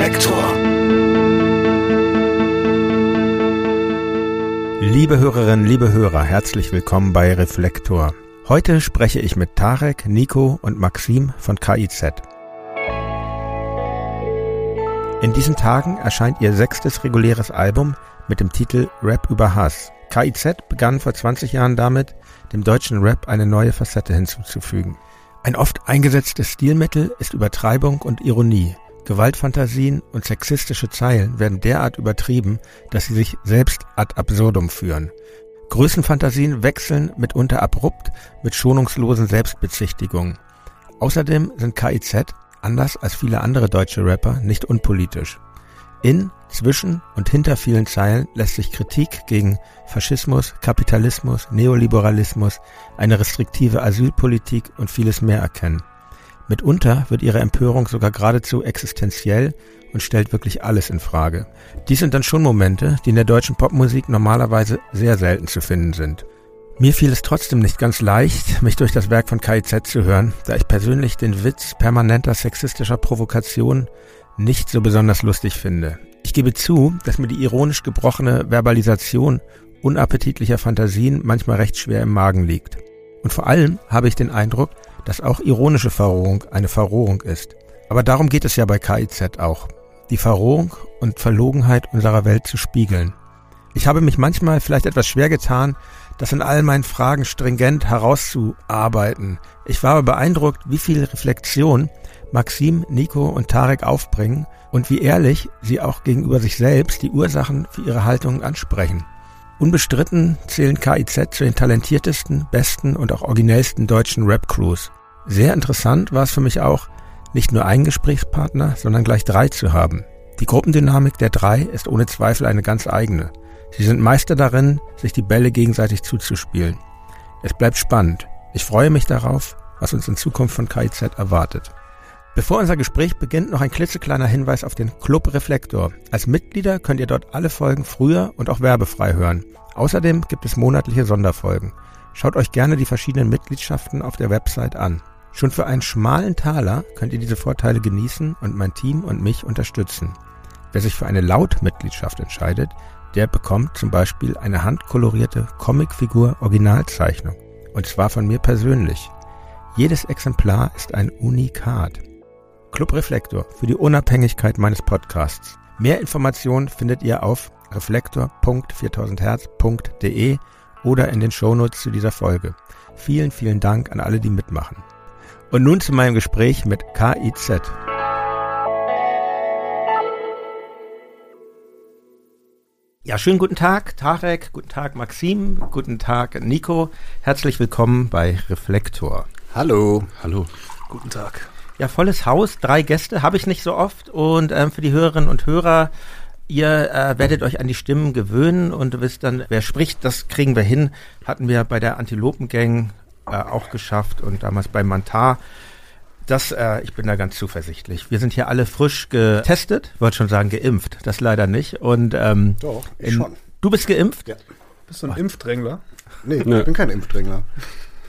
Reflektor. Liebe Hörerinnen, liebe Hörer, herzlich willkommen bei Reflektor. Heute spreche ich mit Tarek, Nico und Maxim von KIZ. In diesen Tagen erscheint ihr sechstes reguläres Album mit dem Titel Rap über Hass. KIZ begann vor 20 Jahren damit, dem deutschen Rap eine neue Facette hinzuzufügen. Ein oft eingesetztes Stilmittel ist Übertreibung und Ironie. Gewaltfantasien und sexistische Zeilen werden derart übertrieben, dass sie sich selbst ad absurdum führen. Größenfantasien wechseln mitunter abrupt mit schonungslosen Selbstbezichtigungen. Außerdem sind KIZ, anders als viele andere deutsche Rapper, nicht unpolitisch. In, zwischen und hinter vielen Zeilen lässt sich Kritik gegen Faschismus, Kapitalismus, Neoliberalismus, eine restriktive Asylpolitik und vieles mehr erkennen. Mitunter wird ihre Empörung sogar geradezu existenziell und stellt wirklich alles in Frage. Dies sind dann schon Momente, die in der deutschen Popmusik normalerweise sehr selten zu finden sind. Mir fiel es trotzdem nicht ganz leicht, mich durch das Werk von KIZ zu hören, da ich persönlich den Witz permanenter sexistischer Provokation nicht so besonders lustig finde. Ich gebe zu, dass mir die ironisch gebrochene Verbalisation unappetitlicher Fantasien manchmal recht schwer im Magen liegt. Und vor allem habe ich den Eindruck, dass auch ironische Verrohung eine Verrohung ist. Aber darum geht es ja bei KIZ auch, die Verrohung und Verlogenheit unserer Welt zu spiegeln. Ich habe mich manchmal vielleicht etwas schwer getan, das in all meinen Fragen stringent herauszuarbeiten. Ich war aber beeindruckt, wie viel Reflexion Maxim, Nico und Tarek aufbringen und wie ehrlich sie auch gegenüber sich selbst die Ursachen für ihre Haltungen ansprechen. Unbestritten zählen KIZ zu den talentiertesten, besten und auch originellsten deutschen Rap-Crews. Sehr interessant war es für mich auch, nicht nur einen Gesprächspartner, sondern gleich drei zu haben. Die Gruppendynamik der drei ist ohne Zweifel eine ganz eigene. Sie sind Meister darin, sich die Bälle gegenseitig zuzuspielen. Es bleibt spannend. Ich freue mich darauf, was uns in Zukunft von KIZ erwartet. Bevor unser Gespräch beginnt, noch ein klitzekleiner Hinweis auf den Club Reflektor. Als Mitglieder könnt ihr dort alle Folgen früher und auch werbefrei hören. Außerdem gibt es monatliche Sonderfolgen. Schaut euch gerne die verschiedenen Mitgliedschaften auf der Website an. Schon für einen schmalen Taler könnt ihr diese Vorteile genießen und mein Team und mich unterstützen. Wer sich für eine Lautmitgliedschaft entscheidet, der bekommt zum Beispiel eine handkolorierte Comicfigur Originalzeichnung. Und zwar von mir persönlich. Jedes Exemplar ist ein Unikat. Club Reflektor für die Unabhängigkeit meines Podcasts. Mehr Informationen findet ihr auf reflektor.4000herz.de oder in den Shownotes zu dieser Folge. Vielen, vielen Dank an alle, die mitmachen. Und nun zu meinem Gespräch mit KIZ. Ja, schönen guten Tag, Tarek, guten Tag, Maxim, guten Tag, Nico. Herzlich willkommen bei Reflektor. Hallo. Hallo. Guten Tag. Ja, volles Haus, drei Gäste habe ich nicht so oft und ähm, für die Hörerinnen und Hörer, ihr äh, werdet euch an die Stimmen gewöhnen und wisst dann, wer spricht, das kriegen wir hin. Hatten wir bei der Antilopengang äh, auch geschafft und damals bei Mantar. Das, äh, ich bin da ganz zuversichtlich. Wir sind hier alle frisch getestet, wollte schon sagen geimpft, das leider nicht. Und ähm, Doch, ich in, schon. Du bist geimpft? Ja. Bist du ein Impfdrängler? Nee, Nö. ich bin kein Impfdrängler.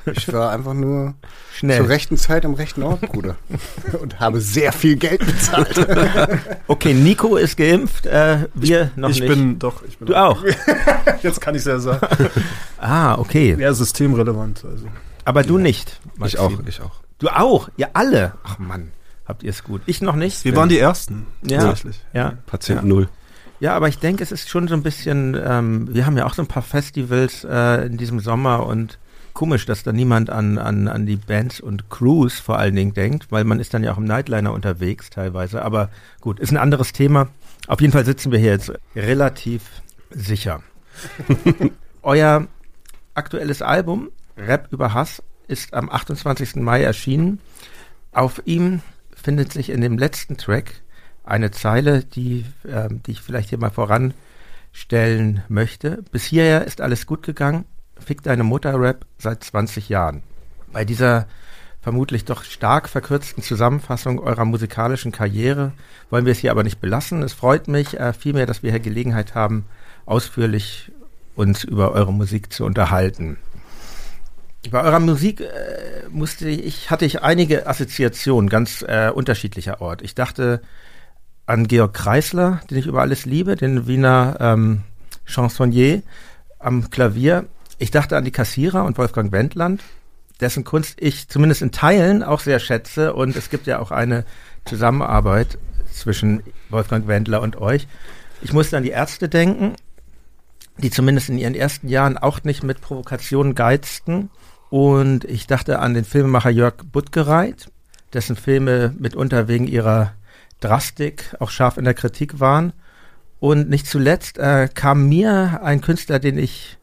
Ich war einfach nur Schnell. zur rechten Zeit am rechten Ort, Bruder. Und habe sehr viel Geld bezahlt. Okay, Nico ist geimpft, äh, wir noch ich nicht. bin doch. Ich bin du auch. Jetzt kann ich es ja sagen. Ah, okay. Ja, systemrelevant. Also. Aber du nicht. Ich Maxim. auch, ich auch. Du auch. Ihr alle. Ach Mann, habt ihr es gut. Ich noch nicht. Wir waren die Ersten. Ja. Tatsächlich. Ja. Patient Null. Ja, aber ich denke, es ist schon so ein bisschen, ähm, wir haben ja auch so ein paar Festivals äh, in diesem Sommer und komisch, dass da niemand an, an, an die Bands und Crews vor allen Dingen denkt, weil man ist dann ja auch im Nightliner unterwegs teilweise. Aber gut, ist ein anderes Thema. Auf jeden Fall sitzen wir hier jetzt relativ sicher. Euer aktuelles Album, Rap über Hass, ist am 28. Mai erschienen. Auf ihm findet sich in dem letzten Track eine Zeile, die, ähm, die ich vielleicht hier mal voranstellen möchte. Bis hierher ist alles gut gegangen. Fick deine Mutter Rap seit 20 Jahren. Bei dieser vermutlich doch stark verkürzten Zusammenfassung eurer musikalischen Karriere wollen wir es hier aber nicht belassen. Es freut mich äh, vielmehr, dass wir hier Gelegenheit haben, ausführlich uns über eure Musik zu unterhalten. Bei eurer Musik äh, musste ich, hatte ich einige Assoziationen ganz äh, unterschiedlicher Art. Ich dachte an Georg Kreisler, den ich über alles liebe, den Wiener ähm, Chansonnier am Klavier. Ich dachte an die Kassierer und Wolfgang Wendland, dessen Kunst ich zumindest in Teilen auch sehr schätze. Und es gibt ja auch eine Zusammenarbeit zwischen Wolfgang Wendler und euch. Ich musste an die Ärzte denken, die zumindest in ihren ersten Jahren auch nicht mit Provokationen geizten. Und ich dachte an den Filmemacher Jörg Buttgereit, dessen Filme mitunter wegen ihrer Drastik auch scharf in der Kritik waren. Und nicht zuletzt äh, kam mir ein Künstler, den ich,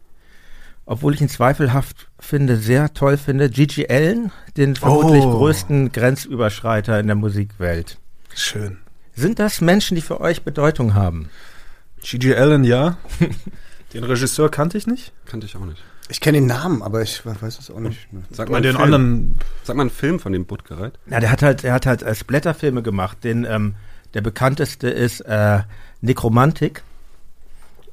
obwohl ich ihn zweifelhaft finde, sehr toll finde, Gigi Allen, den vermutlich Oh. größten Grenzüberschreiter in der Musikwelt. Schön. Sind das Menschen, die für euch Bedeutung haben? Gigi Allen, ja. Den Regisseur kannte ich nicht. Kannte ich auch nicht. Ich kenne den Namen, aber ich weiß es auch nicht. meine, Äh, den halt. anderen Sag mal einen Film von dem Buttgereit. Ja, der hat halt, er hat halt äh, Splatterfilme gemacht. Den, ähm, der bekannteste ist äh, Nekromantik.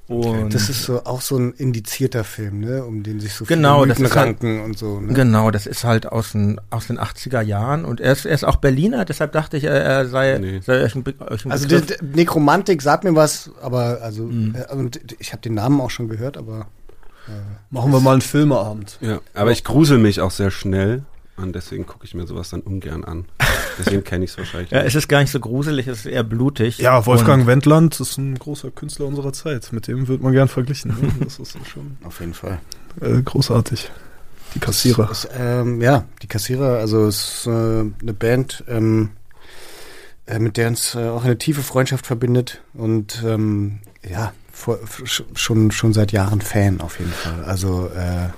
Und Das ist so auch so ein indizierter Film, ne, um den sich so Genau, viele das Mythen halt- ranken und so. Ne? Genau, das ist halt aus den, aus den 80er Jahren und er ist, er ist auch Berliner, deshalb dachte ich, er, sei, Nee. sei euch ein, euch ein Also die, die Nekromantik sagt mir was, aber also Mhm. äh, und ich habe den Namen auch schon gehört, aber machen wir mal einen Filmeabend. ja. Aber ich grusel mich auch sehr schnell und deswegen gucke ich mir sowas dann ungern an. Deswegen kenne ich es wahrscheinlich. Ja, nicht. es ist gar nicht so gruselig, es ist eher blutig. Ja, Wolfgang Und, Wendland ist ein großer Künstler unserer Zeit. Mit dem wird man gern verglichen. Ne? Das ist schon auf jeden Fall. äh, großartig. Die Kassierer. Das, ähm, ja, die Kassierer, also es ist äh, eine Band, ähm, äh, mit der uns äh, auch eine tiefe Freundschaft verbindet und ähm, ja, vor, sch- schon, schon seit Jahren Fan auf jeden Fall. Also äh,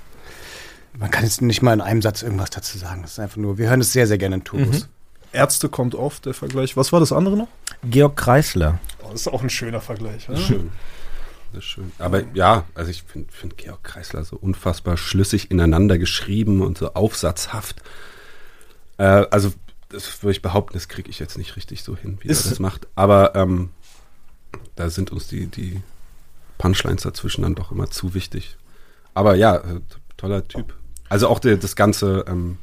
man kann jetzt nicht mal in einem Satz irgendwas dazu sagen. Das ist einfach nur, wir hören es sehr, sehr gerne in Turbos. Ärzte kommt oft, der Vergleich. Was war das andere noch? Georg Kreisler. Oh, das ist auch ein schöner Vergleich. Das ist schön. Das ist schön. Aber ja, also ich finde find Georg Kreisler so unfassbar schlüssig ineinander geschrieben und so aufsatzhaft. Äh, also das würde ich behaupten, das kriege ich jetzt nicht richtig so hin, wie Ist- er das macht. Aber ähm, da sind uns die, die Punchlines dazwischen dann doch immer zu wichtig. Aber ja, äh, toller Typ. Also auch der, das ganze, ähm,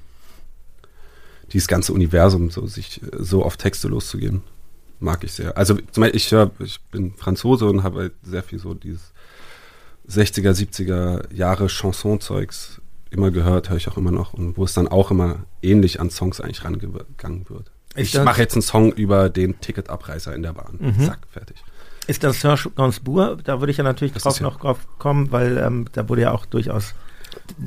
dieses ganze Universum, so sich äh, so auf Texte loszugehen, mag ich sehr. Also zum Beispiel, ich, hör, ich bin Franzose und habe halt sehr viel so dieses 60er, 70er Jahre Chanson-Zeugs immer gehört, höre ich auch immer noch und wo es dann auch immer ähnlich an Songs eigentlich rangegangen wird. Ich mache jetzt einen Song über den Ticketabreißer in der Bahn. Mhm. Zack, fertig. Ist das Serge Gainsbourg? Da würde ich ja natürlich Das drauf ja- noch drauf kommen, weil ähm, da wurde ja auch durchaus,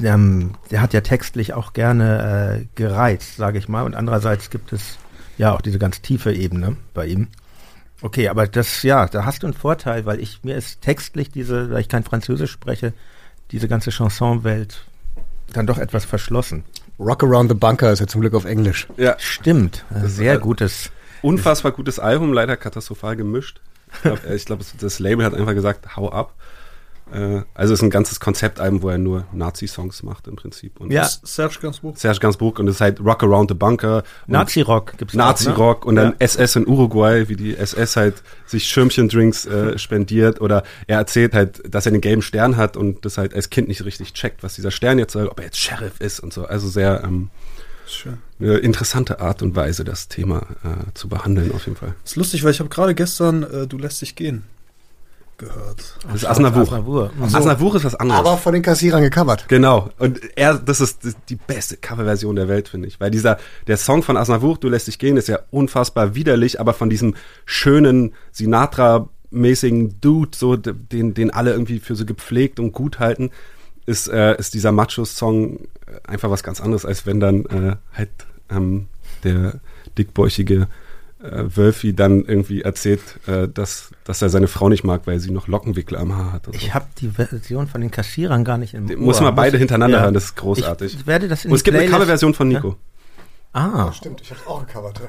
ähm, der hat ja textlich auch gerne äh, gereizt, sage ich mal. Und andererseits gibt es ja auch diese ganz tiefe Ebene bei ihm. Okay, aber das, ja, da hast du einen Vorteil, weil ich, mir ist textlich diese, weil ich kein Französisch spreche, diese ganze Chansonwelt dann doch etwas verschlossen. Rock Around the Bunker ist ja zum Glück auf Englisch. Ja, Stimmt, äh, Das, sehr äh, gutes. unfassbar gutes Album, leider katastrophal gemischt. Ich glaube, ich glaub, das Label hat einfach gesagt, hau ab. Äh, also es ist ein ganzes Konzeptalbum, wo er nur Nazi-Songs macht im Prinzip. Und Ja. Serge Gainsbourg. Serge Gainsbourg und es ist halt Rock Around the Bunker. Nazi-Rock gibt's auch, ne? Nazi-Rock und dann Ja. SS in Uruguay, wie die SS halt sich Schirmchendrinks äh, spendiert oder er erzählt halt, dass er den gelben Stern hat und das halt als Kind nicht richtig checkt, was dieser Stern jetzt soll, ob er jetzt Sheriff ist und so. Also sehr ähm, Schön. eine interessante Art und Weise, das Thema äh, zu behandeln auf jeden Fall. Das ist lustig, weil ich habe gerade gestern äh, Du lässt dich gehen gehört. Das ist Asnavour. Asnavour. Mhm. Asnavour ist was anderes. Aber von den Kassierern gecovert. Genau. Und er, das ist die beste Coverversion der Welt, finde ich. Weil dieser, der Song von Asnavour, Du lässt dich gehen, ist ja unfassbar widerlich, aber von diesem schönen Sinatra-mäßigen Dude, so, den, den alle irgendwie für so gepflegt und gut halten, ist, äh, ist dieser Macho-Song einfach was ganz anderes, als wenn dann äh, halt ähm, der dickbäuchige äh, Wölfi dann irgendwie erzählt, äh, dass, dass er seine Frau nicht mag, weil sie noch Lockenwickler am Haar hat. und so. Ich habe die Version von den Kassierern gar nicht im Ohr. muss man beide hintereinander ja. hören, das ist großartig. Ich werde das in Und es gibt eine Playlist- Coverversion von Nico. Ah, Stimmt, ich hab's auch gecovert.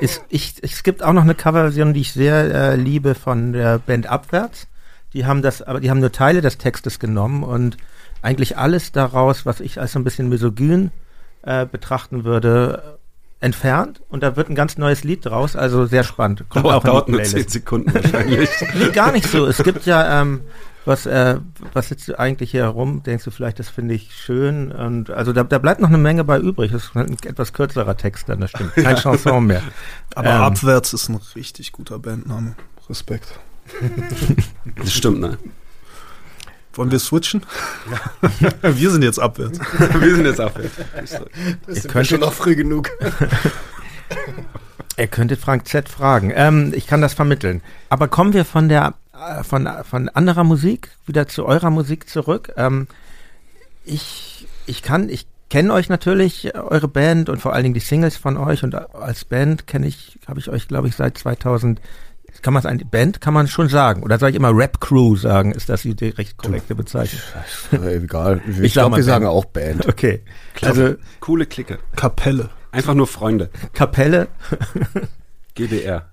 ist, ich, es gibt auch noch eine Coverversion, die ich sehr äh, liebe von der Band Abwärts. Die haben das, aber die haben nur Teile des Textes genommen und eigentlich alles daraus, was ich als so ein bisschen misogyn äh, betrachten würde, entfernt. Und da wird ein ganz neues Lied draus. Also sehr spannend. Kommt Dauert, auch dauert nur Playlist. 10 Sekunden wahrscheinlich. Nee, gar nicht so. Es gibt ja, ähm, Was, äh, was sitzt du eigentlich hier herum? Denkst du vielleicht, das finde ich schön? Und also da, da bleibt noch eine Menge bei übrig. Das ist ein etwas kürzerer Text dann, das stimmt. Kein Chanson mehr. Aber Ähm. Abwärts ist ein richtig guter Bandname. Respekt. Das stimmt, ne? Wollen wir switchen? wir sind jetzt abwärts. Wir sind jetzt abwärts. Ihr sind wir könntet- schon noch früh genug. Ihr könntet Frank Z fragen. Ähm, ich kann das vermitteln. Aber kommen wir von der äh, von, von anderer Musik wieder zu eurer Musik zurück. Ähm, ich, ich kann, ich kenne euch natürlich, äh, eure Band und vor allen Dingen die Singles von euch und als Band kenne ich, habe ich euch, glaube ich, seit 2000 kann man es eine Band kann man schon sagen oder soll ich immer Rap Crew sagen? Ist das die recht korrekte Bezeichnung? Äh, Egal. Ich, Ich glaube, wir sagen Band. auch Band. Okay. Also Coole Clique. Kapelle. Einfach nur Freunde. Kapelle, GBR.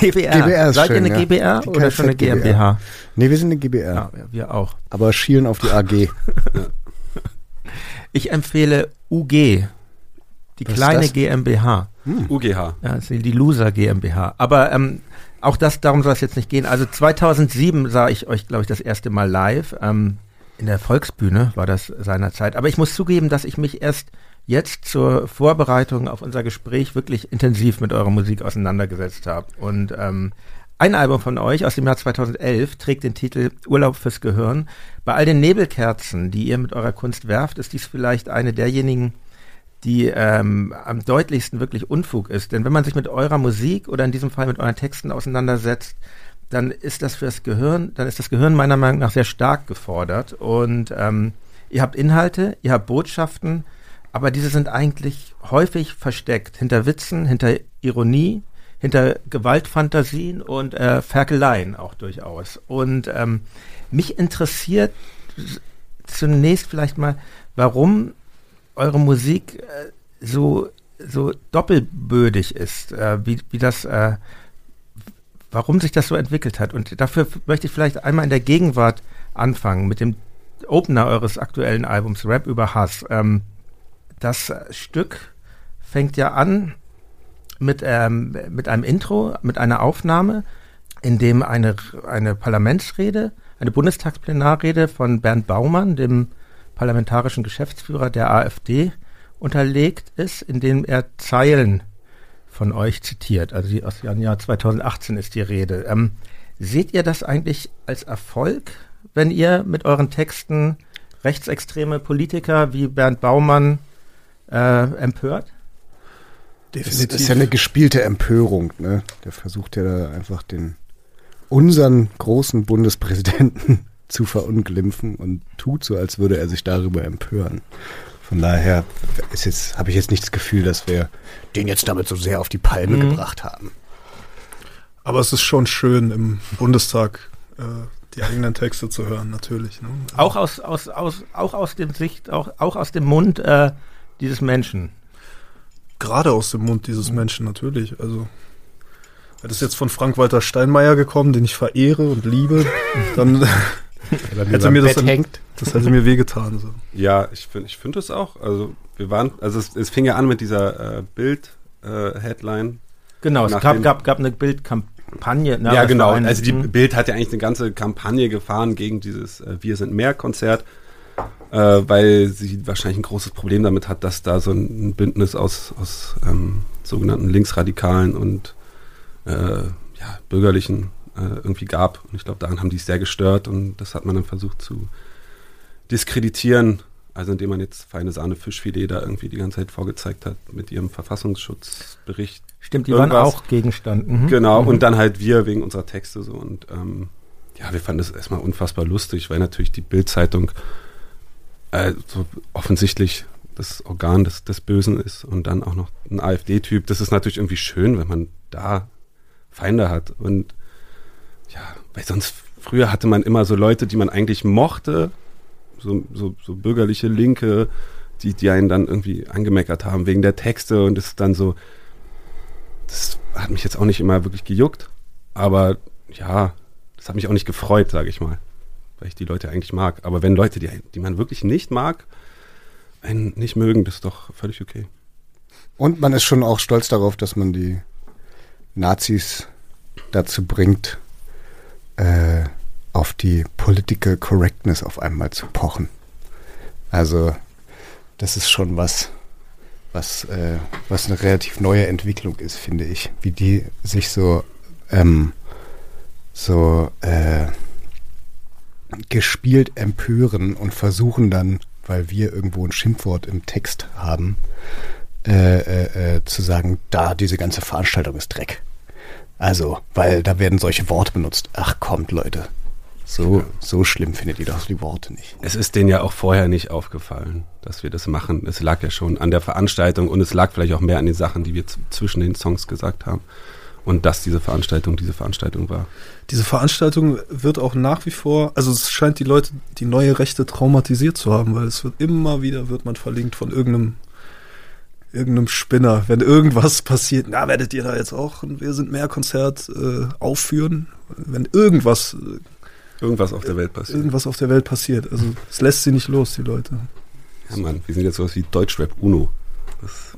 GBR. GBR ist Seid ihr schön, eine ja. GBR Die oder schon eine. GmbH? Nee, wir sind eine GBR. Ja, wir auch. Aber schielen auf die AG. Ich empfehle UG, die Was kleine? GmbH. UGH. Ja, das ist die Loser GmbH. Aber ähm, auch das, darum soll es jetzt nicht gehen. Also 2007 sah ich euch, glaube ich, das erste Mal live. Ähm, in der Volksbühne war das seinerzeit. Aber ich muss zugeben, dass ich mich erst jetzt zur Vorbereitung auf unser Gespräch wirklich intensiv mit eurer Musik auseinandergesetzt habe. Und ähm, ein Album von euch aus dem Jahr 2011 trägt den Titel Urlaub fürs Gehirn. Bei all den Nebelkerzen, die ihr mit eurer Kunst werft, ist dies vielleicht eine derjenigen, die ähm, am deutlichsten wirklich Unfug ist. Denn wenn man sich mit eurer Musik oder in diesem Fall mit euren Texten auseinandersetzt, dann ist das für das Gehirn, dann ist das Gehirn meiner Meinung nach sehr stark gefordert. Und ähm, ihr habt Inhalte, ihr habt Botschaften, aber diese sind eigentlich häufig versteckt hinter Witzen, hinter Ironie, hinter Gewaltfantasien und äh, Ferkeleien auch durchaus. Und ähm, mich interessiert zunächst vielleicht mal, warum eure Musik äh, so, so doppelbödig ist, äh, wie, wie das, äh, warum sich das so entwickelt hat. Und dafür möchte ich vielleicht einmal in der Gegenwart anfangen mit dem Opener eures aktuellen Albums Rap über Hass. Ähm, das Stück fängt ja an mit, ähm, mit einem Intro, mit einer Aufnahme, in dem eine, eine Parlamentsrede, eine Bundestagsplenarrede von Bernd Baumann, dem parlamentarischen Geschäftsführer der AfD, unterlegt ist, in dem er Zeilen von euch zitiert. Also die aus dem Jahr 2018 ist die Rede. Ähm, seht ihr das eigentlich als Erfolg, wenn ihr mit euren Texten rechtsextreme Politiker wie Bernd Baumann äh, empört? Das Definitiv. ist ja eine gespielte Empörung. Ne? Der versucht ja da einfach den unseren großen Bundespräsidenten zu verunglimpfen und tut so, als würde er sich darüber empören. Von daher ist jetzt, habe ich jetzt nicht das Gefühl, dass wir den jetzt damit so sehr auf die Palme Mhm. gebracht haben. Aber es ist schon schön, im Bundestag äh, die eigenen Texte zu hören, natürlich. Ne? Auch aus, aus, aus, auch aus dem Sicht, auch, auch aus dem Mund äh, dieses Menschen. Gerade aus dem Mund dieses Menschen, natürlich. Also, wäre das jetzt von Frank-Walter Steinmeier gekommen, den ich verehre und liebe, dann Hätte mir das dann- hängt. das hätte mir wehgetan. So. Ja, ich finde ich finde es auch. Also wir waren, also es, es fing ja an mit dieser äh, Bild-Headline. Genau, es gab, gab, gab eine Bildkampagne. ne, ja, das genau. war ein- also die hm. Bild hat ja eigentlich eine ganze Kampagne gefahren gegen dieses äh, Wir sind mehr Konzert, äh, weil sie wahrscheinlich ein großes Problem damit hat, dass da so ein Bündnis aus, aus ähm, sogenannten Linksradikalen und äh, ja, Bürgerlichen äh, irgendwie gab. Und ich glaube, daran haben die es sehr gestört und das hat man dann versucht zu diskreditieren. Also indem man jetzt feine Sahne Fischfilet da irgendwie die ganze Zeit vorgezeigt hat mit ihrem Verfassungsschutzbericht. Stimmt, die waren irgendwas. auch Gegenstand. Mhm. Genau, Mhm. und dann halt wir wegen unserer Texte so. Und ähm, ja, wir fanden das erstmal unfassbar lustig, weil natürlich die Bild-Zeitung äh, so offensichtlich das Organ des, des Bösen ist und dann auch noch ein AfD-Typ. Das ist natürlich irgendwie schön, wenn man da Feinde hat. Und ja, weil sonst früher hatte man immer so Leute, die man eigentlich mochte, so, so, so bürgerliche Linke, die, die einen dann irgendwie angemeckert haben wegen der Texte und es ist dann so, das hat mich jetzt auch nicht immer wirklich gejuckt, aber ja, das hat mich auch nicht gefreut, sage ich mal, weil ich die Leute eigentlich mag. Aber wenn Leute, die, die man wirklich nicht mag, einen nicht mögen, das ist doch völlig okay. Und man ist schon auch stolz darauf, dass man die Nazis dazu bringt, äh, auf die Political Correctness auf einmal zu pochen. Also das ist schon was, was, äh, was eine relativ neue Entwicklung ist, finde ich. Wie die sich so, ähm, so äh, gespielt empören und versuchen dann, weil wir irgendwo ein Schimpfwort im Text haben, äh, äh, äh, zu sagen, da diese ganze Veranstaltung ist Dreck. Also, weil da werden solche Worte benutzt. Ach kommt, Leute. So, so schlimm findet ihr doch die Worte nicht. Es ist denen ja auch vorher nicht aufgefallen, dass wir das machen. Es lag ja schon an der Veranstaltung und es lag vielleicht auch mehr an den Sachen, die wir zwischen den Songs gesagt haben. Und dass diese Veranstaltung diese Veranstaltung war. Diese Veranstaltung wird auch nach wie vor, also es scheint die Leute, die neue Rechte traumatisiert zu haben, weil es wird immer wieder, wird man verlinkt von irgendeinem irgendeinem Spinner, wenn irgendwas passiert, na, werdet ihr da jetzt auch ein Wir sind mehr Konzert äh, aufführen? Wenn irgendwas äh, Irgendwas auf der Welt passiert. Irgendwas auf der Welt passiert. Also es lässt sie nicht los, die Leute. Ja, Mann, wir sind jetzt sowas wie Deutschrap Uno. Das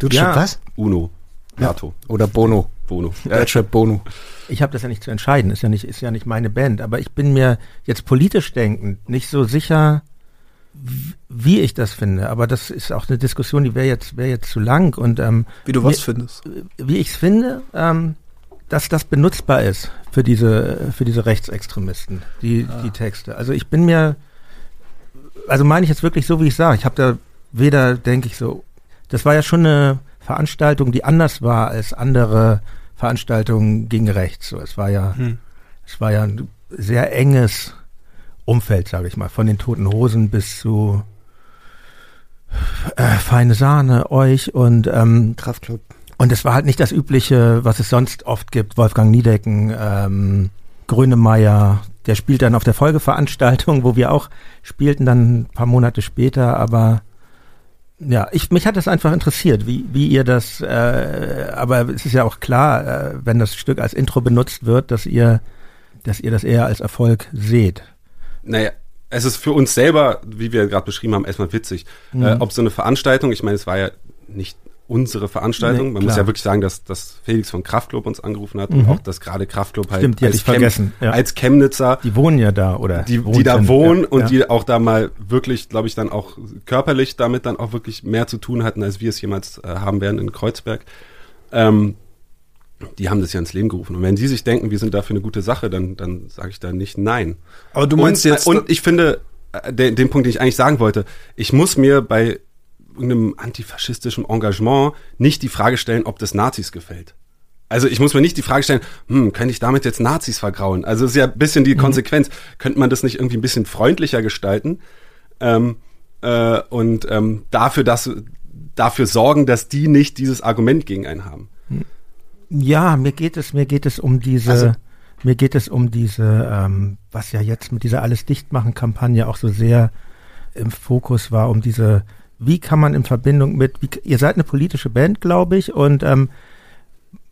Deutschrap ja. was? Uno. NATO. Ja. Oder Bono. Bono. Ja. Deutschrap Bono. Ich habe das ja nicht zu entscheiden, ist ja nicht, ist ja nicht meine Band, aber ich bin mir jetzt politisch denkend nicht so sicher, wie ich das finde. Aber das ist auch eine Diskussion, die wäre jetzt, wäre jetzt zu lang. Und, ähm, wie du was findest? Wie ich es finde, ähm, dass das benutzbar ist für diese, für diese Rechtsextremisten, die, ah. die Texte. Also ich bin mir, also meine ich jetzt wirklich so, wie ich sage. Ich habe da weder, denke ich so, das war ja schon eine Veranstaltung, die anders war als andere Veranstaltungen gegen rechts. So, es war ja, hm. es war ja ein sehr enges Umfeld, sage ich mal, von den Toten Hosen bis zu äh, Feine Sahne, euch und ähm, Kraftclub. Und es war halt nicht das Übliche, was es sonst oft gibt. Wolfgang Niedecken, ähm, Grönemeyer, der spielt dann auf der Folgeveranstaltung, wo wir auch spielten dann ein paar Monate später, aber ja, ich, mich hat das einfach interessiert, wie, wie ihr das, äh, aber es ist ja auch klar, äh, wenn das Stück als Intro benutzt wird, dass ihr, dass ihr das eher als Erfolg seht. Naja, es ist für uns selber, wie wir gerade beschrieben haben, erstmal witzig. Mhm. Äh, ob so eine Veranstaltung, ich meine, es war ja nicht unsere Veranstaltung. Nee, Man muss ja wirklich sagen, dass, dass Felix von Kraftklub uns angerufen hat mhm. und auch, dass gerade Kraftklub halt Stimmt, als, Chem ja. als Chemnitzer. Die wohnen ja da, oder? Die, die da wohnen ja, und ja. die auch da mal wirklich, glaube ich, dann auch körperlich damit dann auch wirklich mehr zu tun hatten, als wir es jemals äh, haben werden in Kreuzberg. Ähm, die haben das ja ins Leben gerufen. Und wenn die sich denken, wir sind dafür eine gute Sache, dann, dann sage ich da nicht nein. Aber du meinst und, jetzt. Und ich finde, äh, den, den Punkt, den ich eigentlich sagen wollte, ich muss mir bei irgendeinem antifaschistischen Engagement nicht die Frage stellen, ob das Nazis gefällt. Also ich muss mir nicht die Frage stellen, hm, könnte ich damit jetzt Nazis vergrauen? Also ist ja ein bisschen die mhm. Konsequenz. Könnte man das nicht irgendwie ein bisschen freundlicher gestalten ähm, äh, und ähm, dafür, dass, dafür sorgen, dass die nicht dieses Argument gegen einen haben? Ja, mir geht es, mir geht es um diese, also, mir geht es um diese, ähm, was ja jetzt mit dieser alles dicht machen Kampagne auch so sehr im Fokus war, um diese wie kann man in Verbindung mit, wie, ihr seid eine politische Band, glaube ich, und ähm,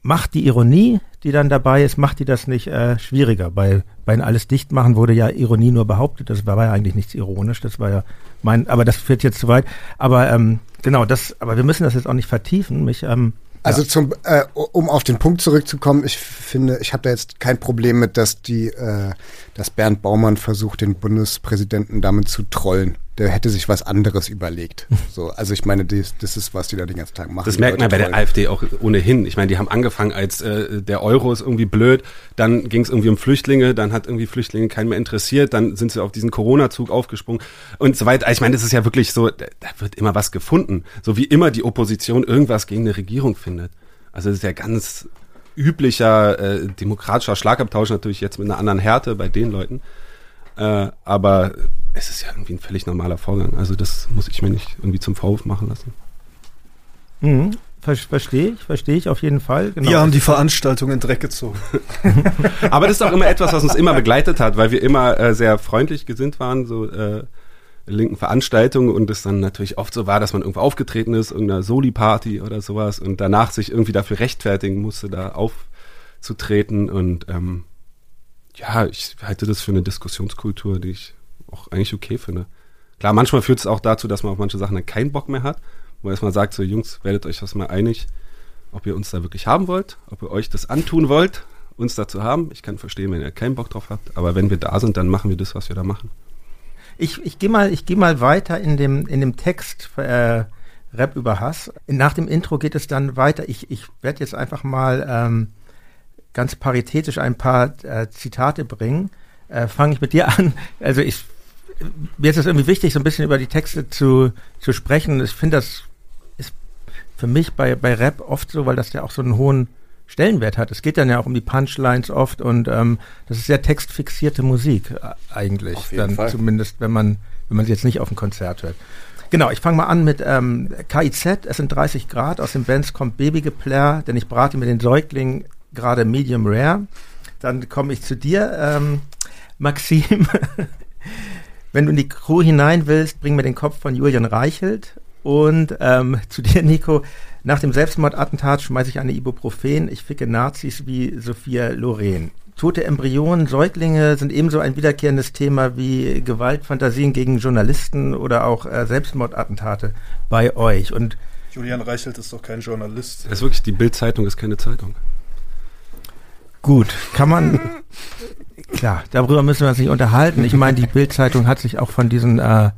macht die Ironie, die dann dabei ist, macht die das nicht äh, schwieriger? Bei, bei alles dicht machen wurde ja Ironie nur behauptet, das war ja eigentlich nichts ironisch, das war ja mein, aber das führt jetzt zu weit. Aber ähm, genau, das, aber wir müssen das jetzt auch nicht vertiefen. Mich, ähm, also zum, äh, um auf den Punkt zurückzukommen, ich finde, ich habe da jetzt kein Problem mit, dass die, äh, dass Bernd Baumann versucht, den Bundespräsidenten damit zu trollen der hätte sich was anderes überlegt. So, also ich meine, das, das ist, was die da den ganzen Tag machen. Das merkt man bei der AfD auch ohnehin. Ich meine, die haben angefangen als äh, der Euro ist irgendwie blöd, dann ging es irgendwie um Flüchtlinge, dann hat irgendwie Flüchtlinge keinen mehr interessiert, dann sind sie auf diesen Corona-Zug aufgesprungen und so weiter. Ich meine, das ist ja wirklich so, da wird immer was gefunden. So wie immer die Opposition irgendwas gegen eine Regierung findet. Also das ist ja ganz üblicher äh, demokratischer Schlagabtausch natürlich jetzt mit einer anderen Härte bei den Leuten. Äh, aber es ist ja irgendwie ein völlig normaler Vorgang. Also das muss ich mir nicht irgendwie zum Vorwurf machen lassen. Mhm. Verstehe ich, verstehe ich auf jeden Fall. Genau. Wir haben die Veranstaltung in Dreck gezogen. Aber das ist auch immer etwas, was uns immer begleitet hat, weil wir immer äh, sehr freundlich gesinnt waren, so äh, linken Veranstaltungen und es dann natürlich oft so war, dass man irgendwo aufgetreten ist, irgendeiner Soli-Party oder sowas und danach sich irgendwie dafür rechtfertigen musste, da aufzutreten und ähm, ja, ich halte das für eine Diskussionskultur, die ich auch eigentlich okay finde. Klar, manchmal führt es auch dazu, dass man auf manche Sachen dann keinen Bock mehr hat, wo erstmal sagt, so Jungs, werdet euch das mal einig, ob ihr uns da wirklich haben wollt, ob ihr euch das antun wollt uns da zu haben. Ich kann verstehen, wenn ihr keinen Bock drauf habt, aber wenn wir da sind, dann machen wir das, was wir da machen. Ich, ich gehe mal, geh mal weiter in dem, in dem Text äh, Rap über Hass. Nach dem Intro geht es dann weiter. Ich, ich werde jetzt einfach mal ähm, ganz paritätisch ein paar äh, Zitate bringen. Äh, Fange ich mit dir an. Also ich mir ist es irgendwie wichtig, so ein bisschen über die Texte zu, zu sprechen. Ich finde, das ist für mich bei, bei Rap oft so, weil das ja auch so einen hohen Stellenwert hat. Es geht dann ja auch um die Punchlines oft und ähm, das ist sehr textfixierte Musik äh, eigentlich. Auf jeden dann Fall. zumindest, wenn man, wenn man sie jetzt nicht auf ein Konzert hört. Genau, ich fange mal an mit ähm, KIZ, es sind 30 Grad, aus den Bands kommt Babygeplär, denn ich brate mir den Säugling gerade medium rare. Dann komme ich zu dir, ähm, Maxim. Wenn du in die Crew hinein willst, bring mir den Kopf von Julian Reichelt. Und ähm, zu dir, Nico, nach dem Selbstmordattentat schmeiße ich eine Ibuprofen. Ich ficke Nazis wie Sophia Loren. Tote Embryonen, Säuglinge sind ebenso ein wiederkehrendes Thema wie Gewaltfantasien gegen Journalisten oder auch äh, Selbstmordattentate bei euch. Und Julian Reichelt ist doch kein Journalist. Das ist wirklich, die Bildzeitung ist keine Zeitung. Gut, kann man, klar, darüber müssen wir uns nicht unterhalten. Ich meine, die Bildzeitung hat sich auch von diesen, äh,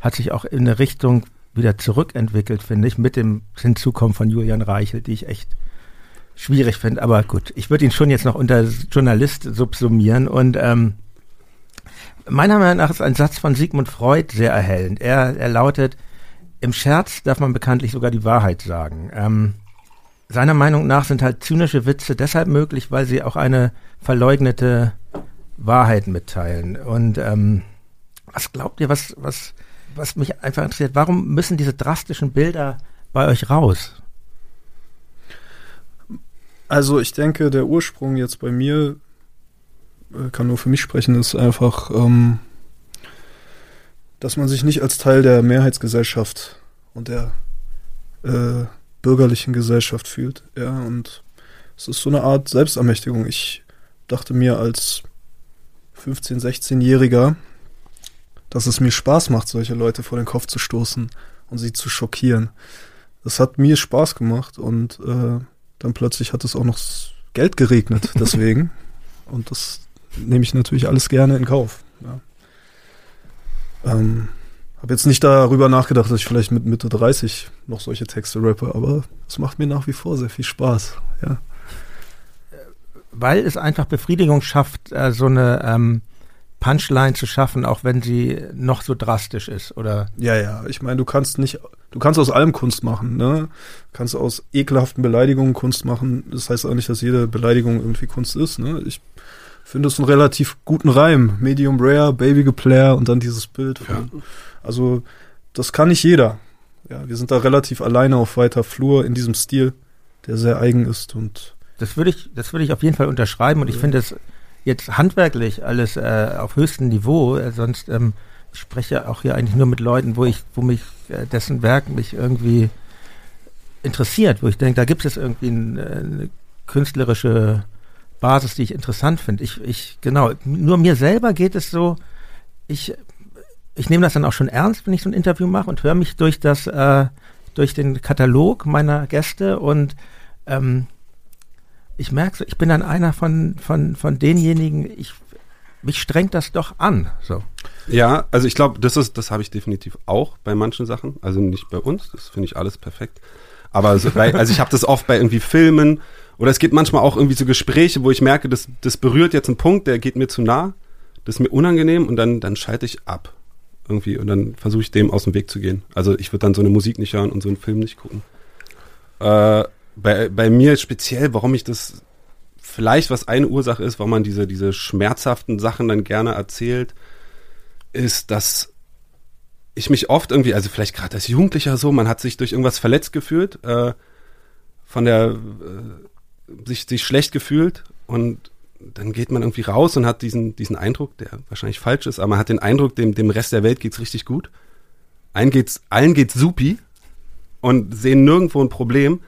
hat sich auch in eine Richtung wieder zurückentwickelt, finde ich, mit dem Hinzukommen von Julian Reichel, die ich echt schwierig finde. Aber gut, ich würde ihn schon jetzt noch unter Journalist subsumieren und ähm, meiner Meinung nach ist ein Satz von Sigmund Freud sehr erhellend. Er, er lautet, im Scherz darf man bekanntlich sogar die Wahrheit sagen. Ähm, seiner Meinung nach sind halt zynische Witze deshalb möglich, weil sie auch eine verleugnete Wahrheit mitteilen. Und ähm, was glaubt ihr, was, was, was mich einfach interessiert, warum müssen diese drastischen Bilder bei euch raus? Also ich denke, der Ursprung jetzt bei mir, äh, kann nur für mich sprechen, ist einfach, ähm, dass man sich nicht als Teil der Mehrheitsgesellschaft und der äh, bürgerlichen Gesellschaft fühlt. Ja, und es ist so eine Art Selbstermächtigung. Ich dachte mir als 15-, 16-Jähriger, dass es mir Spaß macht, solche Leute vor den Kopf zu stoßen und sie zu schockieren. Das hat mir Spaß gemacht und äh, dann plötzlich hat es auch noch Geld geregnet deswegen. und das nehme ich natürlich alles gerne in Kauf. Ja. Ähm, habe jetzt nicht darüber nachgedacht, dass ich vielleicht mit Mitte 30 noch solche Texte rappe, aber es macht mir nach wie vor sehr viel Spaß, ja. Weil es einfach Befriedigung schafft, äh, so eine ähm, Punchline zu schaffen, auch wenn sie noch so drastisch ist, oder? Ja, ja. Ich meine, du kannst nicht, du kannst aus allem Kunst machen, ne? Du kannst aus ekelhaften Beleidigungen Kunst machen. Das heißt auch nicht, dass jede Beleidigung irgendwie Kunst ist, ne? Ich finde es einen relativ guten Reim. Medium Rare, Baby Geplayer und dann dieses Bild von, ja also das kann nicht jeder. Ja, wir sind da relativ alleine auf weiter Flur in diesem Stil, der sehr eigen ist und das würde ich, das würde ich auf jeden Fall unterschreiben und ich finde es jetzt handwerklich alles äh, auf höchstem Niveau. Äh, sonst ähm, ich spreche auch hier eigentlich nur mit Leuten, wo ich, wo mich äh, dessen Werk mich irgendwie interessiert, wo ich denke, da gibt es irgendwie ein, äh, eine künstlerische Basis, die ich interessant finde. Ich, ich, genau, nur mir selber geht es so, ich ich nehme das dann auch schon ernst, wenn ich so ein Interview mache und höre mich durch das, äh, durch den Katalog meiner Gäste und ähm, ich merke so, ich bin dann einer von, von, von denjenigen, ich, mich strengt das doch an. So. Ja, also ich glaube, das ist, das habe ich definitiv auch bei manchen Sachen. Also nicht bei uns, das finde ich alles perfekt. Aber so bei, also ich habe das oft bei irgendwie Filmen oder es gibt manchmal auch irgendwie so Gespräche, wo ich merke, das, das berührt jetzt einen Punkt, der geht mir zu nah, das ist mir unangenehm und dann, dann schalte ich ab irgendwie und dann versuche ich dem aus dem Weg zu gehen. Also ich würde dann so eine Musik nicht hören und so einen Film nicht gucken. Äh, bei, bei mir speziell, warum ich das vielleicht was eine Ursache ist, warum man diese, diese schmerzhaften Sachen dann gerne erzählt, ist, dass ich mich oft irgendwie, also vielleicht gerade als Jugendlicher so, man hat sich durch irgendwas verletzt gefühlt, äh, von der äh, sich, sich schlecht gefühlt und dann geht man irgendwie raus und hat diesen, diesen Eindruck, der wahrscheinlich falsch ist, aber man hat den Eindruck, dem, dem Rest der Welt geht's richtig gut. Allen geht's, allen geht's supi und sehen nirgendwo ein Problem.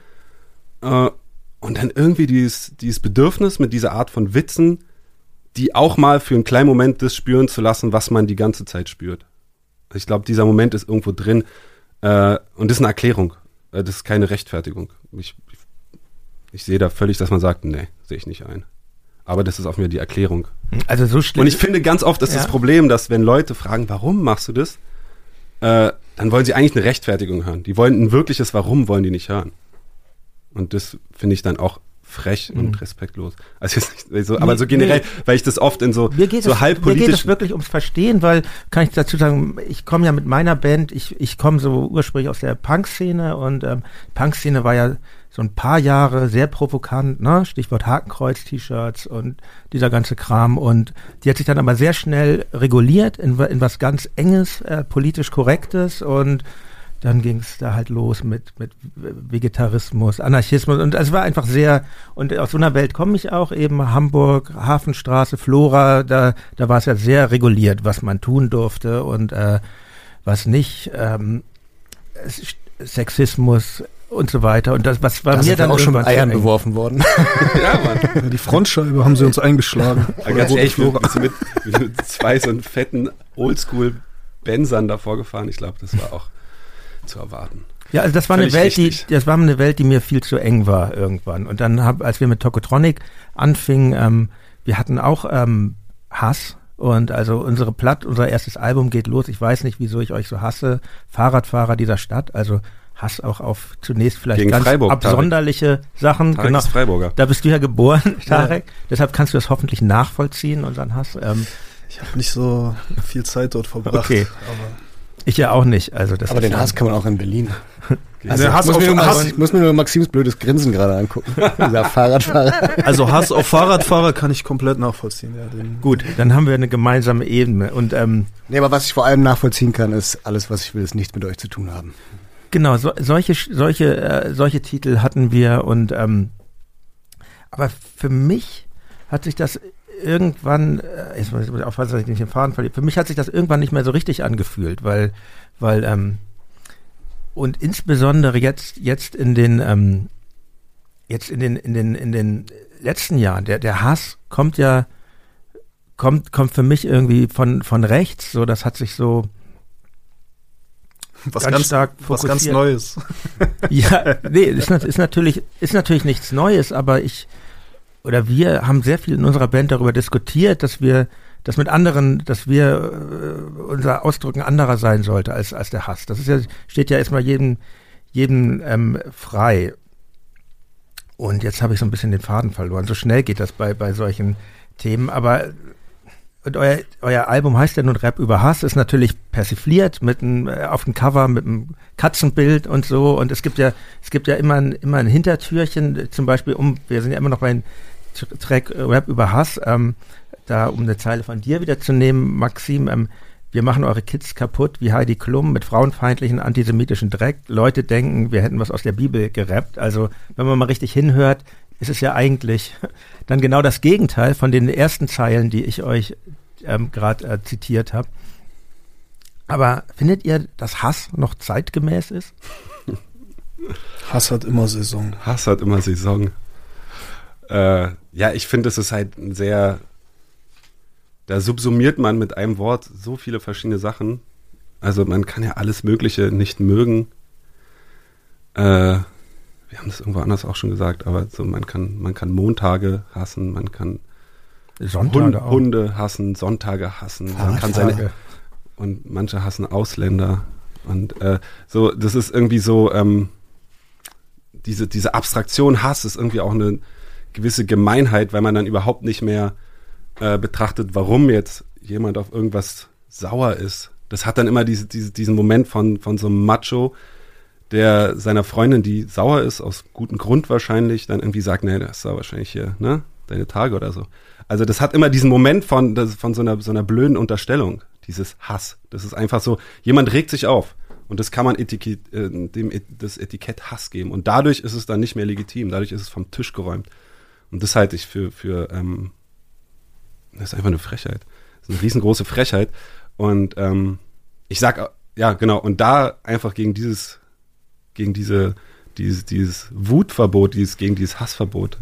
Äh, und dann irgendwie dieses, dieses Bedürfnis mit dieser Art von Witzen, die auch mal für einen kleinen Moment das spüren zu lassen, was man die ganze Zeit spürt. Ich glaube, dieser Moment ist irgendwo drin äh, und das ist eine Erklärung. Äh, das ist keine Rechtfertigung. Ich, ich, ich sehe da völlig, dass man sagt, nee, sehe ich nicht ein. Aber das ist auch mir die Erklärung. Also so schlimm. Und ich finde, ganz oft ist Ja. das Problem, dass wenn Leute fragen, warum machst du das, äh, dann wollen sie eigentlich eine Rechtfertigung hören. Die wollen ein wirkliches Warum wollen die nicht hören. Und das finde ich dann auch frech und respektlos. Also nicht so, aber Mhm. Nee, so generell, nee. weil ich das oft in so, mir geht, so es, halb mir geht es wirklich ums Verstehen, weil, kann ich dazu sagen, ich komme ja mit meiner Band, ich, ich komme so ursprünglich aus der Punk-Szene und ähm, Punk-Szene war ja so ein paar Jahre sehr provokant, ne? Stichwort Hakenkreuz-T-Shirts und dieser ganze Kram und die hat sich dann aber sehr schnell reguliert in, in was ganz Enges, äh, politisch Korrektes und dann ging es da halt los mit, mit Vegetarismus, Anarchismus und es war einfach sehr, und aus so einer Welt komme ich auch eben, Hamburg, Hafenstraße, Flora, da, da war es ja sehr reguliert, was man tun durfte und äh, was nicht, ähm, Sexismus und so weiter und das, was war Da mir dann auch schon mit Eiern beworfen worden. ja, Mann. Ja, die Frontscheibe haben sie uns eingeschlagen. Aber ganz ehrlich, wir wir sind mit, mit zwei so einen fetten Oldschool-Bensern davor gefahren. Ich glaube, das war auch zu erwarten. Ja, also das war eine Völlig Welt, die, das war eine Welt, die mir viel zu eng war irgendwann. Und dann hab, als wir mit Tokotronic anfingen, ähm, wir hatten auch ähm, Hass. Und also unsere Platt, unser erstes Album geht los. Ich weiß nicht, wieso ich euch so hasse. Fahrradfahrer dieser Stadt. Also Hass auch auf zunächst vielleicht Gegen ganz Freiburg, Tarek. absonderliche Sachen. Tarek genau. ist Freiburger. Da bist du ja geboren, Tarek. Deshalb kannst du das hoffentlich nachvollziehen, unseren Hass. Ähm, Ich habe nicht so viel Zeit dort verbracht. Okay. Ich ja auch nicht. Also das Aber den Hass kann man auch in Berlin. Also, Hass muss, auf- mir nur, Hass- ich muss mir nur Maxims blödes Grinsen gerade angucken. Dieser Fahrradfahrer. Also Hass auf Fahrradfahrer kann ich komplett nachvollziehen. Ja, Gut, dann haben wir eine gemeinsame Ebene. Und ähm, Nee, aber was ich vor allem nachvollziehen kann, ist, alles, was ich will, ist nichts mit euch zu tun haben. Genau, so, solche, solche, äh, solche Titel hatten wir und ähm, aber für mich hat sich das irgendwann, äh, jetzt muss ich aufpassen, dass ich nicht den Faden verliere, für mich hat sich das irgendwann nicht mehr so richtig angefühlt, weil, weil, ähm, und insbesondere jetzt, jetzt in den, ähm, jetzt in den, in den, in den letzten Jahren, der, der Hass kommt ja, kommt, kommt für mich irgendwie von, von rechts, so, das hat sich so, was ganz ganz, stark was ganz. Neues. Ja, nee, ist, ist natürlich, ist natürlich nichts Neues, aber ich oder wir haben sehr viel in unserer Band darüber diskutiert, dass wir, dass mit anderen, dass wir äh, unser Ausdrücken anderer sein sollte als als der Hass. Das ist ja steht ja erstmal jedem jedem ähm, frei. Und jetzt habe ich so ein bisschen den Faden verloren. So schnell geht das bei bei solchen Themen, aber und euer, euer Album heißt ja nun Rap über Hass, ist natürlich persifliert mit einem, äh, auf dem Cover mit einem Katzenbild und so. Und es gibt ja, es gibt ja immer ein, immer ein Hintertürchen, zum Beispiel um, wir sind ja immer noch bei Track äh, Rap über Hass, ähm, da um eine Zeile von dir wieder zu nehmen, Maxim, ähm, wir machen eure Kids kaputt wie Heidi Klum mit frauenfeindlichen antisemitischen Dreck. Leute denken, wir hätten was aus der Bibel gerappt. Also, wenn man mal richtig hinhört, ist es ja eigentlich dann genau das Gegenteil von den ersten Zeilen, die ich euch ähm, gerade äh, zitiert habe. Aber findet ihr, dass Hass noch zeitgemäß ist? Hass hat immer Saison. Hass hat immer Saison. Äh, ja, ich finde, es ist halt ein sehr. Da subsumiert man mit einem Wort so viele verschiedene Sachen. Also man kann ja alles Mögliche nicht mögen. Äh, wir haben das irgendwo anders auch schon gesagt, aber so man kann, man kann Montage hassen, man kann Sonntage Hund. Hunde hassen, Sonntage hassen, man kann seine und manche hassen Ausländer und äh, so das ist irgendwie so ähm, diese diese Abstraktion Hass ist irgendwie auch eine gewisse Gemeinheit, weil man dann überhaupt nicht mehr äh, betrachtet, warum jetzt jemand auf irgendwas sauer ist. Das hat dann immer diese, diese, diesen Moment von von so einem Macho, der seiner Freundin, die sauer ist, aus gutem Grund wahrscheinlich, dann irgendwie sagt, nee, das ist wahrscheinlich hier, ne, deine Tage oder so. Also das hat immer diesen Moment von, von so einer, so einer blöden Unterstellung, dieses Hass. Das ist einfach so, jemand regt sich auf. Und das kann man Etikett, äh, dem das Etikett Hass geben. Und dadurch ist es dann nicht mehr legitim. Dadurch ist es vom Tisch geräumt. Und das halte ich für, für ähm, das ist einfach eine Frechheit. Das ist eine riesengroße Frechheit. Und ähm, ich sag, ja, genau, und da einfach gegen dieses, gegen diese, dieses, dieses Wutverbot, dieses, gegen dieses Hassverbot,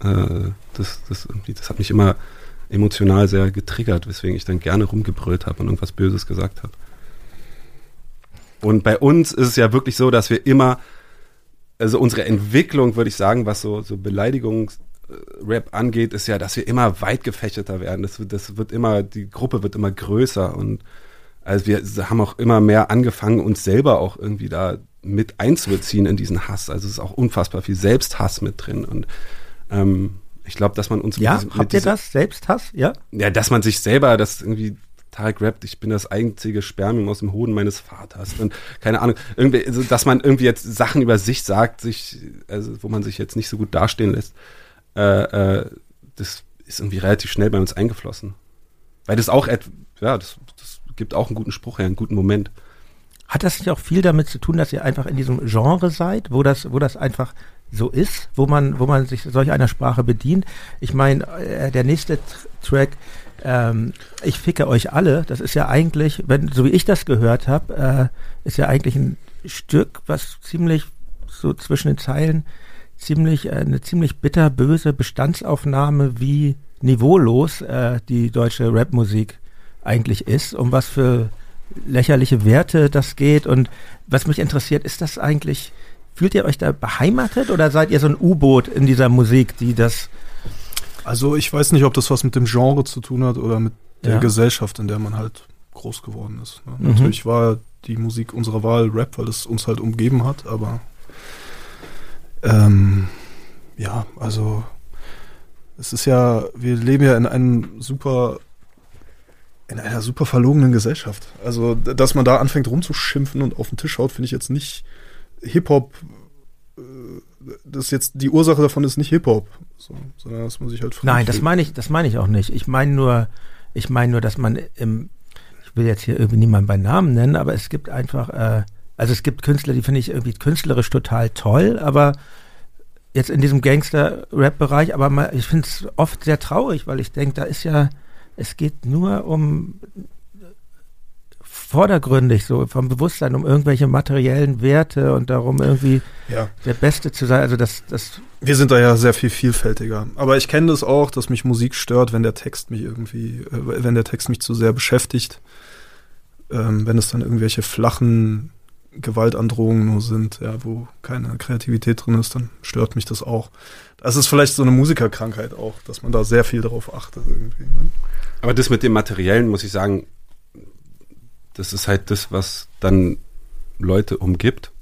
äh, das, das, das hat mich immer emotional sehr getriggert, weswegen ich dann gerne rumgebrüllt habe und irgendwas Böses gesagt habe. Und bei uns ist es ja wirklich so, dass wir immer, also unsere Entwicklung, würde ich sagen, was so, so Beleidigungs- Rap angeht, ist ja, dass wir immer weit gefächerter werden. Das, wird- das wird immer, die Gruppe wird immer größer und also wir haben auch immer mehr angefangen, uns selber auch irgendwie da mit einzubeziehen in diesen Hass. Also es ist auch unfassbar viel Selbsthass mit drin und ähm, ich glaube, dass man uns Ja, mit, diesem- mit habt ihr das? Selbsthass? Ja? ja, dass man sich selber das irgendwie Tarek rappt, ich bin das einzige Spermium aus dem Hoden meines Vaters. Und keine Ahnung, irgendwie, also, dass man irgendwie jetzt Sachen über sich sagt, sich, also, wo man sich jetzt nicht so gut dastehen lässt, äh, äh, das ist irgendwie relativ schnell bei uns eingeflossen. Weil das auch, ja, das, das gibt auch einen guten Spruch her, einen guten Moment. Hat das nicht auch viel damit zu tun, dass ihr einfach in diesem Genre seid, wo das, wo das einfach so ist, wo man, wo man sich solch einer Sprache bedient? Ich meine, äh, der nächste Tr- Track, ähm, ich ficke euch alle, das ist ja eigentlich, wenn, so wie ich das gehört habe, äh, ist ja eigentlich ein Stück, was ziemlich so zwischen den Zeilen ziemlich äh, eine ziemlich bitterböse Bestandsaufnahme, wie niveaulos äh, die deutsche Rapmusik eigentlich ist, um was für lächerliche Werte das geht. Und was mich interessiert, ist das eigentlich, fühlt ihr euch da beheimatet oder seid ihr so ein U-Boot in dieser Musik, die das Also ich weiß nicht, ob das was mit dem Genre zu tun hat oder mit der Ja. Gesellschaft, in der man halt groß geworden ist. Ne? Mhm. Natürlich war die Musik unserer Wahl Rap, weil es uns halt umgeben hat, aber ähm, ja, also es ist ja, wir leben ja in einem super, in einer super verlogenen Gesellschaft. Also, dass man da anfängt rumzuschimpfen und auf den Tisch haut, finde ich jetzt nicht Hip-Hop. äh, Das jetzt, die Ursache davon ist nicht Hip-Hop, so, sondern dass man sich halt Nein, das meine ich, das meine ich auch nicht. Ich meine nur, ich meine nur, dass man im, ich will jetzt hier irgendwie niemanden bei Namen nennen, aber es gibt einfach, äh, also es gibt Künstler, die finde ich irgendwie künstlerisch total toll, aber jetzt in diesem Gangster-Rap-Bereich, aber mal, ich finde es oft sehr traurig, weil ich denke, da ist ja, es geht nur um vordergründig so vom Bewusstsein um irgendwelche materiellen Werte und darum irgendwie Ja, der Beste zu sein. Also das, das wir sind da ja sehr viel vielfältiger. Aber ich kenne das auch, dass mich Musik stört, wenn der Text mich irgendwie, äh, wenn der Text mich zu sehr beschäftigt. Ähm, wenn es dann irgendwelche flachen Gewaltandrohungen nur sind, ja, wo keine Kreativität drin ist, dann stört mich das auch. Das ist vielleicht so eine Musikerkrankheit auch, dass man da sehr viel darauf achtet irgendwie. Ne? Aber das mit dem Materiellen, muss ich sagen, das ist halt das, was dann Leute umgibt.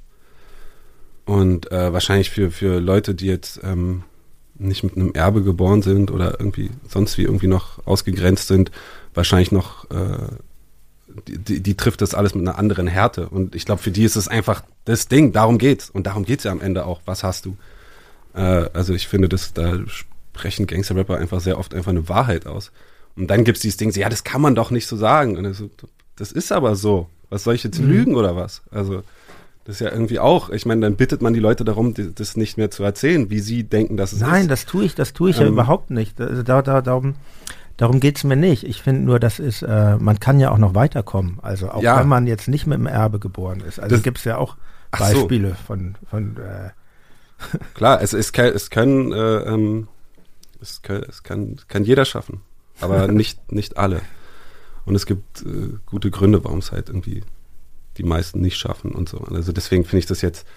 Und äh, wahrscheinlich für, für Leute, die jetzt ähm, nicht mit einem Erbe geboren sind oder irgendwie sonst wie irgendwie noch ausgegrenzt sind, wahrscheinlich noch, äh, die, die, trifft das alles mit einer anderen Härte. Und ich glaube, für die ist es einfach das Ding, darum geht's. Und darum geht's ja am Ende auch. Was hast du? Äh, also ich finde, dass da sprechen Gangster-Rapper einfach sehr oft einfach eine Wahrheit aus. Und dann gibt's dieses Ding, so, ja, das kann man doch nicht so sagen. Und das, so, das ist aber so. Was soll ich jetzt Mhm. lügen oder was? Also, das ist ja irgendwie auch, ich meine, dann bittet man die Leute darum, die- das nicht mehr zu erzählen, wie sie denken, dass es Nein, ist. das tue ich, das tue ich ja Ähm, überhaupt nicht. Also da, da, darum darum geht's mir nicht. Ich finde nur, das ist, äh, man kann ja auch noch weiterkommen. Also auch Ja. wenn man jetzt nicht mit dem Erbe geboren ist. Also gibt's ja auch Ach so. Beispiele von, von äh, Klar, es, es, kann, es können, äh, ähm, es, kann, es kann, kann jeder schaffen, aber nicht, nicht alle. Und es gibt äh, gute Gründe, warum es halt irgendwie die meisten nicht schaffen und so. Also deswegen finde ich das jetzt,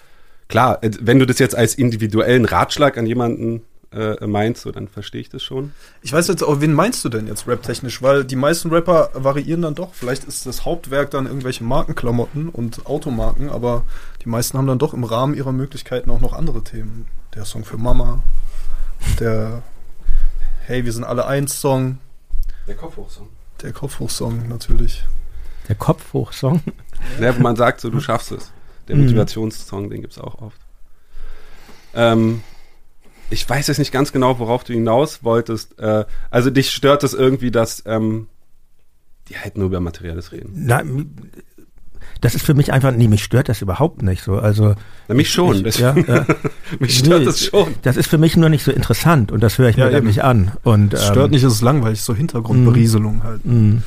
klar, äh, wenn du das jetzt als individuellen Ratschlag an jemanden äh, meinst, so, dann verstehe ich das schon. Ich weiß jetzt auch, wen meinst du denn jetzt raptechnisch? Weil die meisten Rapper variieren dann doch. Vielleicht ist das Hauptwerk dann irgendwelche Markenklamotten und Automarken, aber die meisten haben dann doch im Rahmen ihrer Möglichkeiten auch noch andere Themen. Der Song für Mama, der Hey, wir sind alle eins Song, Der Kopfhochsong. der Kopfhoch-Song natürlich. der Kopfhoch-Song. Ja, wo man sagt, so, du schaffst es. Der Mhm. Motivationssong, den gibt's auch oft. Ähm, ich weiß jetzt nicht ganz genau, worauf du hinaus wolltest. Äh, also dich stört es irgendwie, dass ähm, die halt nur über Materielles reden. M- das ist für mich einfach, nee, mich stört das überhaupt nicht so. Also Na, mich schon. ich, das, ja, ja. mich stört Nee, das schon. Das ist für mich nur nicht so interessant und das höre ich Ja, mir dann eben. nicht an. Und, Es stört ähm, nicht, es ist langweilig, so Hintergrundberieselung halt. Mm.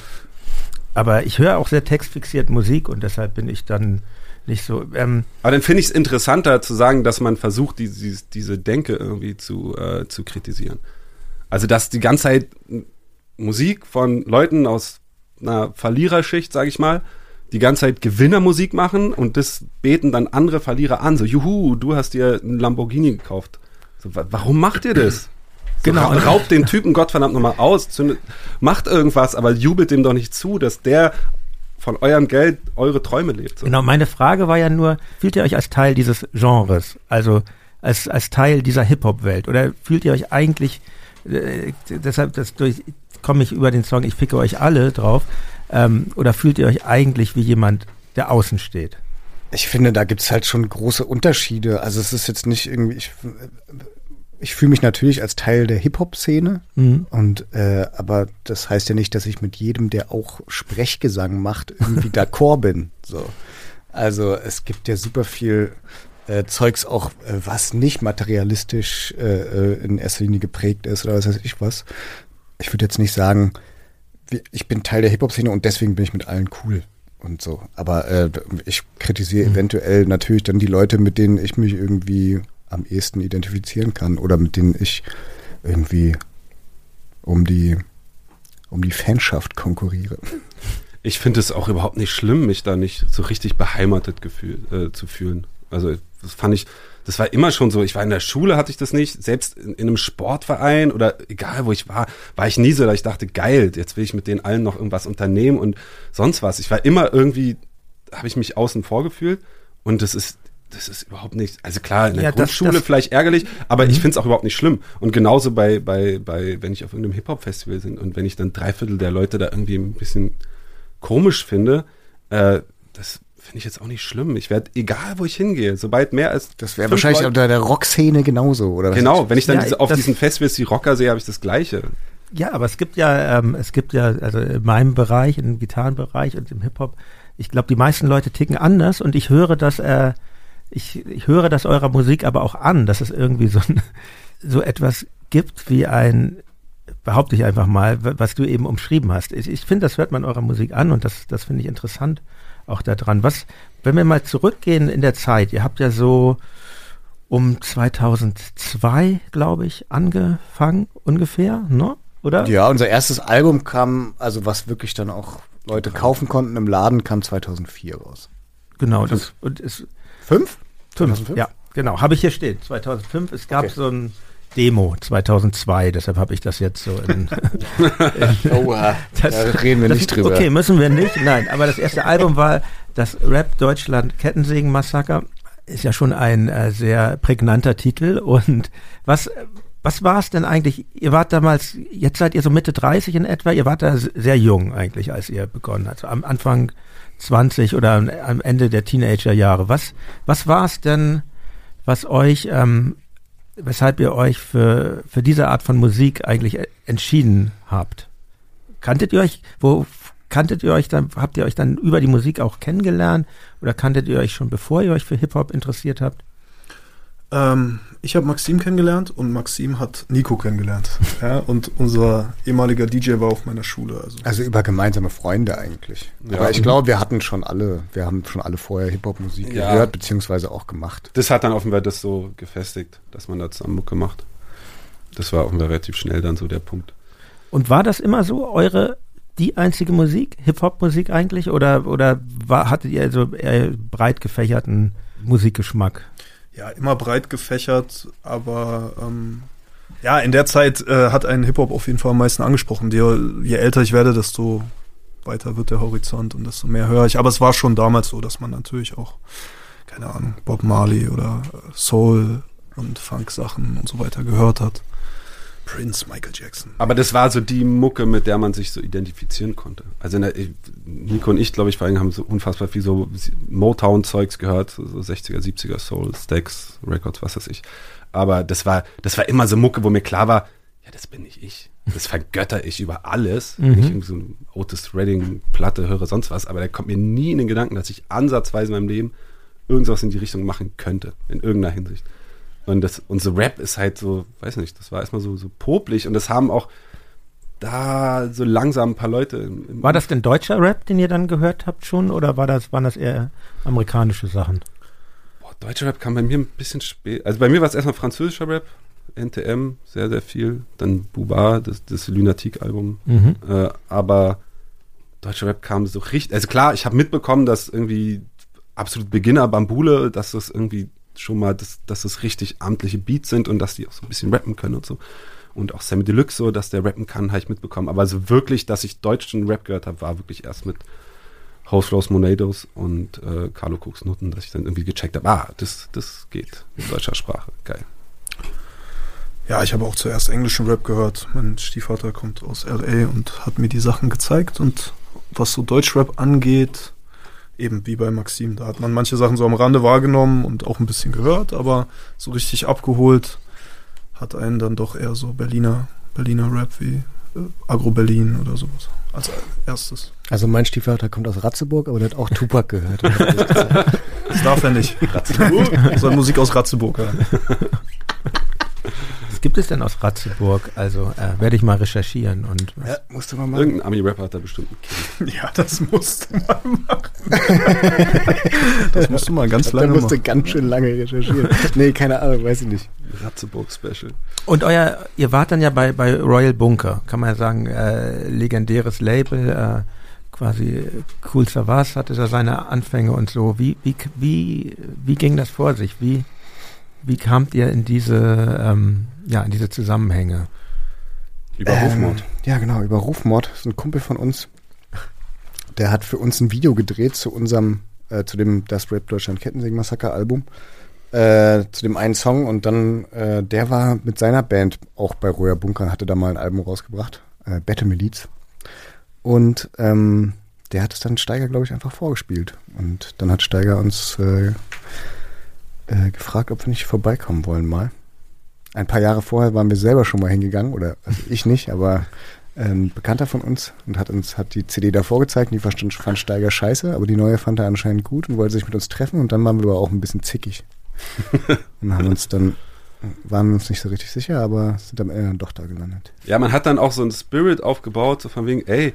Aber ich höre auch sehr textfixiert Musik und deshalb bin ich dann nicht so. Ähm, Aber dann finde ich es interessanter zu sagen, dass man versucht, die, diese, diese Denke irgendwie zu, äh, zu kritisieren. Also, dass die ganze Zeit Musik von Leuten aus einer Verliererschicht, sage ich mal, die ganze Zeit Gewinnermusik machen und das beten dann andere Verlierer an. So, juhu, du hast dir einen Lamborghini gekauft. So, wa warum macht ihr das? Genau. Ra raubt den Typen Gottverdammt nochmal aus, zündet, macht irgendwas, aber jubelt dem doch nicht zu, dass der von eurem Geld eure Träume lebt. So. Genau, meine Frage war ja nur, fühlt ihr euch als Teil dieses Genres, also als, als Teil dieser Hip-Hop-Welt? Oder fühlt ihr euch eigentlich, äh, deshalb das durch, komme ich über den Song Ich ficke euch alle drauf, ähm, oder fühlt ihr euch eigentlich wie jemand, der außen steht? Ich finde, da gibt's halt schon große Unterschiede. Also es ist jetzt nicht irgendwie, ich, ich fühle mich natürlich als Teil der Hip-Hop-Szene mhm. und äh, aber das heißt ja nicht, dass ich mit jedem, der auch Sprechgesang macht, irgendwie d'accord bin. So. Also es gibt ja super viel äh, Zeugs auch, äh, was nicht materialistisch äh, äh, in erster Linie geprägt ist oder was weiß ich was. Ich würde jetzt nicht sagen, ich bin Teil der Hip-Hop-Szene und deswegen bin ich mit allen cool und so. Aber äh, ich kritisiere mhm. eventuell natürlich dann die Leute, mit denen ich mich irgendwie am ehesten identifizieren kann oder mit denen ich irgendwie um die um die Fanschaft konkurriere. Ich finde es auch überhaupt nicht schlimm, mich da nicht so richtig beheimatet gefühl, äh, zu fühlen. Also das fand ich, das war immer schon so. Ich war in der Schule, hatte ich das nicht. Selbst in, in einem Sportverein oder egal wo ich war, war ich nie so, dass ich dachte, geil, jetzt will ich mit denen allen noch irgendwas unternehmen und sonst was. Ich war immer irgendwie, habe ich mich außen vor gefühlt und das ist das ist überhaupt nicht, also klar, in der ja, Grundschule das, das, vielleicht ärgerlich, aber mhm. ich finde es auch überhaupt nicht schlimm. Und genauso bei, bei, bei, wenn ich auf irgendeinem Hip-Hop-Festival bin und wenn ich dann drei Viertel der Leute da irgendwie ein bisschen komisch finde, äh, das finde ich jetzt auch nicht schlimm. Ich werde, egal wo ich hingehe, sobald mehr als. Das wäre wahrscheinlich Leute, unter der Rockszene genauso, oder was? Genau, wenn ich dann ja, diese, auf diesen Festivals die Rocker sehe, habe ich das Gleiche. Ja, aber es gibt ja, ähm, es gibt ja, also in meinem Bereich, im Gitarrenbereich und im Hip-Hop, ich glaube, die meisten Leute ticken anders und ich höre, dass äh, ich, ich höre das eurer Musik aber auch an, dass es irgendwie so, so etwas gibt wie ein, behaupte ich einfach mal, was du eben umschrieben hast. Ich, ich finde, das hört man eurer Musik an und das, das finde ich interessant auch daran. Was, wenn wir mal zurückgehen in der Zeit, ihr habt ja so um 2002, glaube ich, angefangen ungefähr, ne? Oder? Ja, unser erstes Album kam, also was wirklich dann auch Leute kaufen konnten im Laden, kam 2004 raus. Genau, das und es Fünf? 2005? Ja, genau. Habe ich hier stehen. 2005. Es gab okay. so ein Demo 2002, deshalb habe ich das jetzt so in. in oh, das, da reden wir nicht drüber. Okay, müssen wir nicht. Nein, aber das erste Album war das Rap Deutschland Kettensägen Massaker. Ist ja schon ein äh, sehr prägnanter Titel. Und was, was war es denn eigentlich? Ihr wart damals, jetzt seid ihr so Mitte 30 in etwa. Ihr wart da sehr jung eigentlich, als ihr begonnen habt. Am Anfang 20 oder am Ende der Teenagerjahre. Was, was war es denn, was euch, ähm, weshalb ihr euch für, für diese Art von Musik eigentlich entschieden habt? Kanntet ihr euch, wo kanntet ihr euch dann, habt ihr euch dann über die Musik auch kennengelernt oder kanntet ihr euch schon bevor ihr euch für Hip-Hop interessiert habt? Ähm, ich habe Maxim kennengelernt und Maxim hat Nico kennengelernt. ja, und unser ehemaliger DJ war auf meiner Schule. Also, also über gemeinsame Freunde eigentlich. Ja. Aber ich glaube, wir hatten schon alle, wir haben schon alle vorher Hip-Hop-Musik ja. gehört, beziehungsweise auch gemacht. Das hat dann offenbar das so gefestigt, dass man da zusammen Mucke macht. Das war offenbar relativ schnell dann so der Punkt. Und war das immer so eure die einzige Musik, Hip-Hop-Musik eigentlich? Oder, oder war, hattet ihr so eher breit gefächerten Musikgeschmack? Ja, immer breit gefächert, aber ähm, ja, in der Zeit äh, hat ein Hip-Hop auf jeden Fall am meisten angesprochen. Je, je älter ich werde, desto weiter wird der Horizont und desto mehr höre ich. Aber es war schon damals so, dass man natürlich auch, keine Ahnung, Bob Marley oder Soul und Funk-Sachen und so weiter gehört hat. Prince, Michael Jackson. Aber das war so die Mucke, mit der man sich so identifizieren konnte. Also der, Nico und ich, glaube ich, vor allem haben so unfassbar viel so Motown-Zeugs gehört, so 60er, 70er Soul, Stax, Records, was weiß ich. Aber das war, das war immer so Mucke, wo mir klar war, ja, das bin nicht ich. Das vergötter ich über alles. Mhm. Wenn ich irgendwie so eine Otis Redding-Platte höre, sonst was. Aber der kommt mir nie in den Gedanken, dass ich ansatzweise in meinem Leben irgendwas in die Richtung machen könnte. In irgendeiner Hinsicht. Und das, unser Rap ist halt so, weiß nicht, das war erstmal so, so popelig und das haben auch da so langsam ein paar Leute. Im, im war das denn deutscher Rap, den ihr dann gehört habt schon, oder war das, waren das eher amerikanische Sachen? Boah, deutscher Rap kam bei mir ein bisschen spät. Also bei mir war es erstmal französischer Rap, NTM, sehr, sehr viel. Dann Buba, das, das Lunatic-Album. Mhm. Äh, aber deutscher Rap kam so richtig. Also klar, ich habe mitbekommen, dass irgendwie absolut Beginner Bambule, dass das irgendwie schon mal, dass, dass das richtig amtliche Beats sind und dass die auch so ein bisschen rappen können und so. und auch Sammy Deluxe so, dass der rappen kann, habe ich mitbekommen. Aber so wirklich, dass ich deutschen Rap gehört habe, war wirklich erst mit House Flows Monados und äh, Carlo Cooks Nutten, dass ich dann irgendwie gecheckt habe, ah, das, das geht in deutscher Sprache. Geil. Ja, ich habe auch zuerst englischen Rap gehört. Mein Stiefvater kommt aus LA und hat mir die Sachen gezeigt. Und was so Deutschrap angeht, eben wie bei Maxim, da hat man manche Sachen so am Rande wahrgenommen und auch ein bisschen gehört, aber so richtig abgeholt hat einen dann doch eher so Berliner, Berliner Rap wie äh, Agro Berlin oder sowas als erstes. Also mein Stiefvater kommt aus Ratzeburg, aber der hat auch Tupac gehört. Das darf er nicht. Ratzeburg? Soll Musik aus Ratzeburg hören. Gibt es denn aus Ratzeburg? Also äh, werde ich mal recherchieren und Ja, musst du mal machen. Irgendein Ami-Rapper hat da bestimmt ein Kind. Ja, das musst du mal machen. Das musst du mal ganz lange machen. ganz schön lange recherchieren. nee, keine Ahnung, weiß ich nicht. Ratzeburg-Special. Und euer, ihr wart dann ja bei, bei Royal Bunker, kann man ja sagen, äh, legendäres Label, äh, quasi Cool Savas hatte da seine Anfänge und so. Wie, wie, wie, wie ging das vor sich? Wie, wie kamt ihr in diese, ähm, ja, in diese Zusammenhänge? Über Rufmord. Ähm, ja, genau, über Rufmord. Das ist ein Kumpel von uns. Der hat für uns ein Video gedreht zu unserem, äh, zu dem Das Rap Deutschland Kettensägen Massaker Album. Äh, zu dem einen Song und dann, äh, der war mit seiner Band auch bei Royer Bunker, hatte da mal ein Album rausgebracht, äh, Bette Miliz. Und ähm, der hat es dann Steiger, glaube ich, einfach vorgespielt. Und dann hat Steiger uns äh, äh, gefragt, ob wir nicht vorbeikommen wollen mal. Ein paar Jahre vorher waren wir selber schon mal hingegangen, oder also ich nicht, aber ein Bekannter von uns und hat uns hat die CD davor gezeigt und die fand, fand Steiger scheiße, aber die neue fand er anscheinend gut und wollte sich mit uns treffen und dann waren wir aber auch ein bisschen zickig. und haben uns dann, waren wir uns nicht so richtig sicher, aber sind am Ende dann doch da gelandet. Ja, man hat dann auch so einen Spirit aufgebaut, so von wegen, ey,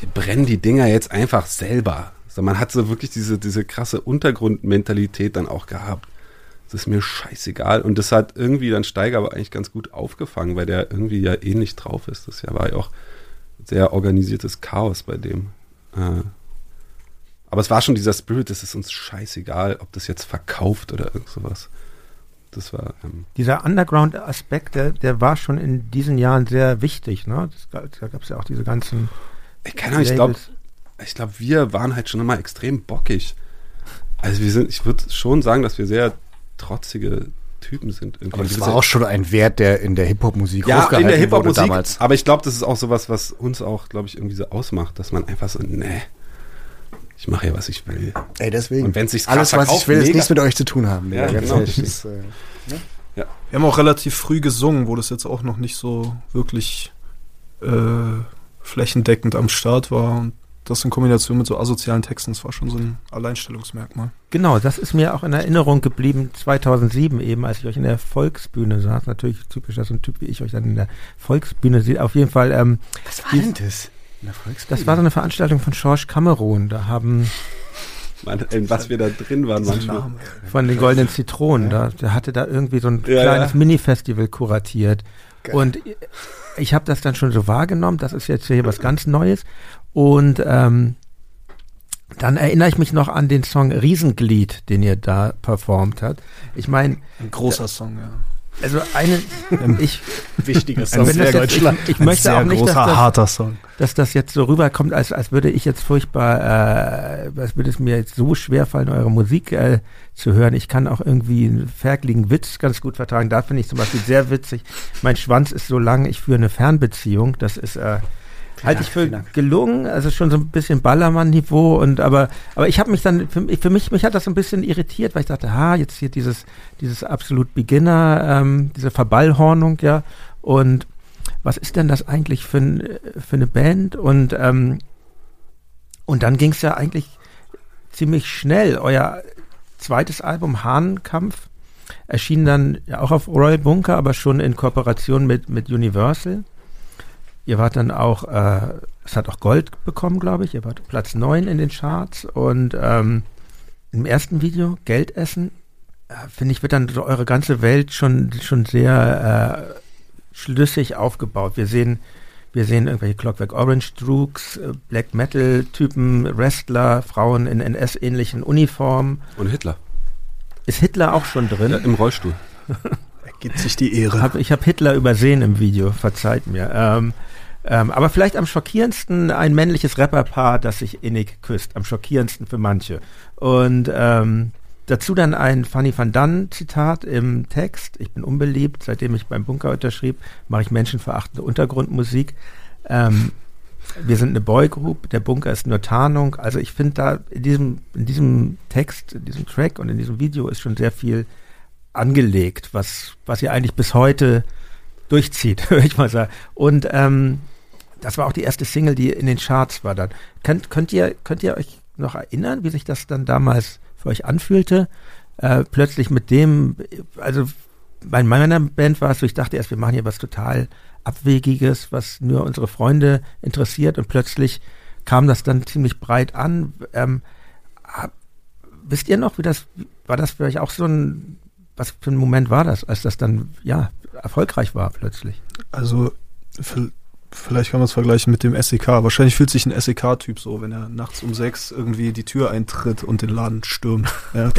wir brennen die Dinger jetzt einfach selber. So, man hat so wirklich diese, diese krasse Untergrundmentalität dann auch gehabt. Das ist mir scheißegal. Und das hat irgendwie dann Steiger aber eigentlich ganz gut aufgefangen, weil der irgendwie ja ähnlich drauf ist. Das ja war ja auch sehr organisiertes Chaos bei dem. Äh, aber es war schon dieser Spirit, das ist uns scheißegal, ob das jetzt verkauft oder irgend sowas. Das war, ähm, Dieser Underground-Aspekt, der, der war schon in diesen Jahren sehr wichtig. Ne? Das, da gab es ja auch diese ganzen ich kann ich glaube, ich glaube, wir waren halt schon immer extrem bockig. Also wir sind, ich würde schon sagen, dass wir sehr trotzige Typen sind. Irgendwie. Aber das war auch schon ein Wert, der in der Hip-Hop-Musik ja, in hochgehalten der wurde Hip-Hop-Musik. damals. Aber ich glaube, das ist auch sowas, was uns auch, glaube ich, irgendwie so ausmacht, dass man einfach so, nee, ich mache ja, was ich will. Ey, deswegen. Und wenn sich's Alles, was ich will, ist nichts mit euch zu tun haben. Ja, ganz genau. ehrlich, das, äh, Wir haben auch relativ früh gesungen, wo das jetzt auch noch nicht so wirklich äh, flächendeckend am Start war. Und das in Kombination mit so asozialen Texten, das war schon so ein Alleinstellungsmerkmal. Genau, das ist mir auch in Erinnerung geblieben, 2007 eben, als ich euch in der Volksbühne saß. Natürlich typisch, dass so ein Typ wie ich euch dann in der Volksbühne sieht. Auf jeden Fall, ähm, was war denn das? In der Volksbühne? das war so eine Veranstaltung von George Cameron. Da haben Man, in was wir da drin waren manchmal. von den Goldenen Zitronen, da, der hatte da irgendwie so ein Ja, kleines ja. Mini-Festival kuratiert. Geil. Und ich habe das dann schon so wahrgenommen, das ist jetzt hier was ganz Neues. Und ähm, dann erinnere ich mich noch an den Song Riesenglied, den ihr da performt habt. Ich meine, Ein großer Song, ja. also eine, ich, wichtiger Wenn das jetzt, ich, ich möchte auch nicht, dass das, harter Song. dass das jetzt so rüberkommt, als, als würde ich jetzt furchtbar, äh, als würde es mir jetzt so schwer fallen, eure Musik äh, zu hören. Ich kann auch irgendwie einen ferkligen Witz ganz gut vertragen. Da finde ich zum Beispiel sehr witzig. Mein Schwanz ist so lang, ich führe eine Fernbeziehung. Das ist äh, halte ich für gelungen. Also schon so ein bisschen Ballermann-Niveau und aber aber ich habe mich dann für, für mich mich hat das so ein bisschen irritiert, weil ich dachte, ha jetzt hier dieses dieses absolut Beginner, ähm, diese Verballhornung, ja und was ist denn das eigentlich für, ein, für eine Band? Und, ähm, und dann ging es ja eigentlich ziemlich schnell. Euer zweites Album, Hahnkampf, erschien dann ja auch auf Royal Bunker, aber schon in Kooperation mit, mit Universal. Ihr wart dann auch, äh, es hat auch Gold bekommen, glaube ich. Ihr wart Platz 9 in den Charts und ähm, im ersten Video, Geldessen, äh, finde ich, wird dann so eure ganze Welt schon, schon sehr äh, schlüssig aufgebaut. Wir sehen, wir sehen irgendwelche Clockwork Orange Droogs, äh, Black Metal Typen, Wrestler, Frauen in NS-ähnlichen Uniformen. Und Hitler. Ist Hitler auch schon drin? Ja, Im Rollstuhl. Gibt sich die Ehre. Hab, ich habe Hitler übersehen im Video, verzeiht mir. Ähm, ähm, aber vielleicht am schockierendsten ein männliches Rapperpaar, das sich innig küsst. Am schockierendsten für manche. Und ähm, dazu dann ein Fanny van Dunn Zitat im Text. Ich bin unbeliebt, seitdem ich beim Bunker unterschrieb, mache ich menschenverachtende Untergrundmusik. Ähm, wir sind eine Boygroup, der Bunker ist nur Tarnung. Also ich finde da in diesem, in diesem Text, in diesem Track und in diesem Video ist schon sehr viel angelegt, was, was ihr eigentlich bis heute durchzieht, würde ich mal sagen. Und ähm, das war auch die erste Single, die in den Charts war dann. Könnt, könnt, ihr, könnt ihr euch noch erinnern, wie sich das dann damals für euch anfühlte? Äh, plötzlich mit dem, also bei meiner Band war es so, ich dachte erst, wir machen hier was total Abwegiges, was nur unsere Freunde interessiert und plötzlich kam das dann ziemlich breit an. Ähm, wisst ihr noch, wie das, war das für euch auch so ein, was für ein Moment war das, als das dann, ja, erfolgreich war plötzlich? Also, vielleicht kann man es vergleichen mit dem SEK. Wahrscheinlich fühlt sich ein SEK-Typ so, wenn er nachts um sechs irgendwie die Tür eintritt und den Laden stürmt. Ja.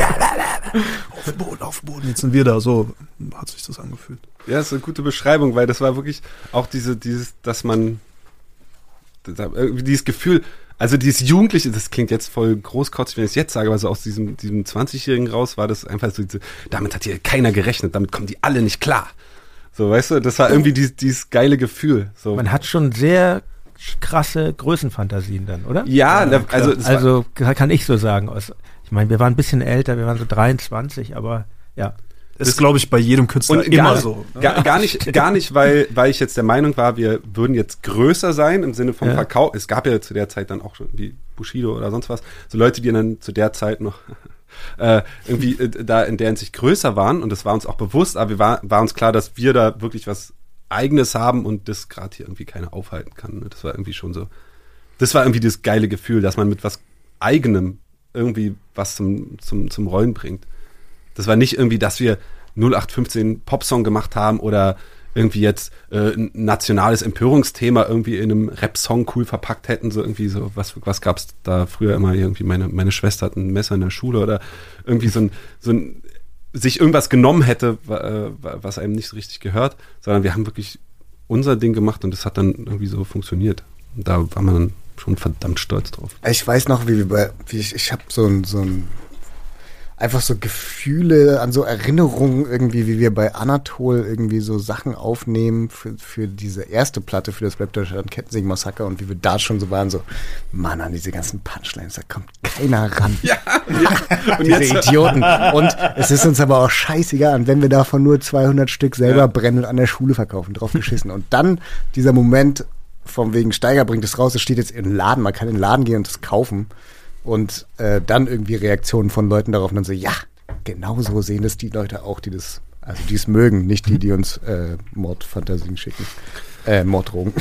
auf den Boden, auf den Boden. Jetzt sind wir da. So hat sich das angefühlt. Ja, das ist eine gute Beschreibung, weil das war wirklich auch diese, dieses, dass man dieses Gefühl, also dieses Jugendliche, das klingt jetzt voll großkotzig, wenn ich es jetzt sage, aber so aus diesem, diesem 20-Jährigen raus war das einfach so, damit hat hier keiner gerechnet, damit kommen die alle nicht klar. So, weißt du, das war irgendwie dieses, dieses geile Gefühl. So. Man hat schon sehr krasse Größenfantasien dann, oder? Ja, ja also, also kann ich so sagen. Ich meine, wir waren ein bisschen älter, wir waren so 23, aber ja. Das ist, glaube ich, bei jedem Künstler und immer gar, so. Ne? Gar, gar, nicht, gar nicht, weil, weil ich jetzt der Meinung war, wir würden jetzt größer sein im Sinne vom ja. Verkauf. Es gab ja zu der Zeit dann auch schon wie Bushido oder sonst was. So Leute, die dann zu der Zeit noch äh, irgendwie äh, da in der Hinsicht größer waren und das war uns auch bewusst, aber wir war, war uns klar, dass wir da wirklich was Eigenes haben und das gerade hier irgendwie keiner aufhalten kann. Ne? Das war irgendwie schon so. Das war irgendwie das geile Gefühl, dass man mit was Eigenem irgendwie was zum, zum, zum Rollen bringt. Das war nicht irgendwie, dass wir 0815 Popsong gemacht haben oder irgendwie jetzt äh, ein nationales Empörungsthema irgendwie in einem Rap-Song cool verpackt hätten, so irgendwie so, was, was gab's da früher immer irgendwie, meine, meine Schwester hat ein Messer in der Schule oder irgendwie so ein, so ein, sich irgendwas genommen hätte, äh, was einem nicht so richtig gehört, sondern wir haben wirklich unser Ding gemacht und das hat dann irgendwie so funktioniert. Und da war man dann schon verdammt stolz drauf. Ich weiß noch, wie wie ich, ich habe so ein, so ein einfach so Gefühle, an so Erinnerungen irgendwie, wie wir bei Anatol irgendwie so Sachen aufnehmen für, für diese erste Platte, für das Rap Deutschland Kettensing Massaker und wie wir da schon so waren, so, Mann, an diese ganzen Punchlines, da kommt keiner ran. ja, ja. Und diese Idioten. Und es ist uns aber auch scheißegal. Und wenn wir davon nur 200 Stück selber ja. brennen und an der Schule verkaufen, drauf geschissen. Und dann dieser Moment, vom wegen Steiger bringt es raus, es steht jetzt im Laden, man kann in den Laden gehen und es kaufen. Und äh, dann irgendwie Reaktionen von Leuten darauf und dann so, ja, genau so sehen es die Leute auch, die das, also die es mögen, nicht die, die uns äh, Mordfantasien schicken. Äh, Morddrogen.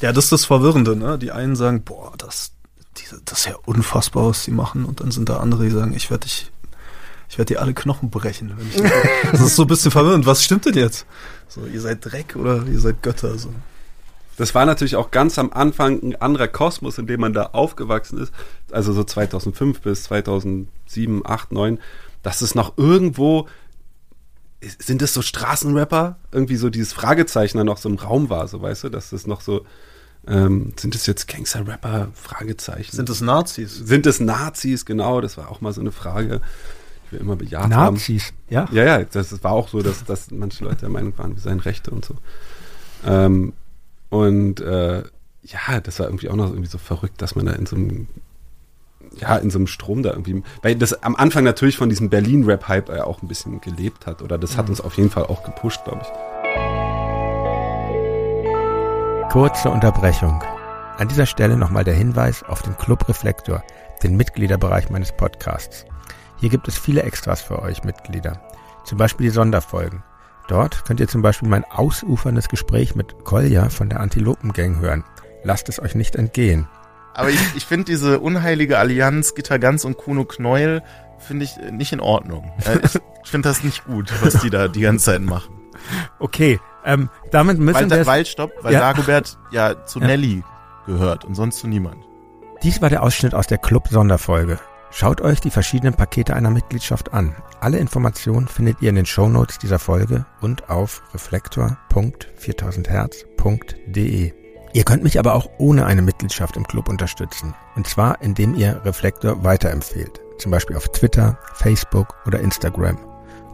Ja, das ist das Verwirrende, ne? Die einen sagen, boah, das, diese, das ist ja unfassbar, was die machen. Und dann sind da andere, die sagen, ich werde dich, ich werde dir alle Knochen brechen. Wenn ich das, das ist so ein bisschen verwirrend. Was stimmt denn jetzt? So, ihr seid Dreck oder ihr seid Götter? So das war natürlich auch ganz am Anfang ein anderer Kosmos, in dem man da aufgewachsen ist. Also so 2005 bis 2007, 8, 9. Das ist noch irgendwo, sind das so Straßenrapper? Irgendwie so dieses Fragezeichen dann noch so im Raum war, so weißt du, dass das noch so, ähm, sind es jetzt Gangster-Rapper? Fragezeichen. Sind es Nazis? Sind es Nazis, genau, das war auch mal so eine Frage, die wir immer bejaht Nazis, haben. Nazis, ja. Ja, ja, das war auch so, dass, dass manche Leute der Meinung waren, wir seien Rechte und so. Ähm, und äh, ja, das war irgendwie auch noch irgendwie so verrückt, dass man da in so einem ja, in so einem Strom da irgendwie, weil das am Anfang natürlich von diesem Berlin-Rap-Hype äh, auch ein bisschen gelebt hat oder das hat mhm. uns auf jeden Fall auch gepusht, glaube ich. Kurze Unterbrechung. An dieser Stelle nochmal der Hinweis auf den Club Reflektor, den Mitgliederbereich meines Podcasts. Hier gibt es viele Extras für euch Mitglieder. Zum Beispiel die Sonderfolgen. Dort könnt ihr zum Beispiel mein ausuferndes Gespräch mit Kolja von der Antilopengang hören. Lasst es euch nicht entgehen. Aber ich, ich finde diese unheilige Allianz Gitter Ganz und Kuno Knäuel finde ich nicht in Ordnung. Ich finde das nicht gut, was die da die ganze Zeit machen. Okay, ähm, damit müssen wir... Weil, stopp, weil ja. Dagobert ja zu ja. Nelly gehört und sonst zu niemand. Dies war der Ausschnitt aus der Club-Sonderfolge. Schaut euch die verschiedenen Pakete einer Mitgliedschaft an. Alle Informationen findet ihr in den Shownotes dieser Folge und auf reflektor.4000herz.de. Ihr könnt mich aber auch ohne eine Mitgliedschaft im Club unterstützen. Und zwar, indem ihr Reflektor weiterempfehlt. Zum Beispiel auf Twitter, Facebook oder Instagram.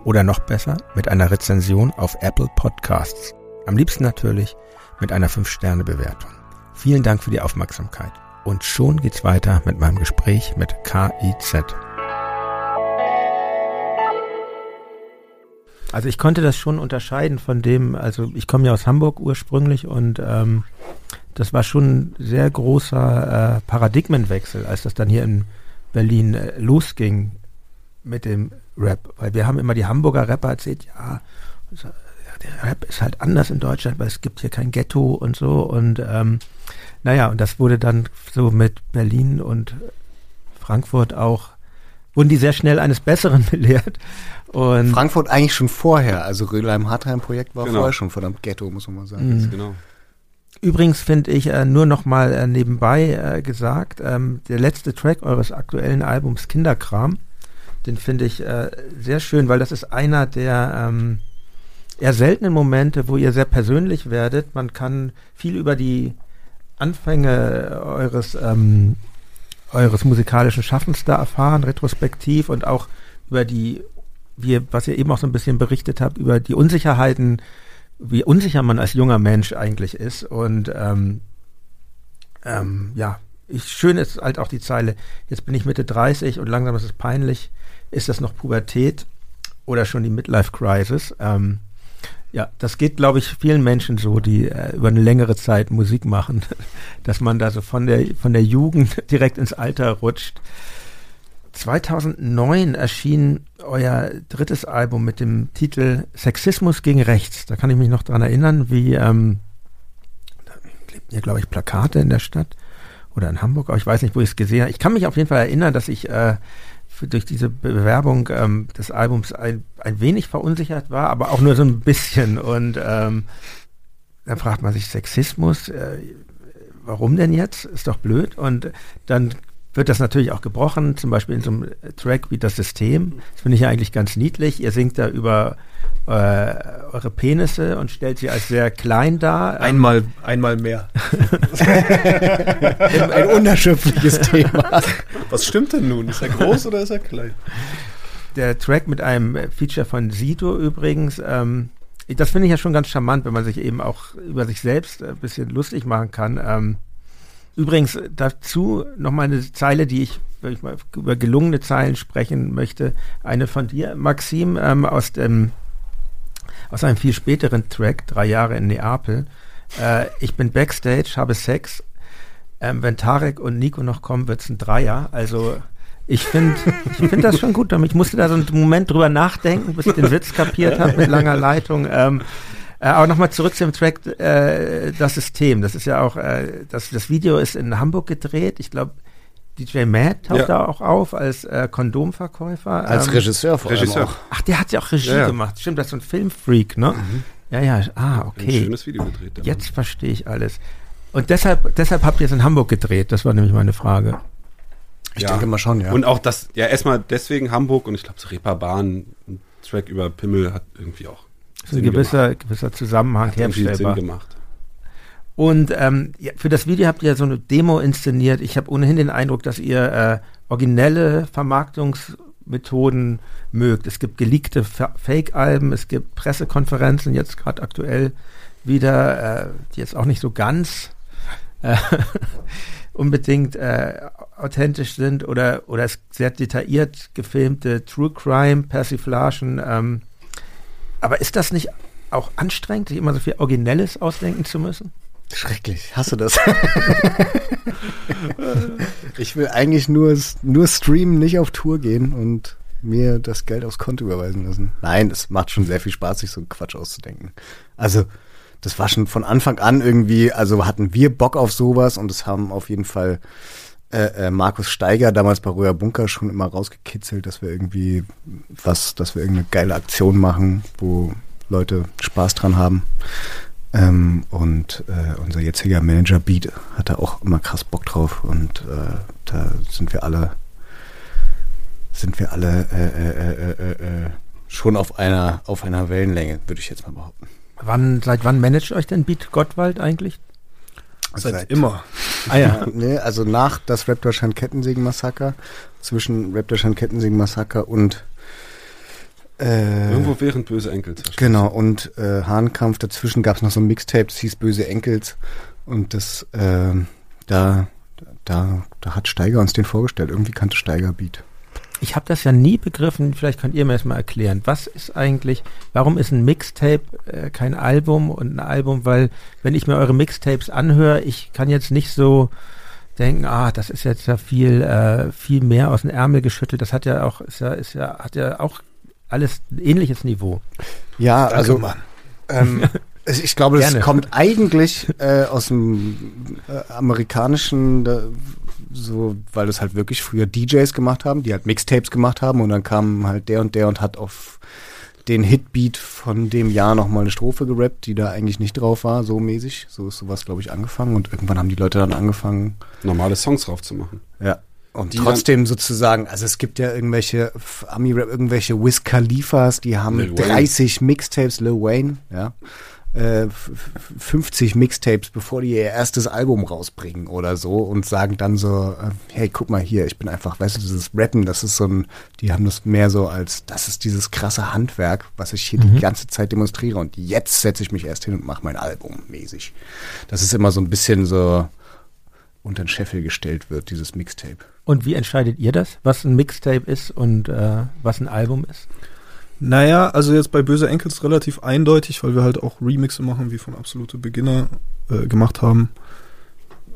Oder noch besser, mit einer Rezension auf Apple Podcasts. Am liebsten natürlich mit einer 5-Sterne-Bewertung. Vielen Dank für die Aufmerksamkeit. Und schon geht's weiter mit meinem Gespräch mit KIZ. Also ich konnte das schon unterscheiden von dem, also ich komme ja aus Hamburg ursprünglich und ähm, das war schon ein sehr großer äh, Paradigmenwechsel, als das dann hier in Berlin äh, losging mit dem Rap. Weil wir haben immer die Hamburger Rapper erzählt, ja, ja, der Rap ist halt anders in Deutschland, weil es gibt hier kein Ghetto und so und ähm, naja, und das wurde dann so mit Berlin und Frankfurt auch, wurden die sehr schnell eines Besseren belehrt. Und Frankfurt eigentlich schon vorher, also Rödelheim-Hartheim-Projekt war Genau. vorher schon verdammt Ghetto, muss man mal sagen. Mhm. Genau. Übrigens finde ich äh, nur noch mal äh, nebenbei äh, gesagt, ähm, der letzte Track eures aktuellen Albums Kinderkram, den finde ich äh, sehr schön, weil das ist einer der ähm, eher seltenen Momente, wo ihr sehr persönlich werdet. Man kann viel über die Anfänge eures ähm, eures musikalischen Schaffens da erfahren, retrospektiv und auch über die, wie, was ihr eben auch so ein bisschen berichtet habt, über die Unsicherheiten, wie unsicher man als junger Mensch eigentlich ist. Und ähm, ähm, ja, ich, schön ist halt auch die Zeile, jetzt bin ich Mitte 30 und langsam ist es peinlich. Ist das noch Pubertät oder schon die Midlife Crisis? Ähm, ja, das geht, glaube ich, vielen Menschen so, die äh, über eine längere Zeit Musik machen, dass man da so von der, von der Jugend direkt ins Alter rutscht. 2009 erschien euer drittes Album mit dem Titel Sexismus gegen Rechts. Da kann ich mich noch dran erinnern, wie ähm, da klebten ja, glaube ich, Plakate in der Stadt oder in Hamburg, aber ich weiß nicht, wo ich es gesehen habe. Ich kann mich auf jeden Fall erinnern, dass ich äh, durch diese Bewerbung ähm, des Albums ein, ein wenig verunsichert war, aber auch nur so ein bisschen. Und ähm, dann fragt man sich, Sexismus, äh, warum denn jetzt? Ist doch blöd. Und dann wird das natürlich auch gebrochen, zum Beispiel in so einem Track wie das System. Das finde ich ja eigentlich ganz niedlich. Ihr singt da über äh, eure Penisse und stellt sie als sehr klein dar. Ähm, Einmal, einmal mehr. Ein, unerschöpfliches Thema. Was stimmt denn nun? Ist er groß oder ist er klein? der Track mit einem äh, Feature von Sido übrigens, ähm, das finde ich ja schon ganz charmant, wenn man sich eben auch über sich selbst ein bisschen lustig machen kann. Ähm, übrigens äh, dazu nochmal eine Zeile, die ich, wenn ich mal über gelungene Zeilen sprechen möchte, eine von dir, Maxim, ähm, aus dem aus einem viel späteren Track, drei Jahre in Neapel. Äh, ich bin Backstage, habe Sex. Ähm, wenn Tarek und Nico noch kommen, wird's ein Dreier. Also ich finde ich find das schon gut. Ich musste da so einen Moment drüber nachdenken, bis ich den Witz kapiert habe mit langer Leitung. Ähm, äh, aber nochmal zurück zum Track äh, Das System. Das ist ja auch, äh, das, das Video ist in Hamburg gedreht. Ich glaube, DJ Matt taucht Ja. da auch auf als äh, Kondomverkäufer. Als Ähm, Regisseur vor allem Regisseur. auch. Ach, der hat ja auch Regie Ja, ja. gemacht. Stimmt, das ist so ein Filmfreak, ne? Ja, ja, ah, Ein okay. schönes Video gedreht. der Jetzt verstehe ich alles. Und deshalb, deshalb habt ihr es in Hamburg gedreht. Das war nämlich meine Frage. Ich Ja. denke mal schon, ja. Und auch das, ja, erstmal deswegen Hamburg und ich glaube, so Reeperbahn, ein Track über Pimmel hat irgendwie auch ist ein gewisser, gewisser Zusammenhang Hat irgendwie Sinn herstellbar. gemacht. Und ähm, ja, für das Video habt ihr so eine Demo inszeniert. Ich habe ohnehin den Eindruck, dass ihr äh, originelle Vermarktungsmethoden mögt. Es gibt geleakte Fa- Fake-Alben, es gibt Pressekonferenzen, jetzt gerade aktuell wieder, äh, die jetzt auch nicht so ganz äh, unbedingt äh, authentisch sind oder, oder es sehr detailliert gefilmte True Crime Persiflagen. Ähm, aber ist das nicht auch anstrengend, sich immer so viel Originelles ausdenken zu müssen? Schrecklich, hasse das. ich will eigentlich nur, nur streamen, nicht auf Tour gehen und mir das Geld aufs Konto überweisen lassen. Nein, es macht schon sehr viel Spaß, sich so einen Quatsch auszudenken. Also, das war schon von Anfang an irgendwie, also hatten wir Bock auf sowas und es haben auf jeden Fall äh, äh, Markus Steiger damals bei Röhr Bunker schon immer rausgekitzelt, dass wir irgendwie was, dass wir irgendeine geile Aktion machen, wo Leute Spaß dran haben. Ähm, und äh, unser jetziger Manager Beat hat da auch immer krass Bock drauf und äh, da sind wir alle sind wir alle äh, schon auf einer, auf einer Wellenlänge, würde ich jetzt mal behaupten. Wann, seit wann managt euch denn Beat Gottwald eigentlich? Seit, immer. Ah ja, nee, also nach das Rap Deutschland Kettensägen-Massaker, zwischen Rap Deutschland Kettensägen-Massaker und äh, Irgendwo während böse Enkels. Genau, und äh, Hahnkampf, dazwischen gab es noch so ein Mixtape, das hieß Böse Enkels. Und das, äh, da, da, da hat Steiger uns den vorgestellt. Irgendwie kannte Steiger Beat. Ich habe das ja nie begriffen, vielleicht könnt ihr mir das mal erklären. Was ist eigentlich, warum ist ein Mixtape äh, kein Album und ein Album? Weil, wenn ich mir eure Mixtapes anhöre, ich kann jetzt nicht so denken, ah, das ist jetzt ja viel, äh, viel mehr aus dem Ärmel geschüttelt. Das hat ja auch, ist ja, ist ja, hat ja auch alles ein ähnliches Niveau. Ja, Danke, also Mann. ähm, ich glaube, das Gerne. kommt eigentlich äh, aus dem äh, amerikanischen, da, so, weil das halt wirklich früher DJs gemacht haben, die halt Mixtapes gemacht haben und dann kam halt der und der und hat auf den Hitbeat von dem Jahr nochmal eine Strophe gerappt, die da eigentlich nicht drauf war, so mäßig. So ist sowas, glaube ich, angefangen und irgendwann haben die Leute dann angefangen, Normale Songs drauf zu machen. ja. Und Die trotzdem sozusagen, also es gibt ja irgendwelche Ami-Rap, irgendwelche Wiz Khalifas, die haben Lil Wayne. 30 Mixtapes, Lil Wayne, ja. Äh, f- f- 50 Mixtapes, bevor die ihr erstes Album rausbringen oder so und sagen dann so, äh, hey, guck mal hier, ich bin einfach, weißt du, dieses Rappen, das ist so ein, die haben das mehr so als, das ist dieses krasse Handwerk, was ich hier die ganze Zeit demonstriere und jetzt setze ich mich erst hin und mache mein Album mäßig. Das ist immer so ein bisschen so unter den Scheffel gestellt wird, dieses Mixtape. Und wie entscheidet ihr das, was ein Mixtape ist und äh, was ein Album ist? Naja, also jetzt bei Böse Enkels relativ eindeutig, weil wir halt auch Remixe machen, wie von Absolute Beginner äh, gemacht haben.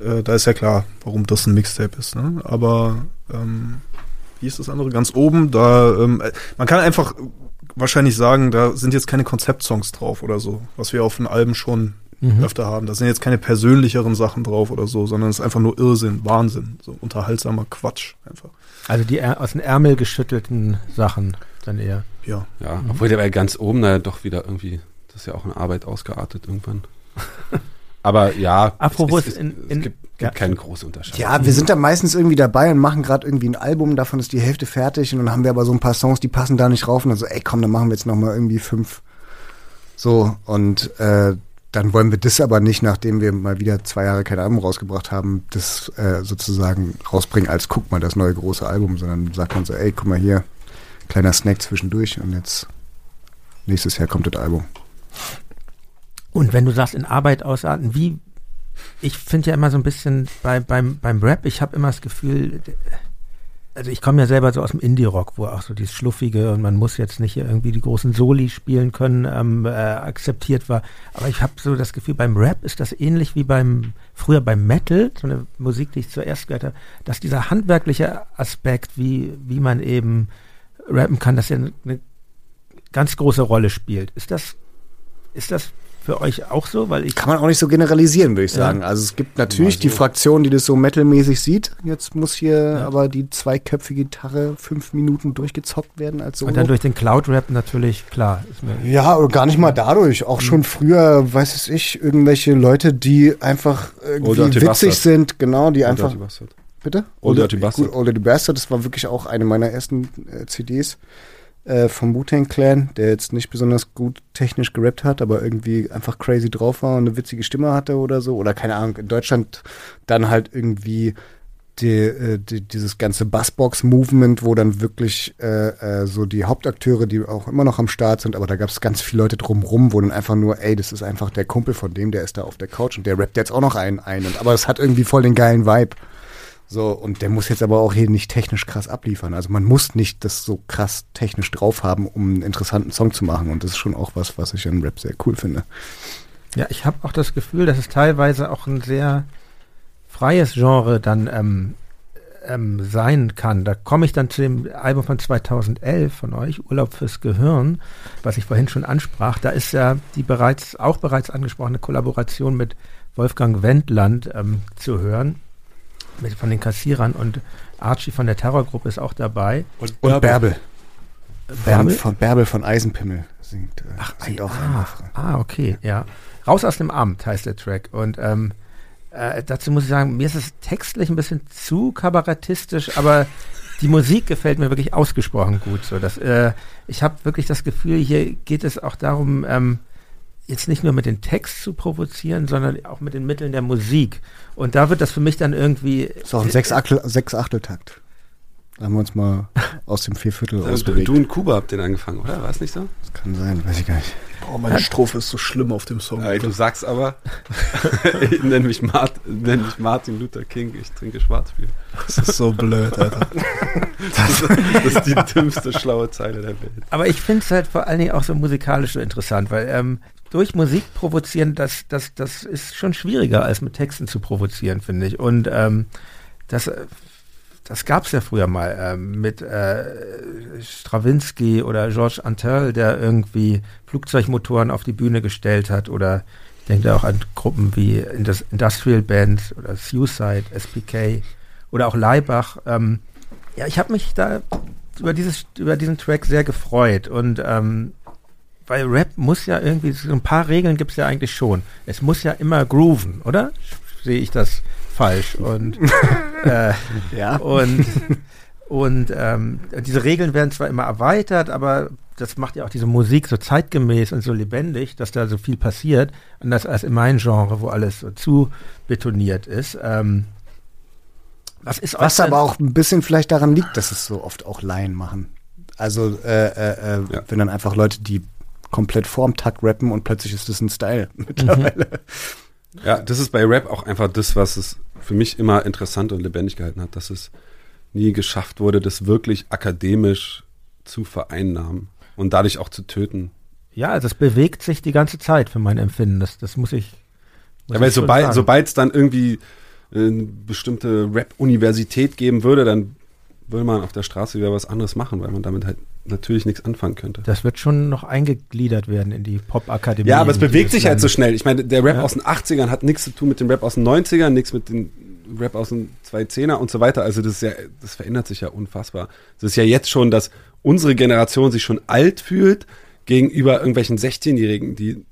Äh, da ist ja klar, warum das ein Mixtape ist. Ne? Aber ähm, wie ist das andere? Ganz oben, da ähm, äh, man kann einfach wahrscheinlich sagen, da sind jetzt keine Konzeptsongs drauf oder so, was wir auf den Alben schon Mhm. öfter haben. Da sind jetzt keine persönlicheren Sachen drauf oder so, sondern es ist einfach nur Irrsinn, Wahnsinn, so unterhaltsamer Quatsch einfach. Also die aus den Ärmel geschüttelten Sachen dann eher. Ja. Ja, obwohl der war ganz oben, naja, doch wieder irgendwie, das ist ja auch eine Arbeit ausgeartet irgendwann. Aber ja, Apropos es, es, in- es in- gibt, ja. gibt keine große Unterscheidung. Ja, wir sind da meistens irgendwie dabei und machen gerade irgendwie ein Album, davon ist die Hälfte fertig und dann haben wir aber so ein paar Songs, die passen da nicht rauf und dann so, ey komm, dann machen wir jetzt nochmal irgendwie fünf. So, und äh, dann wollen wir das aber nicht, nachdem wir mal wieder zwei Jahre kein Album rausgebracht haben, das äh, sozusagen rausbringen als guck mal das neue große Album, sondern sagt man so, ey, guck mal hier, kleiner Snack zwischendurch und jetzt nächstes Jahr kommt das Album. Und wenn du sagst, in Arbeit ausarten, wie, ich finde ja immer so ein bisschen bei, beim, beim Rap, ich habe immer das Gefühl, also ich komme ja selber so aus dem Indie-Rock, wo auch so dieses Schluffige und man muss jetzt nicht irgendwie die großen Soli spielen können, ähm, äh, akzeptiert war. Aber ich habe so das Gefühl, beim Rap ist das ähnlich wie beim, früher beim Metal, so eine Musik, die ich zuerst gehört habe, dass dieser handwerkliche Aspekt, wie, wie man eben rappen kann, dass er eine, ganz große Rolle spielt. Ist das, ist das für euch auch so? Weil ich Kann man auch nicht so generalisieren, würde ich Ja. sagen. Also es gibt natürlich Mal so. die Fraktion, die das so metalmäßig sieht. Jetzt muss hier aber die zweiköpfige Gitarre fünf Minuten durchgezockt werden als Solo. Und dann durch den Cloud-Rap natürlich, klar. Ist mir, ja, oder gar nicht mal dadurch. Auch schon früher, weiß es ich, irgendwelche Leute, die einfach irgendwie witzig Bastard. sind, genau, die einfach. Bastard. Bitte? Old Dirty Gut, Bastard. Old Dirty Bastard, das war wirklich auch eine meiner ersten äh, CDs äh, vom Wu-Tang Clan, der jetzt nicht besonders gut technisch gerappt hat, aber irgendwie einfach crazy drauf war und eine witzige Stimme hatte oder so. Oder keine Ahnung, in Deutschland dann halt irgendwie die, äh, die, dieses ganze Bassbox-Movement, wo dann wirklich äh, äh, so die Hauptakteure, die auch immer noch am Start sind, aber da gab es ganz viele Leute drumrum, wo dann einfach nur, ey, das ist einfach der Kumpel von dem, der ist da auf der Couch und der rappt jetzt auch noch einen ein. Und, aber es hat irgendwie voll den geilen Vibe. So, und der muss jetzt aber auch hier nicht technisch krass abliefern. Also man muss nicht das so krass technisch drauf haben, um einen interessanten Song zu machen. Und das ist schon auch was, was ich an Rap sehr cool finde. ja, ich habe auch das Gefühl, dass es teilweise auch ein sehr freies Genre dann ähm, ähm, sein kann. Da komme ich dann zu dem Album von 2011 von euch, Urlaub fürs Gehirn, was ich vorhin schon ansprach. Da ist ja die bereits, auch bereits angesprochene Kollaboration mit Wolfgang Wendland ähm, zu hören, mit, von den Kassierern und Archie von der Terrorgruppe ist auch dabei. Und Bärbel. Von, Bärbel? von Bärbel von Eisenpimmel singt, äh, Ach, singt auch ah, ah, okay, ja. Raus aus dem Amt heißt der Track. Und ähm, äh, dazu muss ich sagen, mir ist es textlich ein bisschen zu kabarettistisch, aber die Musik gefällt mir wirklich ausgesprochen gut. So, dass, äh, ich habe wirklich das Gefühl, hier geht es auch darum, ähm, jetzt nicht nur mit dem Text zu provozieren, sondern auch mit den Mitteln der Musik. Und da wird das für mich dann irgendwie. Ist auch ein Sechsachtel, Sechsachteltakt. Da haben wir uns mal aus dem Vierviertel Also, ausbewegt. du und Kuba habt den angefangen, oder? War es nicht so? Das kann sein, weiß ich gar nicht. Oh, meine Strophe ist so schlimm auf dem Song. Äh, du sagst aber, ich nenne mich, Mart, nenn mich Martin Luther King, ich trinke Schwarzbier. Das ist so blöd, Alter. Das, das ist die dümmste schlaue Zeile der Welt. Aber ich finde es halt vor allen Dingen auch so musikalisch so interessant, weil ähm, durch Musik provozieren, das, das, das ist schon schwieriger, als mit Texten zu provozieren, finde ich. Und ähm, das, äh, das gab es ja früher mal ähm, mit äh, Stravinsky oder Georges Antel, der irgendwie Flugzeugmotoren auf die Bühne gestellt hat. Oder ich denke da auch an Gruppen wie Indus- Industrial Band oder Suicide, SPK oder auch Leibach. Ähm, ja, ich habe mich da über, dieses, über diesen Track sehr gefreut. Und ähm, weil Rap muss ja irgendwie, so ein paar Regeln gibt es ja eigentlich schon. Es muss ja immer grooven, oder? Sehe ich das falsch? Und, äh, Ja. und, und ähm, diese Regeln werden zwar immer erweitert, aber das macht ja auch diese Musik so zeitgemäß und so lebendig, dass da so viel passiert, anders als in meinem Genre, wo alles so zu betoniert ist. Ähm, was ist Was aber auch ein bisschen vielleicht daran liegt, dass es so oft auch Laien machen. Also äh, äh, äh, Ja. wenn dann einfach Leute, die komplett vorm Takt rappen und plötzlich ist das ein Style mittlerweile. Ja, das ist bei Rap auch einfach das, was es für mich immer interessant und lebendig gehalten hat, dass es nie geschafft wurde, das wirklich akademisch zu vereinnahmen und dadurch auch zu töten. Ja, also es bewegt sich die ganze Zeit für mein Empfinden. Das, das muss ich. muss Ja, weil sobald sobald es dann irgendwie eine bestimmte Rap-Universität geben würde, dann würde man auf der Straße wieder was anderes machen, weil man damit halt natürlich nichts anfangen könnte. Das wird schon noch eingegliedert werden in die Pop-Akademie. Ja, aber es bewegt sich halt so schnell. Ich meine, der Rap Ja. aus den 80ern hat nichts zu tun mit dem Rap aus den 90ern, nichts mit dem Rap aus den 2010er und so weiter. Also das ist ja, das verändert sich ja unfassbar. Es ist ja jetzt schon, dass unsere Generation sich schon alt fühlt gegenüber irgendwelchen 16-Jährigen, die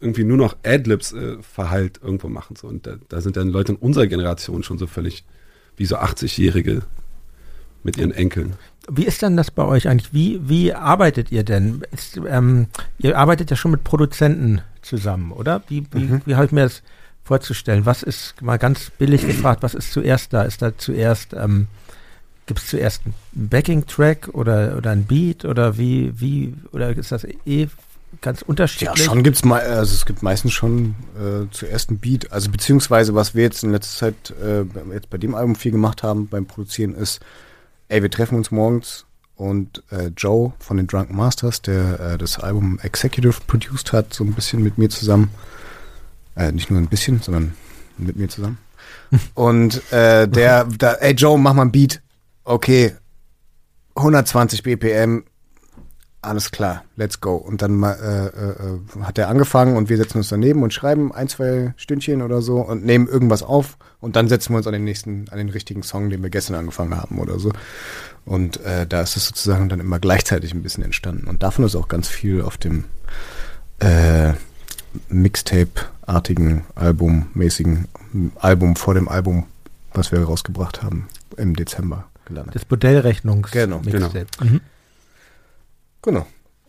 irgendwie nur noch Adlibs äh, verhalt irgendwo machen. So. Und da, da sind dann Leute in unserer Generation schon so völlig wie so 80-Jährige mit ihren Enkeln. Wie ist denn das bei euch eigentlich? Wie, wie arbeitet ihr denn? Ist, ähm, ihr arbeitet ja schon mit Produzenten zusammen, oder? Wie, wie, Mhm. wie habe ich mir das vorzustellen? Was ist, mal ganz billig gefragt, was ist zuerst da? Ist da zuerst, ähm, gibt es zuerst einen Backing-Track oder, oder ein Beat oder wie, wie, oder ist das eh ganz Ja, unterschiedlich? schon gibt's mal, also es gibt meistens schon äh, zuerst ein Beat. Also beziehungsweise was wir jetzt in letzter Zeit äh, jetzt bei dem Album viel gemacht haben beim Produzieren ist, ey, wir treffen uns morgens und äh, Joe von den Drunken Masters, der äh, das Album Executive produced hat, so ein bisschen mit mir zusammen. Äh, nicht nur ein bisschen, sondern mit mir zusammen. und äh, der, da, ey Joe, mach mal ein Beat. Okay, 120 BPM, alles klar, let's go. Und dann mal, äh, äh, hat er angefangen und wir setzen uns daneben und schreiben ein, zwei Stündchen oder so und nehmen irgendwas auf und dann setzen wir uns an den nächsten, an den richtigen Song, den wir gestern angefangen haben oder so. Und äh, da ist es sozusagen dann immer gleichzeitig ein bisschen entstanden. Und davon ist auch ganz viel auf dem äh, Mixtape-artigen, albummäßigen Album vor dem Album, was wir rausgebracht haben im Dezember gelandet. Das Modellrechnungs Genau, genau. Mhm. Genau.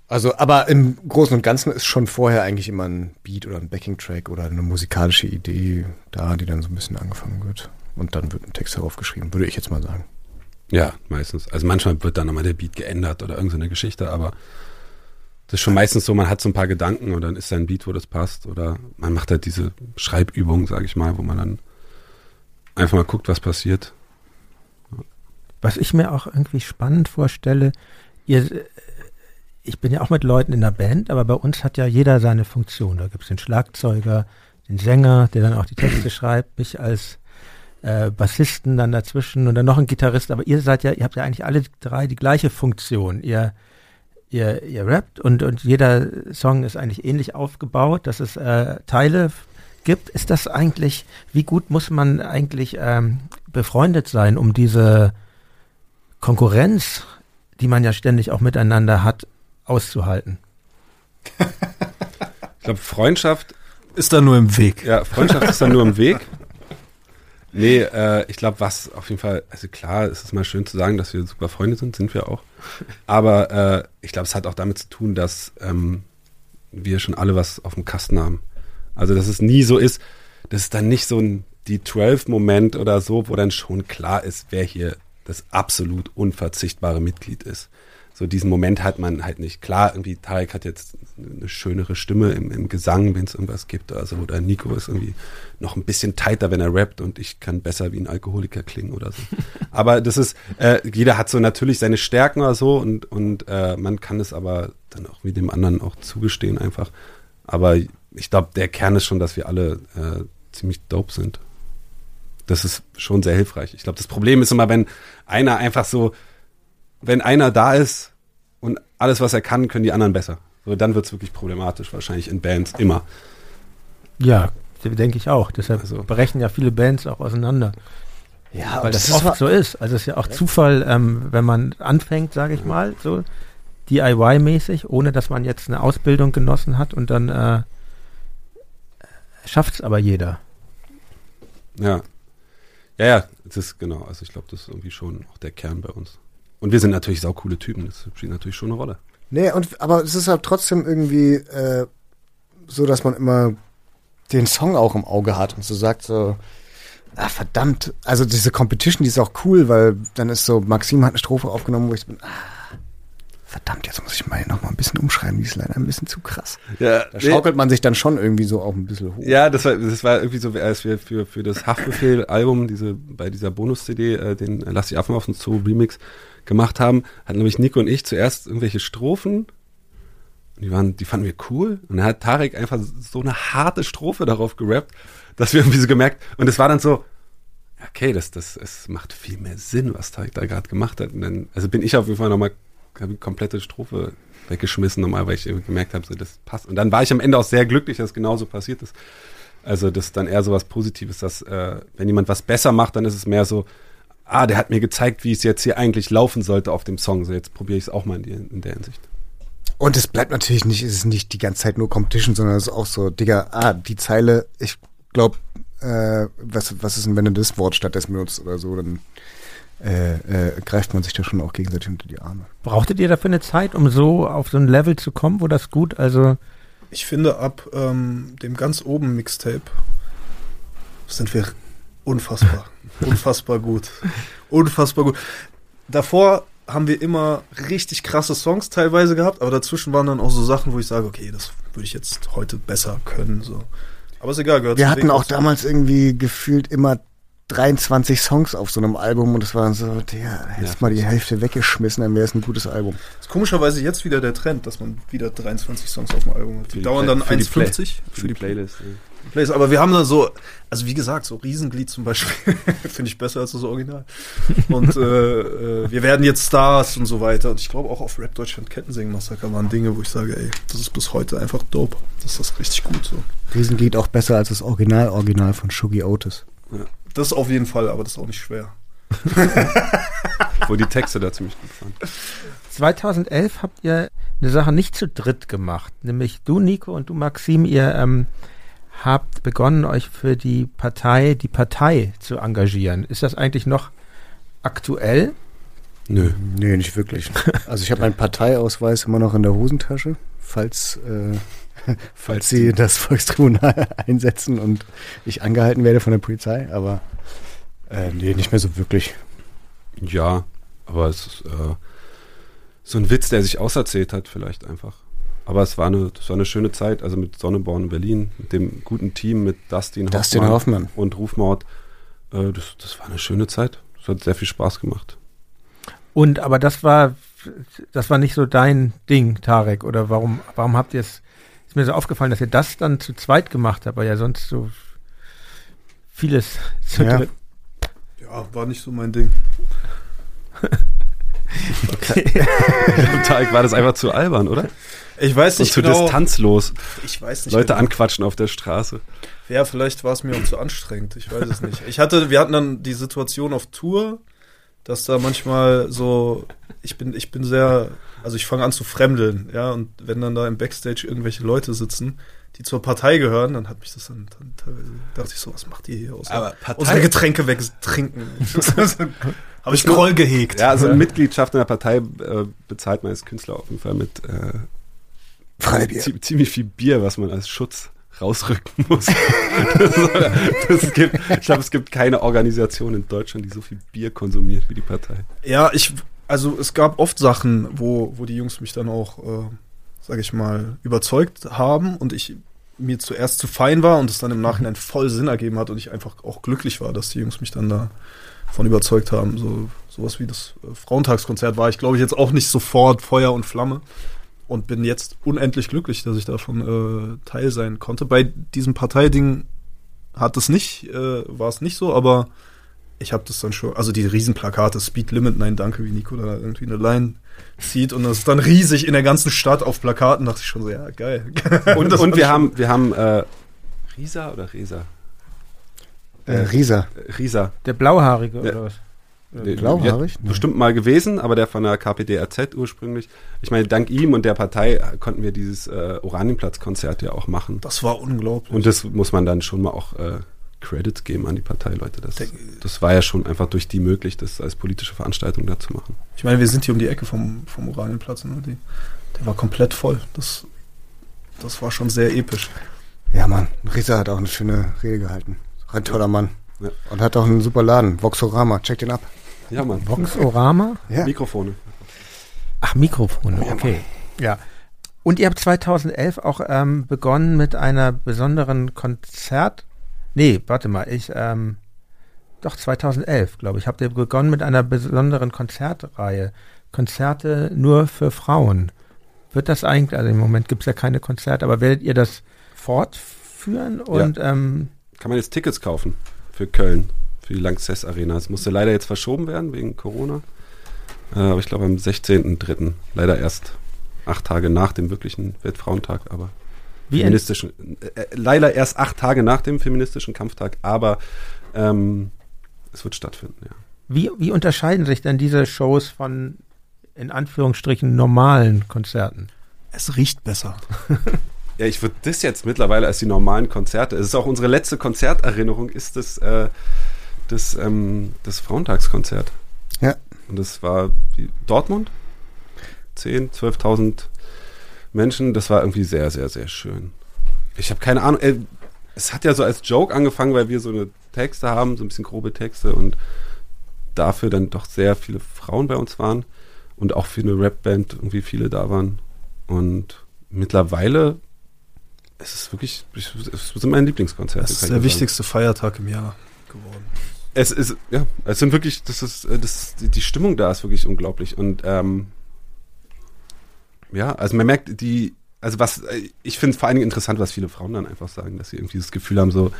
Also, aber im Großen und Ganzen ist schon vorher eigentlich immer ein Beat oder ein Backing-Track oder eine musikalische Idee da, die dann so ein bisschen angefangen wird. Und dann wird ein Text darauf geschrieben, würde ich jetzt mal sagen. Ja, meistens. Also manchmal wird dann nochmal der Beat geändert oder irgendeine so Geschichte, aber das ist schon meistens so, man hat so ein paar Gedanken und dann ist da ein Beat, wo das passt. Oder man macht halt diese Schreibübung, sage ich mal, wo man dann einfach mal guckt, was passiert. Was ich mir auch irgendwie spannend vorstelle, ihr, ich bin ja auch mit Leuten in der Band, aber bei uns hat ja jeder seine Funktion. Da gibt es den Schlagzeuger, den Sänger, der dann auch die Texte schreibt, mich als äh, Bassisten dann dazwischen und dann noch ein Gitarrist. Aber ihr seid ja, ihr habt ja eigentlich alle drei die gleiche Funktion. Ihr, ihr, ihr rappt und, und jeder Song ist eigentlich ähnlich aufgebaut, dass es äh, Teile gibt. Ist das eigentlich, wie gut muss man eigentlich ähm, befreundet sein, um diese Konkurrenz, die man ja ständig auch miteinander hat, auszuhalten. Ich glaube, Freundschaft, Ist da nur im Weg. ja, Freundschaft ist dann nur im Weg. Nee, äh, ich glaube, was auf jeden Fall, also klar, es ist mal schön zu sagen, dass wir super Freunde sind, sind wir auch. Aber äh, ich glaube, es hat auch damit zu tun, dass ähm, wir schon alle was auf dem Kasten haben. Also, dass es nie so ist, dass es dann nicht so ein die 12-Moment oder so, wo dann schon klar ist, wer hier das absolut unverzichtbare Mitglied ist. So diesen Moment hat man halt nicht. Klar, irgendwie Tarek hat jetzt eine schönere Stimme im, im Gesang, wenn es irgendwas gibt. Also oder Nico ist irgendwie noch ein bisschen tighter, wenn er rappt und ich kann besser wie ein Alkoholiker klingen oder so. aber das ist, äh, jeder hat so natürlich seine Stärken oder so und, und äh, man kann es aber dann auch wie dem anderen auch zugestehen einfach. Aber ich glaube, der Kern ist schon, dass wir alle äh, ziemlich dope sind. Das ist schon sehr hilfreich. Ich glaube, das Problem ist immer, wenn einer einfach so, wenn einer da ist und alles, was er kann, können die anderen besser. So, dann wird es wirklich problematisch, wahrscheinlich in Bands immer. Ja, denke ich auch. Deshalb Also. brechen ja viele Bands auch auseinander. Ja, weil das, oft so ist. Also es ist ja auch Zufall, ähm, wenn man anfängt, sage ich mal, so DIY-mäßig, ohne dass man jetzt eine Ausbildung genossen hat und dann äh, schafft es aber jeder. Ja. Ja, ja, das ist genau. Also ich glaube, das ist irgendwie schon auch der Kern bei uns. Und wir sind natürlich saukoole Typen. Das spielt natürlich schon eine Rolle. Nee, und, aber es ist halt trotzdem irgendwie äh, so, dass man immer den Song auch im Auge hat und so sagt so, ah, verdammt, also diese Competition, die ist auch cool, weil dann ist so, Maxim hat eine Strophe aufgenommen, wo ich bin, ah, verdammt, jetzt muss ich mal noch mal ein bisschen umschreiben, die ist leider ein bisschen zu krass. Ja, Da schaukelt man sich dann schon irgendwie so auch ein bisschen hoch. Ja, das war, das war irgendwie so, als wir für, für das Haftbefehl-Album, diese, bei dieser Bonus-CD, äh, den Lass die Affen auf den Zoo Remix gemacht haben, hatten nämlich Nico und ich zuerst irgendwelche Strophen. Und die waren, die fanden wir cool. Und dann hat Tarek einfach so eine harte Strophe darauf gerappt, dass wir irgendwie so gemerkt, und es war dann so, okay, das, das, es macht viel mehr Sinn, was Tarek da gerade gemacht hat. Und dann, also bin ich auf jeden Fall nochmal, habe die komplette Strophe weggeschmissen nochmal, weil ich gemerkt habe, so, das passt. Und dann war ich am Ende auch sehr glücklich, dass es genauso passiert ist. Also das ist dann eher so was Positives, dass äh, wenn jemand was besser macht, dann ist es mehr so, ah, der hat mir gezeigt, wie es jetzt hier eigentlich laufen sollte auf dem Song. So jetzt probiere ich es auch mal in, die, in der Hinsicht. Und es bleibt natürlich nicht, es ist nicht die ganze Zeit nur Competition, sondern es ist auch so, Digga, ah, die Zeile, ich glaube, äh, was, was ist denn, wenn du das Wort stattdessen benutzt oder so, dann äh, äh, greift man sich da schon auch gegenseitig unter die Arme. Brauchtet ihr dafür eine Zeit, um so auf so ein Level zu kommen, wo das gut, also Ich finde, ab ähm, dem ganz oben Mixtape sind wir unfassbar. unfassbar gut. Unfassbar gut. Davor haben wir immer richtig krasse Songs teilweise gehabt, aber dazwischen waren dann auch so Sachen, wo ich sage, okay, das würde ich jetzt heute besser können. So. Aber ist egal, gehört Wir hatten Ding auch dazu. damals irgendwie gefühlt immer 23 Songs auf so einem Album und es war dann so, Digga, hättest Ja, mal die Hälfte weggeschmissen, dann wäre es ein gutes Album. Ist komischerweise jetzt wieder der Trend, dass man wieder 23 Songs auf dem Album hat. Die Für dauern Play- dann für die Play- 1,50 Für die Playlist. Plays. Aber wir haben dann so, also wie gesagt, so Riesenglied zum Beispiel finde ich besser als das Original. Und äh, äh, wir werden jetzt Stars und so weiter. Und ich glaube auch auf Rap Deutschland Kettensingen Massaker waren Dinge, wo ich sage, ey, das ist bis heute einfach dope. Das ist das richtig gut so. Riesenglied auch besser als das Original-Original von Shuggy Otis. Das auf jeden Fall, aber das ist auch nicht schwer. Wo die Texte da ziemlich gut waren. 2011 habt ihr eine Sache nicht zu dritt gemacht, nämlich du, Nico, und du, Maxim, ihr ähm, habt begonnen, euch für die Partei, die Partei zu engagieren. Ist das eigentlich noch aktuell? Nö. Nee, nicht wirklich. Also ich habe meinen Parteiausweis immer noch in der Hosentasche, falls, äh, falls sie das Volkstribunal einsetzen und ich angehalten werde von der Polizei, aber äh, nee, nicht mehr so wirklich. Ja, aber es ist äh, so ein Witz, der sich auserzählt hat, vielleicht einfach. Aber es war eine, das war eine schöne Zeit, also mit Sonneborn in Berlin, mit dem guten Team, mit Dustin, Dustin Hoffmann Hoffmann. und Rufmord. Äh, das, das war eine schöne Zeit. Das hat sehr viel Spaß gemacht. Und aber das war das war nicht so dein Ding, Tarek, oder warum warum habt ihr es mir so aufgefallen, dass ihr das dann zu zweit gemacht habt, weil ja sonst so vieles zu Ja. dritt. Ja, war nicht so mein Ding. Tarek war das einfach zu albern, oder? Ich weiß Und nicht zu genau. distanzlos. Ich weiß nicht Leute genau. anquatschen auf der Straße. Ja, vielleicht war es mir auch zu anstrengend. Ich weiß es nicht. Ich hatte, wir hatten dann die Situation auf Tour, dass da manchmal so, ich bin, ich bin sehr, also ich fange an zu fremdeln, ja, und wenn dann da im Backstage irgendwelche Leute sitzen, die zur Partei gehören, dann hat mich das dann, dann teilweise, dachte ich so, was macht ihr hier aus? Aber Partei- Unsere Getränke wegtrinken. Habe ich Groll gehegt. Ja, also Mitgliedschaft in der Partei äh, bezahlt man als Künstler auf jeden Fall mit äh, Freibier. zie- ziemlich viel Bier, was man als Schutz rausrücken muss. das, das gibt, ich glaube, es gibt keine Organisation in Deutschland, die so viel Bier konsumiert wie die Partei. Ja, ich, also es gab oft Sachen, wo, wo die Jungs mich dann auch, äh, sag ich mal, überzeugt haben und ich mir zuerst zu fein war und es dann im Nachhinein voll Sinn ergeben hat und ich einfach auch glücklich war, dass die Jungs mich dann da von überzeugt haben. So sowas wie das äh, Frauentagskonzert war ich, glaube ich, jetzt auch nicht sofort Feuer und Flamme und bin jetzt unendlich glücklich, dass ich davon äh, Teil sein konnte. Bei diesem Parteiding hat es nicht, äh, war es nicht so, aber ich habe das dann schon, also die Riesenplakate, Speed Limit, nein, danke, wie Nico da irgendwie eine Line zieht und das ist dann riesig in der ganzen Stadt auf Plakaten, dachte ich schon so, ja, geil. Und, und wir haben, wir haben äh, Risa oder Resa? Äh, Rieser. Äh, Risa. Der Blauhaarige Ja. oder was? Der- blauhaarig? ja. Bestimmt mal gewesen, aber der von der KPDRZ ursprünglich. Ich meine, dank ihm und der Partei konnten wir dieses äh, Oranienplatz-Konzert ja auch machen. Das war unglaublich. Und das muss man dann schon mal auch äh, Credits geben an die Parteileute. Das, das war ja schon einfach durch die möglich, das als politische Veranstaltung da zu machen. ich meine, wir sind hier um die Ecke vom, vom Oranienplatz, ne? die, der war komplett voll. Das, das war schon sehr episch. Ja, Mann. Rieser hat auch eine schöne Rede gehalten. Ein toller Mann. Ja. Und hat auch einen super Laden. Voxorama. Check den ab. Ja, Mann. Voxorama? Ja. Mikrofone. Ach, Mikrofone, okay. Ja. Und ihr habt 2011 auch ähm, begonnen mit einer besonderen Konzert. Nee, warte mal, ich, ähm, doch 2011, glaube ich, habt ihr begonnen mit einer besonderen Konzertreihe. Konzerte nur für Frauen. Wird das eigentlich, also im Moment gibt es ja keine Konzerte, aber werdet ihr das fortführen? Und ähm, Kann man jetzt Tickets kaufen für Köln, für die Lanxess Arena. Es musste leider jetzt verschoben werden wegen Corona. Äh, aber ich glaube am 16.03. Leider erst acht Tage nach dem wirklichen Weltfrauentag, aber feministischen, äh, äh, leider erst acht Tage nach dem feministischen Kampftag, aber ähm, es wird stattfinden, ja. wie, wie unterscheiden sich denn diese Shows von in Anführungsstrichen normalen Konzerten? Es riecht besser. Ja, ich würde das jetzt mittlerweile als die normalen Konzerte. Es ist auch unsere letzte Konzerterinnerung, ist das, äh, das, ähm, das Frauentagskonzert. Ja. Und das war Dortmund. 10, 12.000 Menschen. Das war irgendwie sehr, sehr, sehr schön. Ich habe keine Ahnung. Äh, es hat ja so als Joke angefangen, weil wir so eine Texte haben, so ein bisschen grobe Texte und dafür dann doch sehr viele Frauen bei uns waren und auch für eine Rapband irgendwie viele da waren. Und mittlerweile es ist wirklich, es sind meine Lieblingskonzerte. Das ist der wichtigste Feiertag im Jahr geworden. Es ist, ja, es sind wirklich, das ist, äh, das, die, die Stimmung da ist wirklich unglaublich. Und ähm, ja, also man merkt die, also was, äh, ich finde es vor allen Dingen interessant, was viele Frauen dann einfach sagen, dass sie irgendwie das Gefühl haben, so,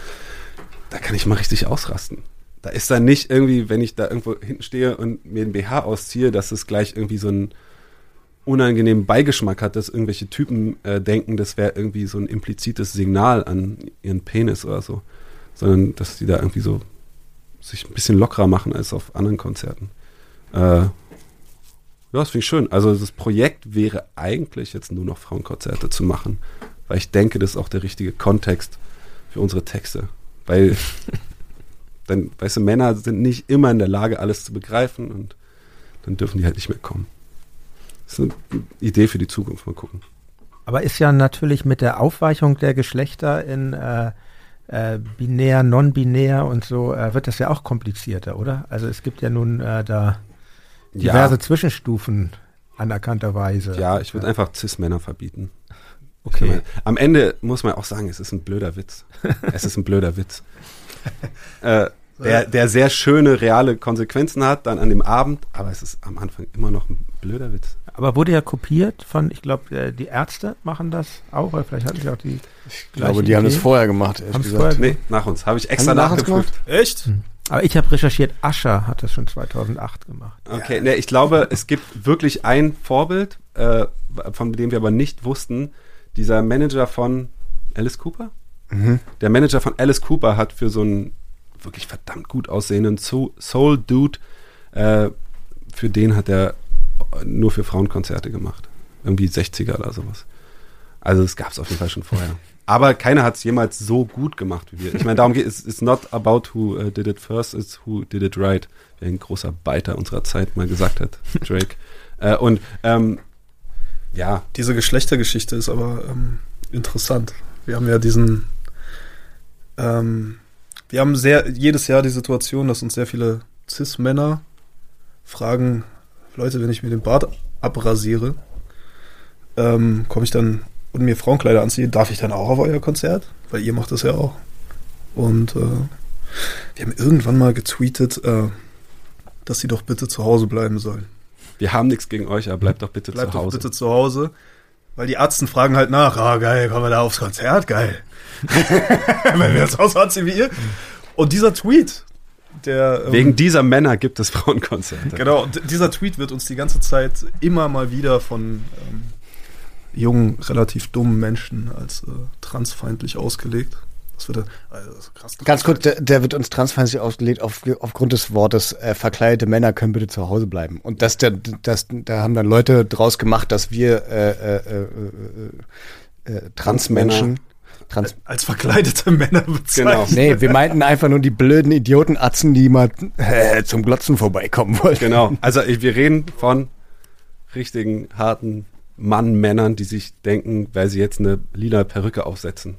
da kann ich mal richtig ausrasten. Da ist dann nicht irgendwie, wenn ich da irgendwo hinten stehe und mir den BH ausziehe, dass es gleich irgendwie so einen unangenehmen Beigeschmack hat, dass irgendwelche Typen äh, denken, das wäre irgendwie so ein implizites Signal an ihren Penis oder so. Sondern dass die da irgendwie so sich ein bisschen lockerer machen als auf anderen Konzerten. Äh, ja, das finde ich schön. Also das Projekt wäre eigentlich jetzt nur noch Frauenkonzerte zu machen, weil ich denke, das ist auch der richtige Kontext für unsere Texte. Weil dann, weißt du, Männer sind nicht immer in der Lage, alles zu begreifen und dann dürfen die halt nicht mehr kommen. Das ist eine Idee für die Zukunft, mal gucken. Aber ist ja natürlich mit der Aufweichung der Geschlechter in äh, äh, binär, non-binär und so, äh, wird das ja auch komplizierter, oder? Also es gibt ja nun äh, da diverse Zwischenstufen anerkannterweise. Ja, ich würde einfach Cis-Männer verbieten. Okay. Am Ende muss man auch sagen, es ist ein blöder Witz. es ist ein blöder Witz. äh, der, der sehr schöne, reale Konsequenzen hat, dann an dem Abend, aber es ist am Anfang immer noch ein blöder Witz. Aber wurde ja kopiert von, ich glaube, äh, die Ärzte machen das auch, oder vielleicht hatten sie auch die. Ich glaube, die haben das vorher gemacht, ehrlich Haben's gesagt. vorher Nee, nach uns. Habe ich extra nachgeprüft. Echt? Aber ich habe recherchiert, Ascher hat das schon 2008 gemacht. Okay, ne, ich glaube, es gibt wirklich ein Vorbild, äh, von dem wir aber nicht wussten. Dieser Manager von Alice Cooper? Mhm. Der Manager von Alice Cooper hat für so einen wirklich verdammt gut aussehenden So- Soul-Dude, äh, für den hat er nur für Frauenkonzerte gemacht. Irgendwie 60er oder sowas. Also das gab es auf jeden Fall schon vorher. Aber keiner hat es jemals so gut gemacht wie wir. Ich meine, darum geht es. It's not about who uh, did it first, it's who did it right. Wie ein großer Beiter unserer Zeit mal gesagt hat, Drake. äh, und ähm, ja, Diese Geschlechtergeschichte ist aber ähm, interessant. Wir haben ja diesen, ähm, wir haben sehr jedes Jahr die Situation, dass uns sehr viele Cis-Männer fragen, Leute, wenn ich mir den Bart abrasiere, ähm, komme ich dann und mir Frauenkleider anziehe, darf ich dann auch auf euer Konzert? Weil ihr macht das ja auch. Und äh, wir haben irgendwann mal getweetet, äh, dass sie doch bitte zu Hause bleiben sollen. wir haben nichts gegen euch, aber bleibt doch bitte Bleibt zu doch Hause. bitte zu Hause. Weil die Ärzten fragen halt nach, ah geil, kommen wir da aufs Konzert, geil. Wenn wir das Haus anziehen wie ihr. Und dieser Tweet, der ähm, Wegen dieser Männer gibt es Frauenkonzerte. genau, dieser Tweet wird uns die ganze Zeit immer mal wieder von ähm, jungen, relativ dummen Menschen als äh, transfeindlich ausgelegt. Das wird also das ist krass. Ganz kurz, der, der wird uns transfeindlich ausgelegt auf, aufgrund des Wortes, äh, verkleidete Männer können bitte zu Hause bleiben. Und das, der, das, da haben dann Leute draus gemacht, dass wir äh, äh, äh, äh, äh, Transmenschen, Trans als verkleidete Männer bezeichnen. Genau. Nee, wir meinten einfach nur die blöden Idiotenatzen, die mal äh, zum Glotzen vorbeikommen wollten. Genau. Also wir reden von richtigen, harten Mann-Männern, die sich denken, weil sie jetzt eine lila Perücke aufsetzen,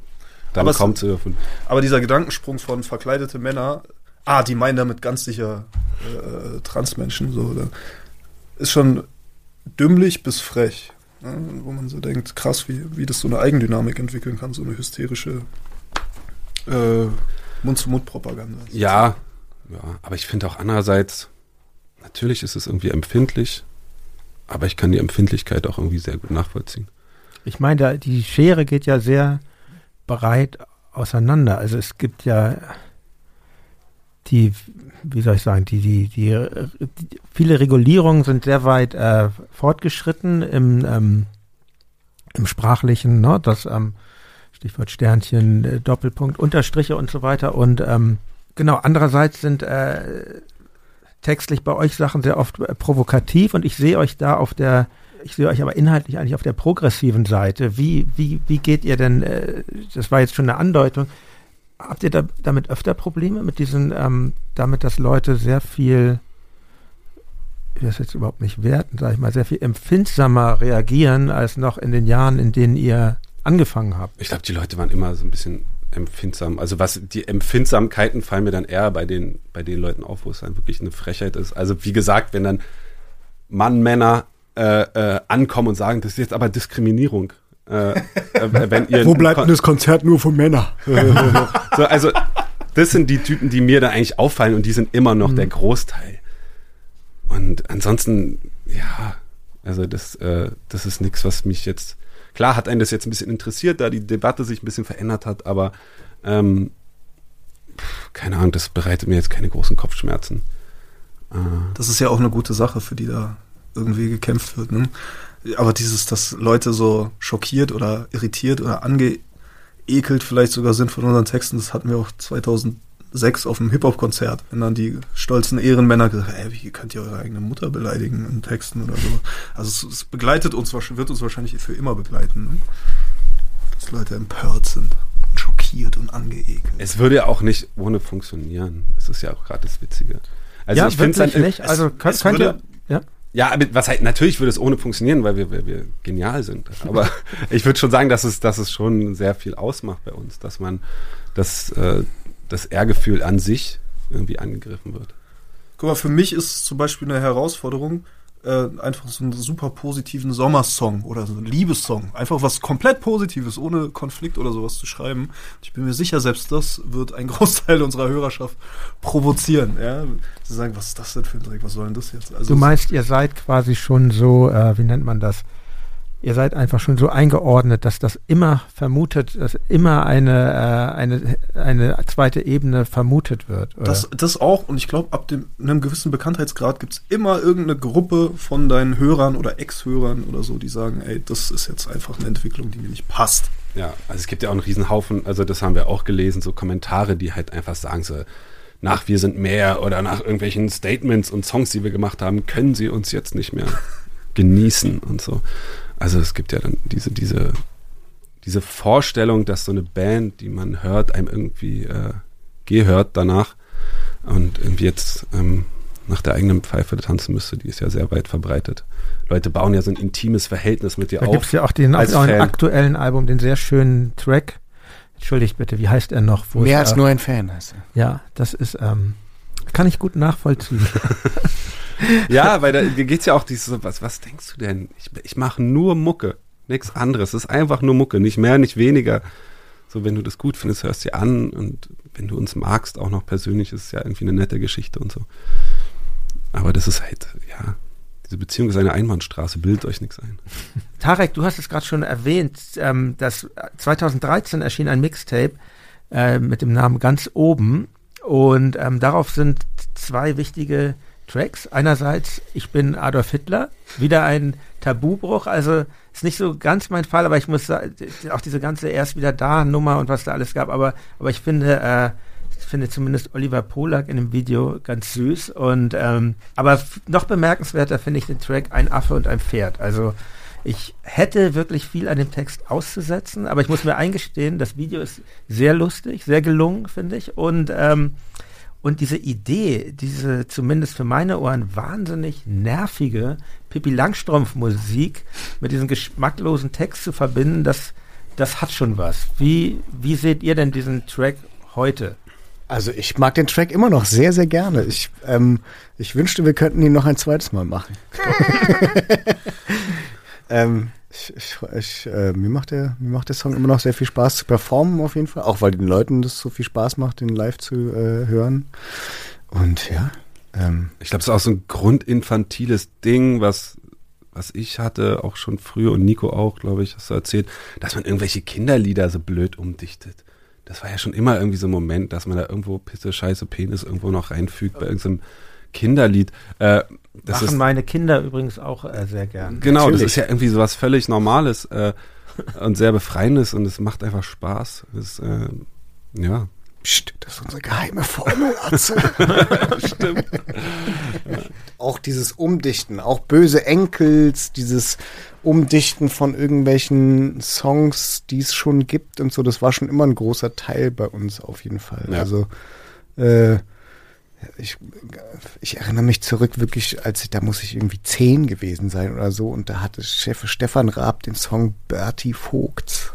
dann Aber es- kaum zu dürfen. Aber dieser Gedankensprung von verkleidete Männer, ah, die meinen damit ganz sicher äh, Transmenschen, so, ist schon dümmlich bis frech. Ne? Wo man so denkt, krass, wie, wie das so eine Eigendynamik entwickeln kann, so eine hysterische äh, Mund-zu-Mund-Propaganda. Ja, ja, aber ich finde auch andererseits, natürlich ist es irgendwie empfindlich, aber ich kann die Empfindlichkeit auch irgendwie sehr gut nachvollziehen. Ich meine, die Schere geht ja sehr breit auseinander. Also es gibt ja die, wie soll ich sagen, die, die, die, die viele Regulierungen sind sehr weit äh, fortgeschritten im, ähm, im sprachlichen, ne, das ähm, Stichwort Sternchen, äh, Doppelpunkt, Unterstriche und so weiter. Und ähm, genau, andererseits sind äh, textlich bei euch Sachen sehr oft äh, provokativ und ich sehe euch da auf der ich sehe euch aber inhaltlich eigentlich auf der progressiven Seite. Wie, wie, wie geht ihr denn, äh, das war jetzt schon eine Andeutung, habt ihr da, damit öfter Probleme mit diesen, ähm, damit, dass Leute sehr viel, ich will das jetzt überhaupt nicht werten, sage ich mal, sehr viel empfindsamer reagieren als noch in den Jahren, in denen ihr angefangen habt? Ich glaube, die Leute waren immer so ein bisschen empfindsam. Also was die Empfindsamkeiten fallen mir dann eher bei den bei den Leuten auf, wo es dann wirklich eine Frechheit ist. Also wie gesagt, wenn dann Mann, Männer äh, äh, ankommen und sagen, das ist jetzt aber Diskriminierung. Äh, äh, wenn ihr Wo bleibt denn das Konzert nur für Männer? so, also das sind die Typen, die mir da eigentlich auffallen und die sind immer noch der Großteil. Und ansonsten, ja, also das, äh, das ist nichts, was mich jetzt. Klar hat einen das jetzt ein bisschen interessiert, da die Debatte sich ein bisschen verändert hat, aber ähm, keine Ahnung, das bereitet mir jetzt keine großen Kopfschmerzen. Äh, Das ist ja auch eine gute Sache, für die da irgendwie gekämpft wird. Ne? Aber dieses, dass Leute so schockiert oder irritiert oder angeekelt vielleicht sogar sind von unseren Texten, das hatten wir auch 2006 auf einem Hip-Hop-Konzert, wenn dann die stolzen Ehrenmänner gesagt haben, ey, wie könnt ihr eure eigene Mutter beleidigen in Texten oder so. Also es, es begleitet uns, wird uns wahrscheinlich für immer begleiten, ne? dass Leute empört sind und schockiert und angeekelt. es würde ja auch nicht ohne funktionieren. Das ist ja auch gerade das Witzige. Also ja, ich finde dann, nicht. es- Also könnt, es könnt würde, ihr, ja. Ja, aber was halt, natürlich würde es ohne funktionieren, weil wir, weil wir genial sind. Aber ich würde schon sagen, dass es, dass es schon sehr viel ausmacht bei uns, dass man das, äh, das Ehrgefühl an sich irgendwie angegriffen wird. Guck mal, für mich ist es zum Beispiel eine Herausforderung, äh, einfach so einen super positiven Sommersong oder so einen Liebessong. Einfach was komplett Positives, ohne Konflikt oder sowas zu schreiben. Ich bin mir sicher, selbst das wird ein Großteil unserer Hörerschaft provozieren. Ja? Sie sagen, was ist das denn für ein Dreck? Was soll denn das jetzt? Also Du meinst, ihr seid quasi schon so, äh, wie nennt man das? Ihr seid einfach schon so eingeordnet, dass das immer vermutet, dass immer eine, äh, eine, eine zweite Ebene vermutet wird. Oder? Das, das auch, und ich glaube, ab dem, einem gewissen Bekanntheitsgrad gibt es immer irgendeine Gruppe von deinen Hörern oder Ex-Hörern oder so, die sagen, ey, das ist jetzt einfach eine Entwicklung, die mir nicht passt. Ja, also es gibt ja auch einen riesen Haufen, also das haben wir auch gelesen, so Kommentare, die halt einfach sagen so, nach Wir sind mehr oder nach irgendwelchen Statements und Songs, die wir gemacht haben, können sie uns jetzt nicht mehr genießen und so. Also es gibt ja dann diese, diese, diese Vorstellung, dass so eine Band, die man hört, einem irgendwie äh, gehört danach und irgendwie jetzt ähm, nach der eigenen Pfeife tanzen müsste, die ist ja sehr weit verbreitet. Leute bauen ja so ein intimes Verhältnis mit dir Da auf. gibt es ja auch den als neuen Fan. aktuellen Album, den sehr schönen Track. Entschuldigt bitte, wie heißt er noch? Wo Mehr als äh, nur ein Fan heißt er. Ja, das ist, ähm, kann ich gut nachvollziehen. Ja, weil da geht's ja auch dieses, was, was denkst du denn? Ich, ich mache nur Mucke, nichts anderes. Es ist einfach nur Mucke, nicht mehr, nicht weniger. So, wenn du das gut findest, hörst dir an und wenn du uns magst, auch noch persönlich, ist es ja irgendwie eine nette Geschichte und so. Aber das ist halt, ja, diese Beziehung ist eine Einbahnstraße, bildet euch nichts ein. Tarek, du hast es gerade schon erwähnt, ähm, dass 2013 erschien ein Mixtape äh, mit dem Namen Ganz oben und ähm, darauf sind zwei wichtige Tracks. Einerseits Ich bin Adolf Hitler, wieder ein Tabubruch, also ist nicht so ganz mein Fall, aber ich muss sagen, auch diese ganze erst wieder da Nummer und was da alles gab, aber, aber ich finde, äh, ich finde zumindest Oliver Polak in dem Video ganz süß und ähm, aber noch bemerkenswerter finde ich den Track Ein Affe und ein Pferd. Also ich hätte wirklich viel an dem Text auszusetzen, aber ich muss mir eingestehen, das Video ist sehr lustig, sehr gelungen, finde ich. Und, ähm, und diese Idee, diese zumindest für meine Ohren wahnsinnig nervige Pippi Langstrumpf-Musik mit diesem geschmacklosen Text zu verbinden, das, das hat schon was. Wie, wie seht ihr denn diesen Track heute? Also ich mag den Track immer noch sehr, sehr gerne. Ich, ähm, ich wünschte, wir könnten ihn noch ein zweites Mal machen. ähm, ich, ich, äh, mir, macht der, mir macht der Song immer noch sehr viel Spaß zu performen, auf jeden Fall. Auch weil den Leuten das so viel Spaß macht, den live zu äh, hören. Und ja, ähm, Ich glaube, es ist auch so ein grundinfantiles Ding, was, was ich hatte, auch schon früher und Nico auch, glaube ich, hast du erzählt, dass man irgendwelche Kinderlieder so blöd umdichtet. Das war ja schon immer irgendwie so ein Moment, dass man da irgendwo Pisse, Scheiße, Penis irgendwo noch reinfügt bei irgendeinem Kinderlied. Äh, das Machen ist, meine Kinder übrigens auch äh, sehr gern. genau, das natürlich. ist ja irgendwie sowas völlig Normales äh, und sehr Befreiendes und es macht einfach Spaß. Das, äh, ja. Psst, das ist unsere geheime Formel, Atze. Stimmt. auch dieses Umdichten, auch böse Enkels, dieses Umdichten von irgendwelchen Songs, die es schon gibt und so, das war schon immer ein großer Teil bei uns auf jeden Fall. Ja. Also äh, ich, ich erinnere mich zurück wirklich, als ich, da muss ich irgendwie zehn gewesen sein oder so und da hatte Chef Stefan Raab den Song Bertie Vogts.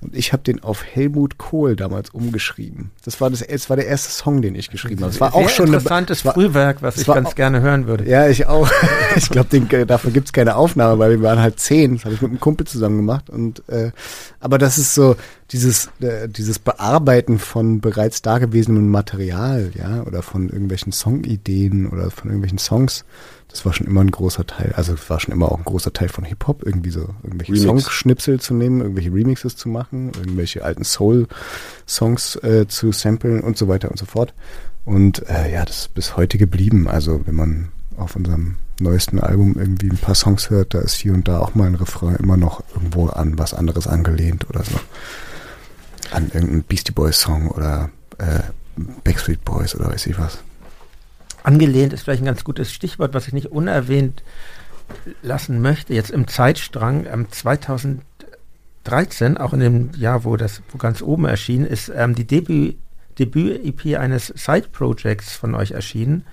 Und ich habe den auf Helmut Kohl damals umgeschrieben. Das war das, es war der erste Song, den ich geschrieben habe. Es war Sehr auch schon eine, interessantes es war- Frühwerk, was es ich ganz auch- gerne hören würde. ja, ich auch. Ich glaube, dafür gibt's keine Aufnahme, weil wir waren halt zehn. Das habe ich mit einem Kumpel zusammen gemacht. Und äh, aber das ist so dieses äh, dieses Bearbeiten von bereits dagewesenem Material, ja, oder von irgendwelchen Songideen oder von irgendwelchen Songs. Das war schon immer ein großer Teil. Also es war schon immer auch ein großer Teil von Hip Hop, irgendwie so irgendwelche Remix. Songschnipsel zu nehmen, irgendwelche Remixes zu machen, irgendwelche alten Soul-Songs äh, zu samplen und so weiter und so fort. Und äh, ja, das ist bis heute geblieben. Also wenn man auf unserem neuesten Album irgendwie ein paar Songs hört, da ist hier und da auch mal ein Refrain immer noch irgendwo an was anderes angelehnt oder so. An irgendeinen Beastie Boys Song oder äh, Backstreet Boys oder weiß ich was. Angelehnt ist vielleicht ein ganz gutes Stichwort, was ich nicht unerwähnt lassen möchte. Jetzt im Zeitstrang ähm, 2013, auch in dem Jahr, wo das wo ganz oben erschien, ist ähm, die Debüt Debüt-EP eines Side-Projects von euch erschienen,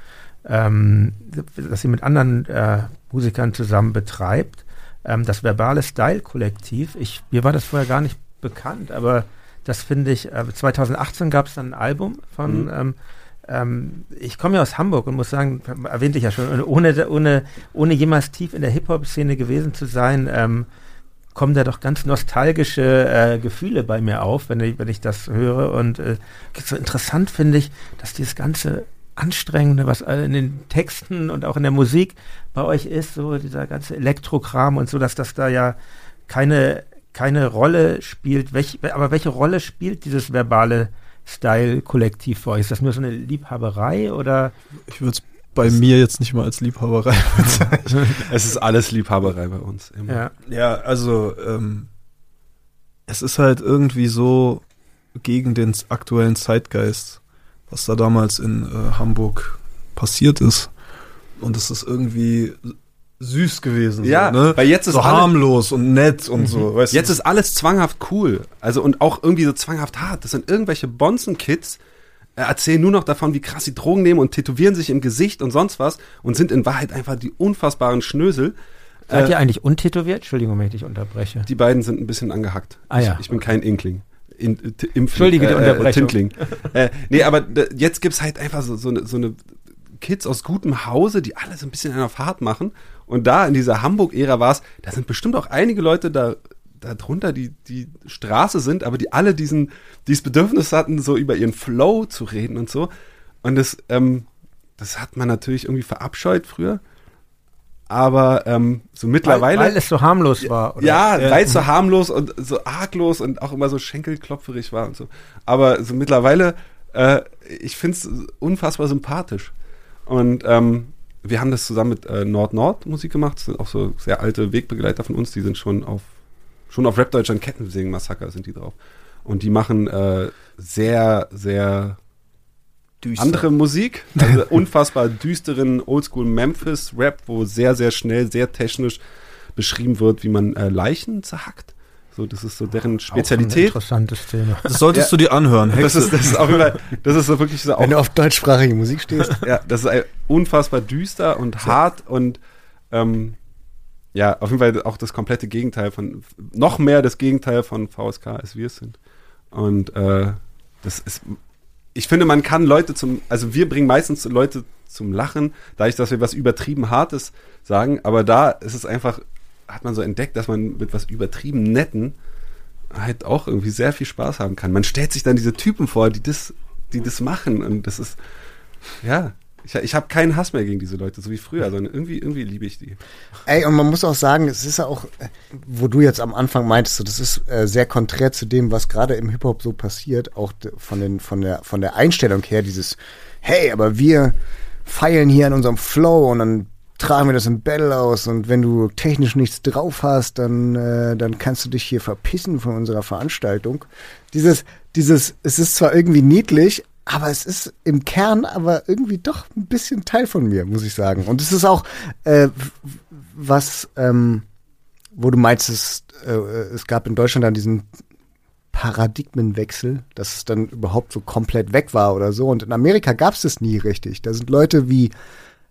ähm, das ihr mit anderen äh, Musikern zusammen betreibt. Ähm, das Verbale Style-Kollektiv. Ich, mir war das vorher gar nicht bekannt, aber das finde ich, äh, 2018 gab es dann ein Album von Mhm. ähm, ähm, ich komme ja aus Hamburg und muss sagen, erwähnte ich ja schon, ohne, ohne, ohne jemals tief in der Hip-Hop-Szene gewesen zu sein, ähm, kommen da doch ganz nostalgische äh, Gefühle bei mir auf, wenn ich, wenn ich das höre. Und äh, so interessant finde ich, dass dieses ganze Anstrengende, was in den Texten und auch in der Musik bei euch ist, so dieser ganze Elektrokram und so, dass das da ja keine, keine Rolle spielt. Welch, aber welche Rolle spielt dieses verbale Style-Kollektiv für euch? Ist das nur so eine Liebhaberei oder? Ich würde es bei mir jetzt nicht mal als Liebhaberei bezeichnen. Es ist alles Liebhaberei bei uns. Immer. Ja. ja, also ähm, es ist halt irgendwie so gegen den aktuellen Zeitgeist, was da damals in äh, Hamburg passiert ist. Und es ist irgendwie süß gewesen. Ja, so, ne? weil jetzt ist so harmlos und nett und so. Weißt Jetzt du? ist alles zwanghaft cool. Also und auch irgendwie so zwanghaft hart. Das sind irgendwelche Bonzen-Kids, äh, erzählen nur noch davon, wie krass sie Drogen nehmen und tätowieren sich im Gesicht und sonst was und sind in Wahrheit einfach die unfassbaren Schnösel. Seid Äh, ihr eigentlich untätowiert? Entschuldigung, wenn ich dich unterbreche. Die beiden sind ein bisschen angehackt. Ah, ja. ich, ich bin kein Inkling. In, äh, t- Impfling, Entschuldige die Unterbrechung. Tintling. äh, nee, aber jetzt gibt's halt einfach so, so, eine, so eine Kids aus gutem Hause, die alle so ein bisschen einer Fahrt machen. Und da in dieser Hamburg-Ära war es, da sind bestimmt auch einige Leute da, drunter, die die Straße sind, aber die alle diesen, dieses Bedürfnis hatten, so über ihren Flow zu reden und so. Und das, ähm, das hat man natürlich irgendwie verabscheut früher. Aber ähm, so mittlerweile. Weil, weil es so harmlos war. Oder? Ja, weil es so harmlos und so arglos und auch immer so schenkelklopferig war und so. Aber so mittlerweile, äh, ich find's unfassbar sympathisch. Und ähm, wir haben das zusammen mit äh, Nord-Nord Musik gemacht. Das sind auch so sehr alte Wegbegleiter von uns. Die sind schon auf schon auf Rap Deutschland Kettensägen Massaker sind die drauf. Und die machen äh, sehr, sehr andere Musik. Also unfassbar düsteren Oldschool Memphis Rap, wo sehr, sehr schnell, sehr technisch beschrieben wird, wie man äh, Leichen zerhackt. So, das ist so deren Auch ein Spezialität. interessantes Thema. Das solltest Ja. du dir anhören. Das Hexe. ist, das ist jeden Fall, das ist so wirklich so auch Wenn du auf deutschsprachige Musik stehst. ja, das ist unfassbar düster und hart und ähm, ja, auf jeden Fall auch das komplette Gegenteil von, noch mehr das Gegenteil von VSK, als wir es sind. Und äh, das ist, ich finde, man kann Leute zum, also wir bringen meistens Leute zum Lachen, dadurch, dass wir was übertrieben Hartes sagen, aber da ist es einfach, hat man so entdeckt, dass man mit was übertrieben Netten halt auch irgendwie sehr viel Spaß haben kann. Man stellt sich dann diese Typen vor, die das, die das machen und das ist, ja, ich, ich habe keinen Hass mehr gegen diese Leute, so wie früher, sondern irgendwie, irgendwie liebe ich die. Ey, und man muss auch sagen, es ist ja auch, wo du jetzt am Anfang meintest, so, das ist äh, sehr konträr zu dem, was gerade im Hip-Hop so passiert, auch von, den, von, der, von der Einstellung her, dieses, hey, aber wir feilen hier an unserem Flow und dann tragen wir das im Battle aus und wenn du technisch nichts drauf hast, dann, äh, dann kannst du dich hier verpissen von unserer Veranstaltung. Dieses, dieses, es ist zwar irgendwie niedlich, aber es ist im Kern aber irgendwie doch ein bisschen Teil von mir, muss ich sagen. Und es ist auch, äh, was, ähm, wo du meinst, es, äh, es gab in Deutschland dann diesen Paradigmenwechsel, dass es dann überhaupt so komplett weg war oder so. Und in Amerika gab es das nie richtig. Da sind Leute wie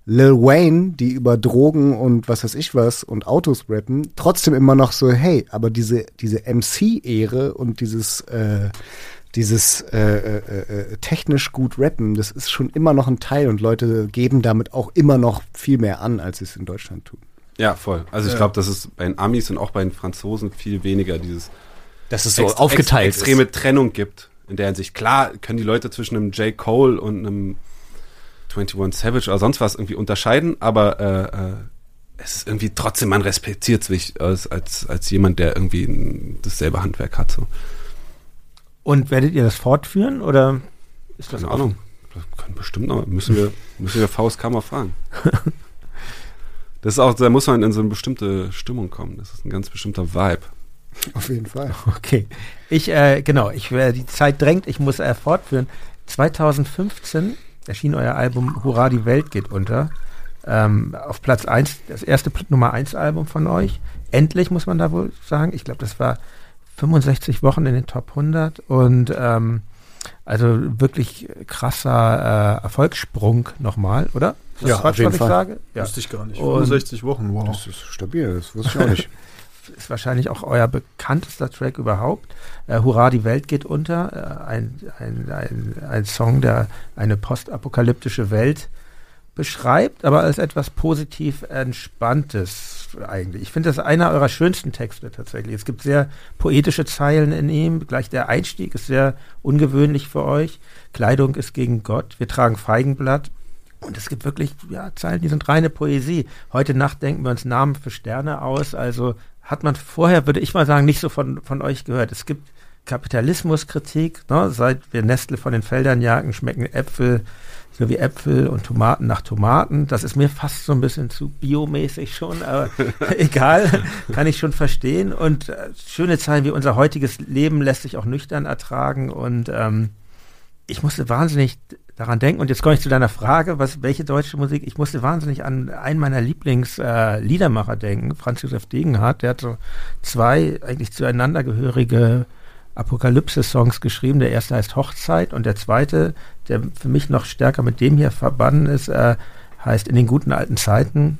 Lil Wayne, die über Drogen und was weiß ich was und Autos rappen, trotzdem immer noch so, hey, aber diese, diese MC-Ehre und dieses, äh, dieses äh, äh, äh, technisch gut rappen, das ist schon immer noch ein Teil und Leute geben damit auch immer noch viel mehr an, als sie es in Deutschland tun. Ja, voll. Also ich Ja. glaube, dass es bei den Amis und auch bei den Franzosen viel weniger dieses Das ist ex- ex- extreme Trennung gibt. In der Hinsicht, klar, können die Leute zwischen einem J. Cole und einem 21 Savage oder sonst was irgendwie unterscheiden, aber äh, äh, es ist irgendwie trotzdem, man respektiert sich als, als, als jemand, der irgendwie ein, dasselbe Handwerk hat. So. Und werdet ihr das fortführen oder ist das Keine Ahnung. Das kann bestimmt noch, müssen wir, müssen wir VSK mal fragen. Das ist auch, da muss man in so eine bestimmte Stimmung kommen. Das ist ein ganz bestimmter Vibe. Auf jeden Fall. Okay. Ich, äh, genau, ich, äh, die Zeit drängt, ich muss äh, fortführen. 2015 erschien euer Album Hurra, die Welt geht unter. Ähm, auf Platz 1, das erste Nummer 1 Album von euch. Endlich, muss man da wohl sagen. Ich glaube, das war 65 Wochen in den Top 100 und ähm, also wirklich krasser äh, Erfolgssprung nochmal, oder? Ist das Ja, Quatsch, auf jeden was Fall. ich sage? Ja. Wusste ich gar nicht. Und- 65 Wochen, wow. Das ist stabil, das wusste ich auch nicht. ist wahrscheinlich auch euer bekanntester Track überhaupt. Äh, Hurra, die Welt geht unter. Äh, ein, ein, ein, ein Song, der eine postapokalyptische Welt beschreibt, aber als etwas positiv Entspanntes eigentlich. Ich finde das einer eurer schönsten Texte tatsächlich. Es gibt sehr poetische Zeilen in ihm. Gleich der Einstieg ist sehr ungewöhnlich für euch. Kleidung ist gegen Gott. Wir tragen Feigenblatt. Und es gibt wirklich ja, Zeilen, die sind reine Poesie. Heute Nacht denken wir uns Namen für Sterne aus. Also hat man vorher, würde ich mal sagen, nicht so von, von euch gehört. Es gibt Kapitalismuskritik. Ne? Seit wir Nestle von den Feldern jagen, schmecken Äpfel so wie Äpfel und Tomaten nach Tomaten. Das ist mir fast so ein bisschen zu biomäßig schon, aber egal, kann ich schon verstehen. Und äh, schöne Zeilen wie unser heutiges Leben lässt sich auch nüchtern ertragen. Und ähm, ich musste wahnsinnig daran denken. Und jetzt komme ich zu deiner Frage, was, welche deutsche Musik? Ich musste wahnsinnig an einen meiner Lieblingsliedermacher äh, denken, Franz Josef Degenhardt. Der hat so zwei eigentlich zueinander gehörige Apokalypse-Songs geschrieben. Der erste heißt Hochzeit und der zweite, der für mich noch stärker mit dem hier verbunden ist, äh, heißt In den guten alten Zeiten.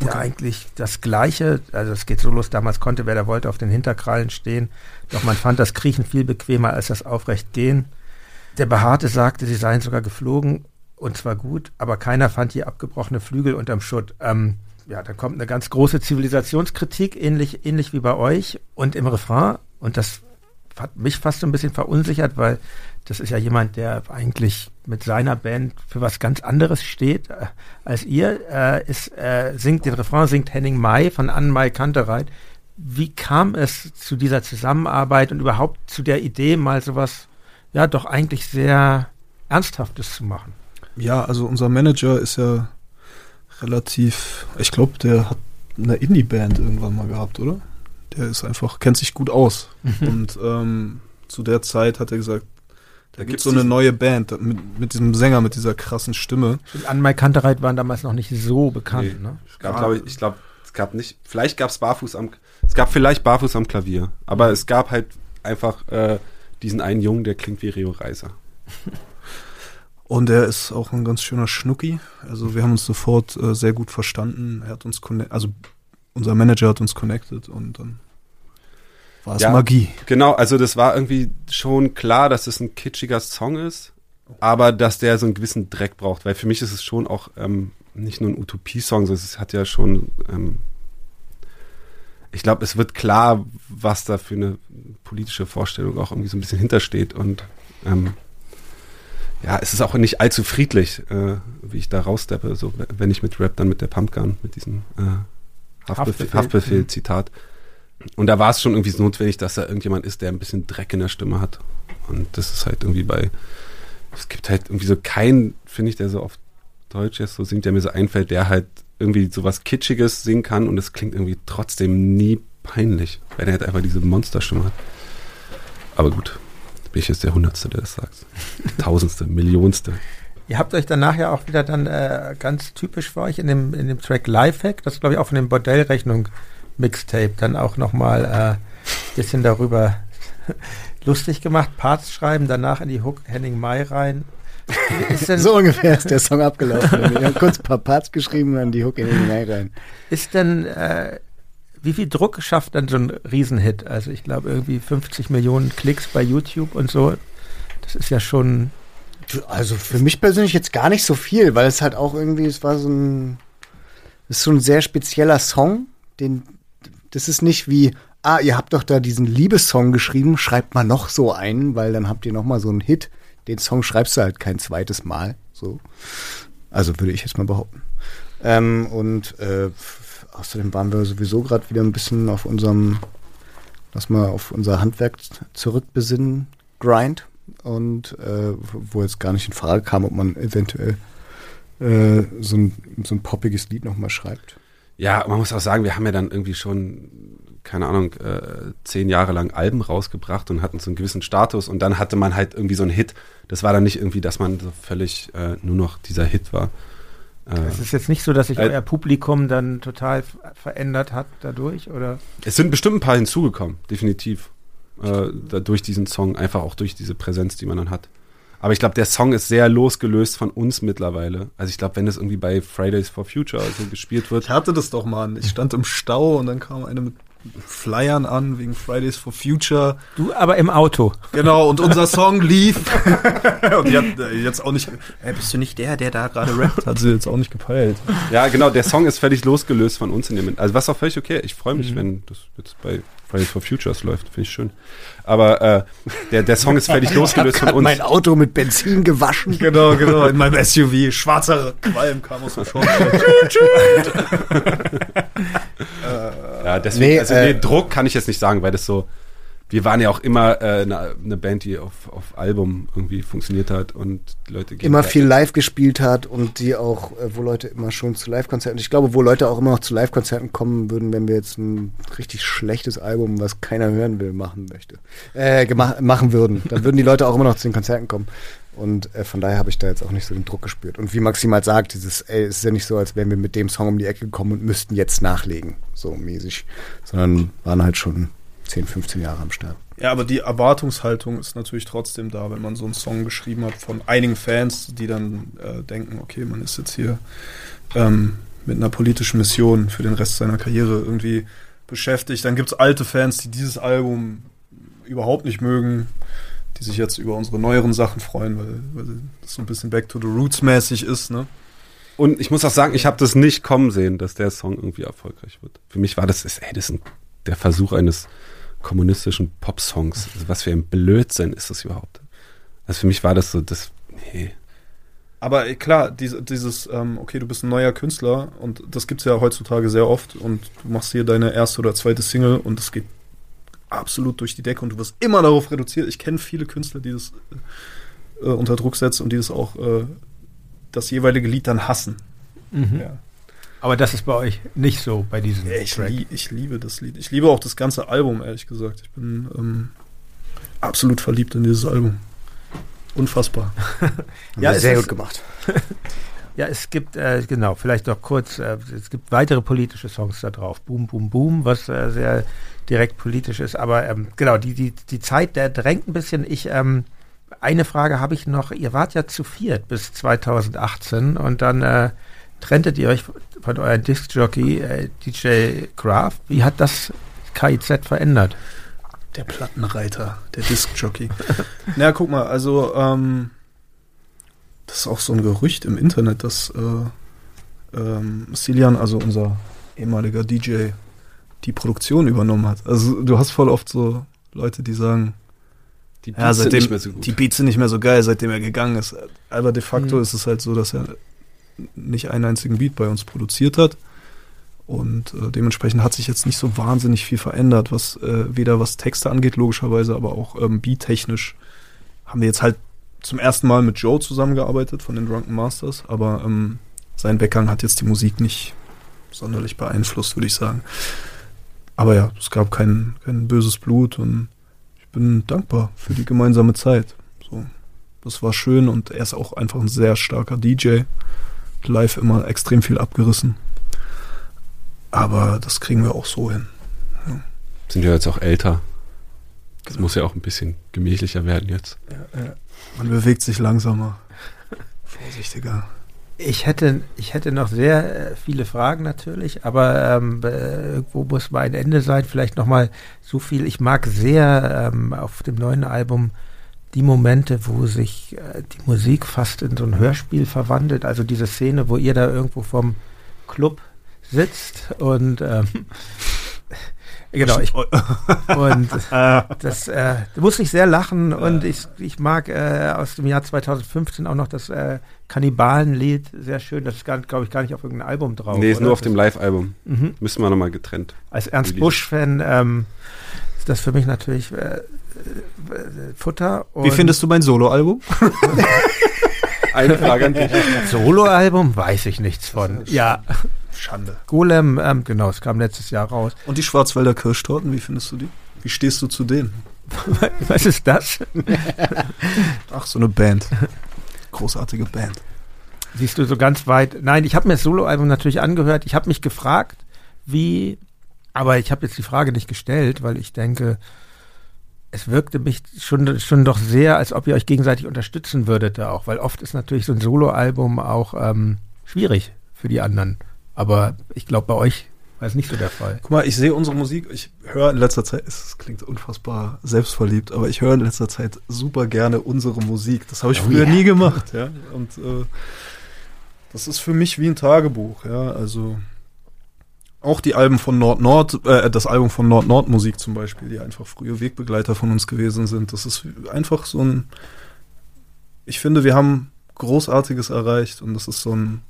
Okay. Ja, eigentlich das Gleiche. Also es geht so los, damals konnte wer da wollte auf den Hinterkrallen stehen. Doch man fand das Kriechen viel bequemer als das Aufrechtgehen. Der Behaarte sagte, sie seien sogar geflogen und zwar gut, aber keiner fand hier abgebrochene Flügel unterm Schutt. Ähm, ja, da kommt eine ganz große Zivilisationskritik, ähnlich, ähnlich wie bei euch. Und im Refrain, und das hat mich fast so ein bisschen verunsichert, weil das ist ja jemand, der eigentlich mit seiner Band für was ganz anderes steht äh, als ihr. Äh, ist, äh, singt den Refrain singt Henning May von Anne-Mai Kantereit. Wie kam es zu dieser Zusammenarbeit und überhaupt zu der Idee, mal sowas, ja, doch eigentlich sehr Ernsthaftes zu machen? Ja, also unser Manager ist ja relativ, ich glaube, der hat eine Indie-Band irgendwann mal gehabt, oder? Der ist einfach, kennt sich gut aus. Mhm. Und ähm, zu der Zeit hat er gesagt, da gibt es so eine neue Band mit, mit diesem Sänger, mit dieser krassen Stimme. An Mike Kantereit waren damals noch nicht so bekannt. Nee. Ne? Es gab, glaube ich, ich glaube, es gab nicht, vielleicht gab es Barfuß am, es gab vielleicht Barfuß am Klavier, aber es gab halt einfach äh, diesen einen Jungen, der klingt wie Rio Reiser. Und er ist auch ein ganz schöner Schnucki. Also wir haben uns sofort äh, sehr gut verstanden. Er hat uns also unser Manager hat uns connected und dann war es ja, Magie. Genau, also das war irgendwie schon klar, dass es ein kitschiger Song ist, aber dass der so einen gewissen Dreck braucht, weil für mich ist es schon auch ähm, nicht nur ein Utopie-Song, sondern es hat ja schon, ähm, ich glaube, es wird klar, was da für eine politische Vorstellung auch irgendwie so ein bisschen hintersteht und ähm, ja, es ist auch nicht allzu friedlich, äh, wie ich da raussteppe, so wenn ich mit Rap dann mit der Pumpgun, mit diesem äh. Haftbefehl, Haftbefehl und da war es schon irgendwie so notwendig, dass da irgendjemand ist, der ein bisschen Dreck in der Stimme hat. Und das ist halt irgendwie bei, es gibt halt irgendwie so keinen, finde ich, der so auf Deutsch jetzt so singt, der mir so einfällt, der halt irgendwie so was Kitschiges singen kann und es klingt irgendwie trotzdem nie peinlich, weil der halt einfach diese Monsterstimme hat. Aber gut, bin ich jetzt der Hundertste, der das sagt. Tausendste, Millionste. Ihr habt euch danach ja auch wieder dann äh, ganz typisch für euch in dem, in dem Track Lifehack, das glaube ich auch von dem Bordellrechnung Mixtape dann auch nochmal ein äh, bisschen darüber lustig gemacht, Parts schreiben, danach in die Hook Henning Mai rein. So ungefähr ist der Song abgelaufen. Wir haben kurz ein paar Parts geschrieben, dann die Hook Henning Mai rein. Ist denn, äh, wie viel Druck schafft dann so ein Riesenhit? Also ich glaube irgendwie 50 Millionen Klicks bei YouTube und so. Das ist ja schon. Also für mich persönlich jetzt gar nicht so viel, weil es halt auch irgendwie, es war so ein, es ist so ein sehr spezieller Song, den das ist nicht wie, ah, ihr habt doch da diesen Liebessong geschrieben, schreibt mal noch so einen, weil dann habt ihr noch mal so einen Hit. Den Song schreibst du halt kein zweites Mal. So. Also würde ich jetzt mal behaupten. Ähm, und äh, außerdem waren wir sowieso gerade wieder ein bisschen auf unserem, lass mal auf unser Handwerk zurückbesinnen, Grind. Und äh, wo jetzt gar nicht in Frage kam, ob man eventuell äh, so, ein, so ein poppiges Lied nochmal schreibt. Ja, man muss auch sagen, wir haben ja dann irgendwie schon, keine Ahnung, äh, zehn Jahre lang Alben rausgebracht und hatten so einen gewissen Status und dann hatte man halt irgendwie so einen Hit. Das war dann nicht irgendwie, dass man so völlig äh, nur noch dieser Hit war. Äh, es ist jetzt nicht so, dass sich äh, euer Publikum dann total verändert hat dadurch, oder? Es sind bestimmt ein paar hinzugekommen, definitiv. Äh, durch diesen Song, einfach auch durch diese Präsenz, die man dann hat. Aber ich glaube, der Song ist sehr losgelöst von uns mittlerweile. Also ich glaube, wenn das irgendwie bei Fridays for Future so gespielt wird. Ich hatte das doch mal. Ich stand im Stau und dann kam eine mit Flyern an wegen Fridays for Future. Du aber im Auto. Genau, und unser Song lief. und die hat jetzt auch nicht. Hey, bist du nicht der, der da gerade rappt? Hat sie jetzt auch nicht gepeilt. Ja, genau, der Song ist völlig losgelöst von uns in dem. Also was auch völlig okay. Ich freue mich, mhm. wenn das jetzt bei Fridays for Futures läuft. Finde ich schön. Aber äh, der, der Song ist völlig losgelöst von uns. mein Auto mit Benzin gewaschen. Genau, genau. In meinem SUV. Schwarzer Qualm kam aus dem Schornstein. ja, deswegen, nee, also nee, äh, Druck kann ich jetzt nicht sagen, weil das so wir waren ja auch immer äh, eine, eine Band, die auf, auf Album irgendwie funktioniert hat und Leute immer viel live gespielt hat und die auch, äh, wo Leute immer schon zu Live-Konzerten, ich glaube, wo Leute auch immer noch zu Live-Konzerten kommen würden, wenn wir jetzt ein richtig schlechtes Album, was keiner hören will, machen möchte, äh, machen würden, dann würden die Leute auch immer noch zu den Konzerten kommen. Und äh, von daher habe ich da jetzt auch nicht so den Druck gespürt. Und wie Maximal sagt, dieses, ey, es ist ja nicht so, als wären wir mit dem Song um die Ecke gekommen und müssten jetzt nachlegen, so mäßig. Sondern waren halt schon 10, 15 Jahre am Start. Ja, aber die Erwartungshaltung ist natürlich trotzdem da, wenn man so einen Song geschrieben hat von einigen Fans, die dann äh, denken, okay, man ist jetzt hier ähm, mit einer politischen Mission für den Rest seiner Karriere irgendwie beschäftigt. Dann gibt es alte Fans, die dieses Album überhaupt nicht mögen, die sich jetzt über unsere neueren Sachen freuen, weil, weil das so ein bisschen Back to the Roots mäßig ist, ne? Und ich muss auch sagen, ich habe das nicht kommen sehen, dass der Song irgendwie erfolgreich wird. Für mich war das, ey, das ist ein, der Versuch eines kommunistischen Popsongs. Also was für ein Blödsinn ist das überhaupt? Also für mich war das so, das, nee. Aber klar, diese, dieses, ähm, okay, du bist ein neuer Künstler und das gibt's ja heutzutage sehr oft und du machst hier deine erste oder zweite Single und es geht absolut durch die Decke und du wirst immer darauf reduziert. Ich kenne viele Künstler, die das äh, unter Druck setzen und die das auch äh, das jeweilige Lied dann hassen. Mhm. Ja. Aber das ist bei euch nicht so bei diesem Ja, ich, Track. lie ich liebe das Lied. Ich liebe auch das ganze Album, ehrlich gesagt. Ich bin ähm, absolut verliebt in dieses Album. Unfassbar. Ja, sehr ist- gut gemacht. Ja, es gibt, äh, genau, vielleicht noch kurz, äh, es gibt weitere politische Songs da drauf. Boom, Boom, Boom, was äh, sehr direkt politisch ist. Aber ähm, genau, die, die, die Zeit, der drängt ein bisschen. Ich, ähm, eine Frage habe ich noch. Ihr wart ja zu viert bis 2018 und dann äh, trenntet ihr euch von eurem Disc-Jockey äh, DJ Craft. Wie hat das KIZ verändert? Der Plattenreiter, der Disc-Jockey. Na, guck mal, also, ähm, das ist auch so ein Gerücht im Internet, dass äh, ähm, Silian, also unser ehemaliger DJ, die Produktion übernommen hat. Also, du hast voll oft so Leute, die sagen, Die ja, Beats sind seitdem, nicht mehr so gut. die Beats sind nicht mehr so geil, seitdem er gegangen ist. Aber de facto Mhm. ist es halt so, dass er nicht einen einzigen Beat bei uns produziert hat. Und äh, dementsprechend hat sich jetzt nicht so wahnsinnig viel verändert, was äh, weder was Texte angeht, logischerweise, aber auch ähm, beattechnisch haben wir jetzt halt zum ersten Mal mit Joe zusammengearbeitet von den Drunken Masters, aber ähm, sein Weggang hat jetzt die Musik nicht sonderlich beeinflusst, würde ich sagen. Aber ja, es gab kein, kein böses Blut und ich bin dankbar für die gemeinsame Zeit. So, das war schön und er ist auch einfach ein sehr starker DJ. Live immer extrem viel abgerissen. Aber das kriegen wir auch so hin. Sind ja jetzt auch älter. Das muss ja auch ein bisschen gemächlicher werden jetzt. Man bewegt sich langsamer, vorsichtiger. Ich hätte, ich hätte noch sehr äh, viele Fragen natürlich, aber ähm, äh, irgendwo muss mal ein Ende sein. Vielleicht noch mal so viel. Ich mag sehr ähm, auf dem neuen Album die Momente, wo sich äh, die Musik fast in so ein Hörspiel verwandelt. Also diese Szene, wo ihr da irgendwo vom Club sitzt und ähm, genau, ich, und das äh, da muss ich sehr lachen und ich, ich mag äh, aus dem Jahr 2015 auch noch das äh, Kannibalenlied sehr schön. Das ist, glaube ich, gar nicht auf irgendeinem Album drauf. nee, ist oder? nur auf dem Live-Album. Mhm. Müssen wir nochmal getrennt. Als Ernst. Busch-Fan ähm, ist das für mich natürlich äh, äh, Futter. Wie findest du mein Soloalbum? Eine Frage an dich. Soloalbum? Weiß ich nichts von. Ja, Schande. Golem, ähm, genau, es kam letztes Jahr raus. Und die Schwarzwälder Kirschtorten, wie findest du die? Wie stehst du zu denen? Was ist das? Ach, so eine Band. Großartige Band. Siehst du so ganz weit. Nein, ich habe mir das Soloalbum natürlich angehört. Ich habe mich gefragt, wie, aber ich habe jetzt die Frage nicht gestellt, weil ich denke, es wirkte mich schon, schon doch sehr, als ob ihr euch gegenseitig unterstützen würdet da auch, weil oft ist natürlich so ein Soloalbum auch ähm, schwierig für die anderen. Aber ich glaube, bei euch war es nicht so der Fall. Guck mal, ich sehe unsere Musik, ich höre in letzter Zeit, es klingt unfassbar selbstverliebt, aber ich höre in letzter Zeit super gerne unsere Musik. Das habe ich Oh früher ja. nie gemacht, ja. Und äh, das ist für mich wie ein Tagebuch, ja. Also auch die Alben von Nord-Nord, äh, das Album von Nord-Nord-Musik zum Beispiel, die einfach frühe Wegbegleiter von uns gewesen sind. Das ist einfach so ein, ich finde, wir haben Großartiges erreicht und das ist so ein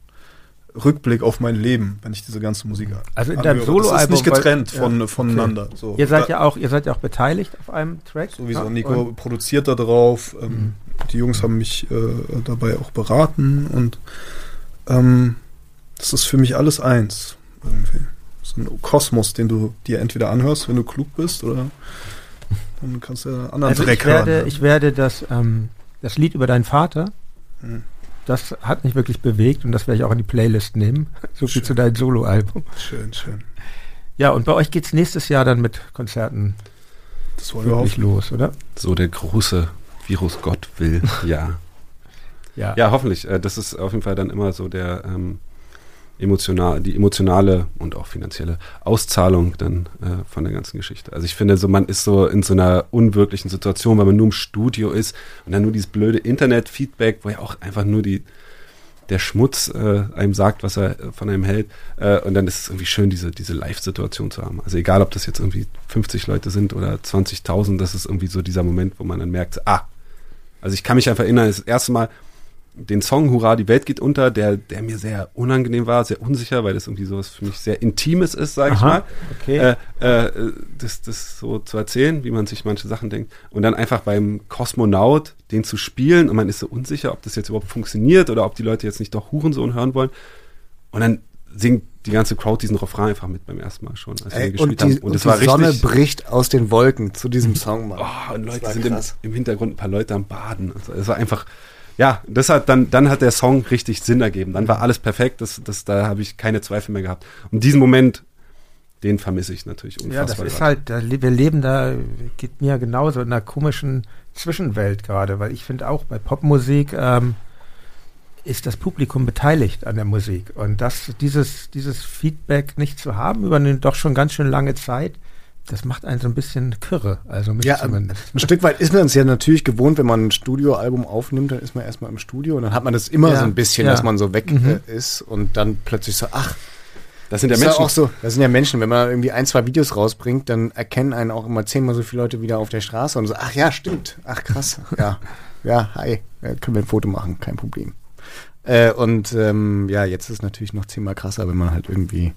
Rückblick auf mein Leben, wenn ich diese ganze Musik Also in deinem Soloalbum. Das ist nicht getrennt weil- von, ja, voneinander. So. Ihr seid ja auch, ihr seid ja auch beteiligt auf einem Track. Sowieso. ja? Nico produziert da drauf. Ähm, Mhm. Die Jungs haben mich äh, dabei auch beraten und ähm, das ist für mich alles eins. Irgendwie. So ein Kosmos, den du dir entweder anhörst, wenn du klug bist, oder dann kannst du ja anderen Also Dreck ich werde, hören. ich werde das ähm, das Lied über deinen Vater, Hm. das hat mich wirklich bewegt und das werde ich auch in die Playlist nehmen. So viel Schön. zu deinem Soloalbum. Schön, schön. Ja, und bei euch geht's nächstes Jahr dann mit Konzerten Das wollen wir hoffen. los, oder? So der große Virus Gott will, ja. Ja. Ja, hoffentlich. Äh, Das ist auf jeden Fall dann immer so der ähm, emotional, die emotionale und auch finanzielle Auszahlung dann äh, von der ganzen Geschichte. Also ich finde, so man ist so in so einer unwirklichen Situation, weil man nur im Studio ist und dann nur dieses blöde Internet-Feedback, wo ja auch einfach nur die der Schmutz äh, einem sagt, was er äh, von einem hält. Äh, und dann ist es irgendwie schön, diese, diese Live-Situation zu haben. Also egal, ob das jetzt irgendwie 50 Leute sind oder 20.000, das ist irgendwie so dieser Moment, wo man dann merkt, ah, also ich kann mich einfach erinnern, das erste Mal den Song Hurra, die Welt geht unter, der, der mir sehr unangenehm war, sehr unsicher, weil das irgendwie sowas für mich sehr Intimes ist, sage ich mal. okay. Äh, äh, das, das so zu erzählen, wie man sich manche Sachen denkt. Und dann einfach beim Kosmonaut den zu spielen und man ist so unsicher, ob das jetzt überhaupt funktioniert oder ob die Leute jetzt nicht doch Hurensohn hören wollen. Und dann singt die ganze Crowd diesen Refrain einfach mit beim ersten Mal schon, als wir Ey, gespielt und haben. die, und es die war Sonne richtig. bricht aus den Wolken zu diesem Song, Mann. Oh, und Das Leute sind im, im Hintergrund ein paar Leute am Baden. Es war einfach, ja, das hat dann, dann hat der Song richtig Sinn ergeben. Dann war alles perfekt. Das, das, da habe ich keine Zweifel mehr gehabt. Und diesen Moment, den vermisse ich natürlich unfassbar. Ja, das ist halt, da, wir leben da, geht mir genauso in einer komischen Zwischenwelt gerade, weil ich finde auch bei Popmusik ähm, ist das Publikum beteiligt an der Musik und das, dieses, dieses Feedback nicht zu haben über eine doch schon ganz schön lange Zeit, das macht einen so ein bisschen kirre, also mich Ja, zumindest. Ein Stück weit ist man es ja natürlich gewohnt, wenn man ein Studioalbum aufnimmt, dann ist man erstmal im Studio und dann hat man das immer Ja, so ein bisschen, ja. dass man so weg Mhm. äh, ist und dann plötzlich so, ach, Das sind ja das ist Menschen. ja auch so, das sind ja Menschen, wenn man irgendwie ein, zwei Videos rausbringt, dann erkennen einen auch immer zehnmal so viele Leute wieder auf der Straße und so, ach ja, stimmt, ach krass, ja, ja, hi, äh, können wir ein Foto machen, kein Problem. Äh, und ähm, ja, jetzt ist es natürlich noch zehnmal krasser, wenn man halt irgendwie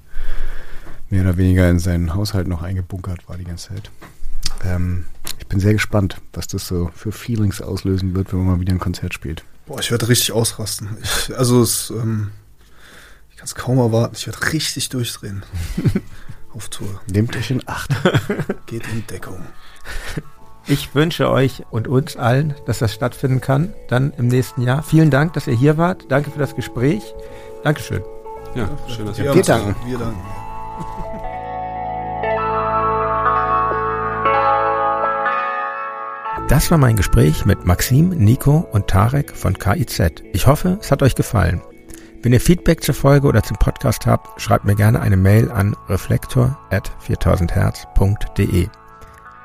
mehr oder weniger in seinen Haushalt noch eingebunkert war die ganze Zeit. Ähm, ich bin sehr gespannt, was das so für Feelings auslösen wird, wenn man mal wieder ein Konzert spielt. Boah, ich werde richtig ausrasten. Ich, also es, ähm, ich kann es kaum erwarten. Ich werde richtig durchdrehen. Auf Tour. Nehmt euch in Acht. Geht in Deckung. Ich wünsche euch und uns allen, dass das stattfinden kann, dann im nächsten Jahr. Vielen Dank, dass ihr hier wart. Danke für das Gespräch. Dankeschön. ja, schön, dass ihr Wir danken. Wir danken. Das war mein Gespräch mit Maxim, Nico und Tarek von KIZ. Ich hoffe, es hat euch gefallen. Wenn ihr Feedback zur Folge oder zum Podcast habt, schreibt mir gerne eine Mail an reflektor.4000herz.de.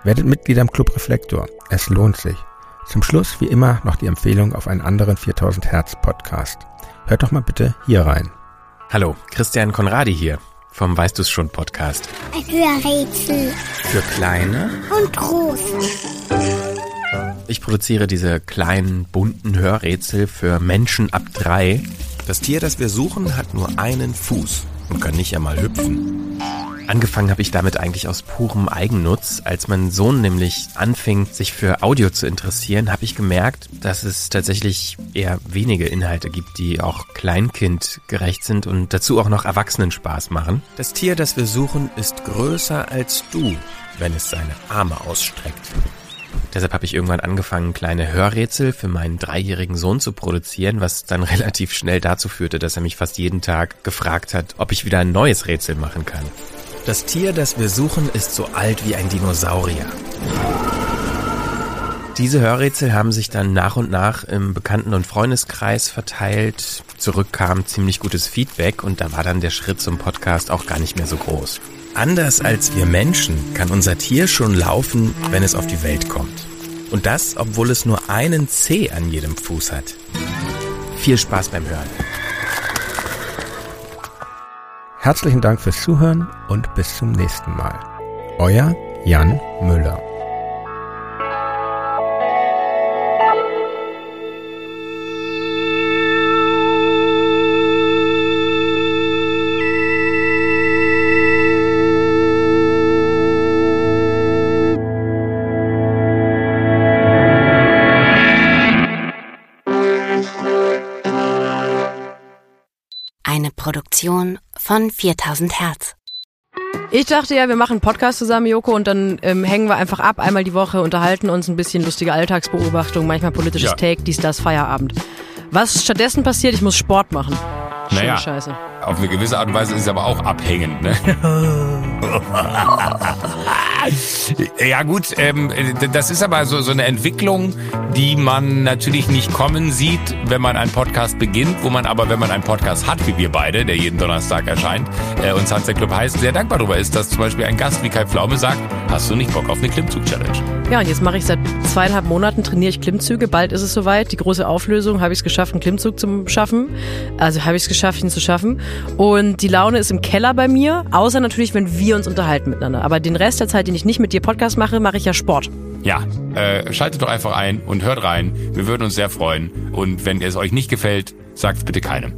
Werdet Mitglied am Club Reflektor. Es lohnt sich. Zum Schluss wie immer noch die Empfehlung auf einen anderen 4000 Hertz Podcast. Hört doch mal bitte hier rein. Hallo, Christian Konradi hier vom Weißt du's schon Podcast. Ein Hörrätsel Für Kleine. und Große. Ich produziere diese kleinen, bunten Hörrätsel für Menschen ab drei. Das Tier, das wir suchen, hat nur einen Fuß und kann nicht einmal hüpfen. Angefangen habe ich damit eigentlich aus purem Eigennutz. Als mein Sohn nämlich anfing, sich für Audio zu interessieren, habe ich gemerkt, dass es tatsächlich eher wenige Inhalte gibt, die auch kleinkindgerecht sind und dazu auch noch Erwachsenen Spaß machen. Das Tier, das wir suchen, ist größer als du, wenn es seine Arme ausstreckt. Deshalb habe ich irgendwann angefangen, kleine Hörrätsel für meinen dreijährigen Sohn zu produzieren, was dann relativ schnell dazu führte, dass er mich fast jeden Tag gefragt hat, ob ich wieder ein neues Rätsel machen kann. Das Tier, das wir suchen, ist so alt wie ein Dinosaurier. Diese Hörrätsel haben sich dann nach und nach im Bekannten- und Freundeskreis verteilt. Zurück kam ziemlich gutes Feedback und da war dann der Schritt zum Podcast auch gar nicht mehr so groß. Anders als wir Menschen kann unser Tier schon laufen, wenn es auf die Welt kommt. Und das, obwohl es nur einen Zeh an jedem Fuß hat. Viel Spaß beim Hören. Herzlichen Dank fürs Zuhören und bis zum nächsten Mal. Euer Jan Müller. Produktion von 4000 Hertz. Ich dachte ja, wir machen einen Podcast zusammen, Joko, und dann ähm, hängen wir einfach ab, einmal die Woche, unterhalten uns ein bisschen lustige Alltagsbeobachtung, manchmal politisches Ja. Take, dies, das, Feierabend. Was stattdessen passiert, ich muss Sport machen. Schöne Naja. Scheiße. Auf eine gewisse Art und Weise ist es aber auch abhängend, ne? ja gut, ähm, das ist aber so, so eine Entwicklung, die man natürlich nicht kommen sieht, wenn man einen Podcast beginnt, wo man aber, wenn man einen Podcast hat, wie wir beide, der jeden Donnerstag erscheint, äh, und Sunset Club heißt, sehr dankbar darüber ist, dass zum Beispiel ein Gast wie Kai Pflaume sagt, hast du nicht Bock auf eine Klimmzug-Challenge? Ja, und jetzt mache ich seit zweieinhalb Monaten, trainiere ich Klimmzüge. Bald ist es soweit. Die große Auflösung, habe ich es geschafft, einen Klimmzug zu schaffen. Also habe ich es geschafft, ihn zu schaffen. Und die Laune ist im Keller bei mir, außer natürlich, wenn wir uns unterhalten miteinander. Aber den Rest der Zeit, den ich nicht mit dir Podcast mache, mache ich ja Sport. Ja, äh, schaltet doch einfach ein und hört rein. Wir würden uns sehr freuen. Und wenn es euch nicht gefällt, sagt es bitte keinem.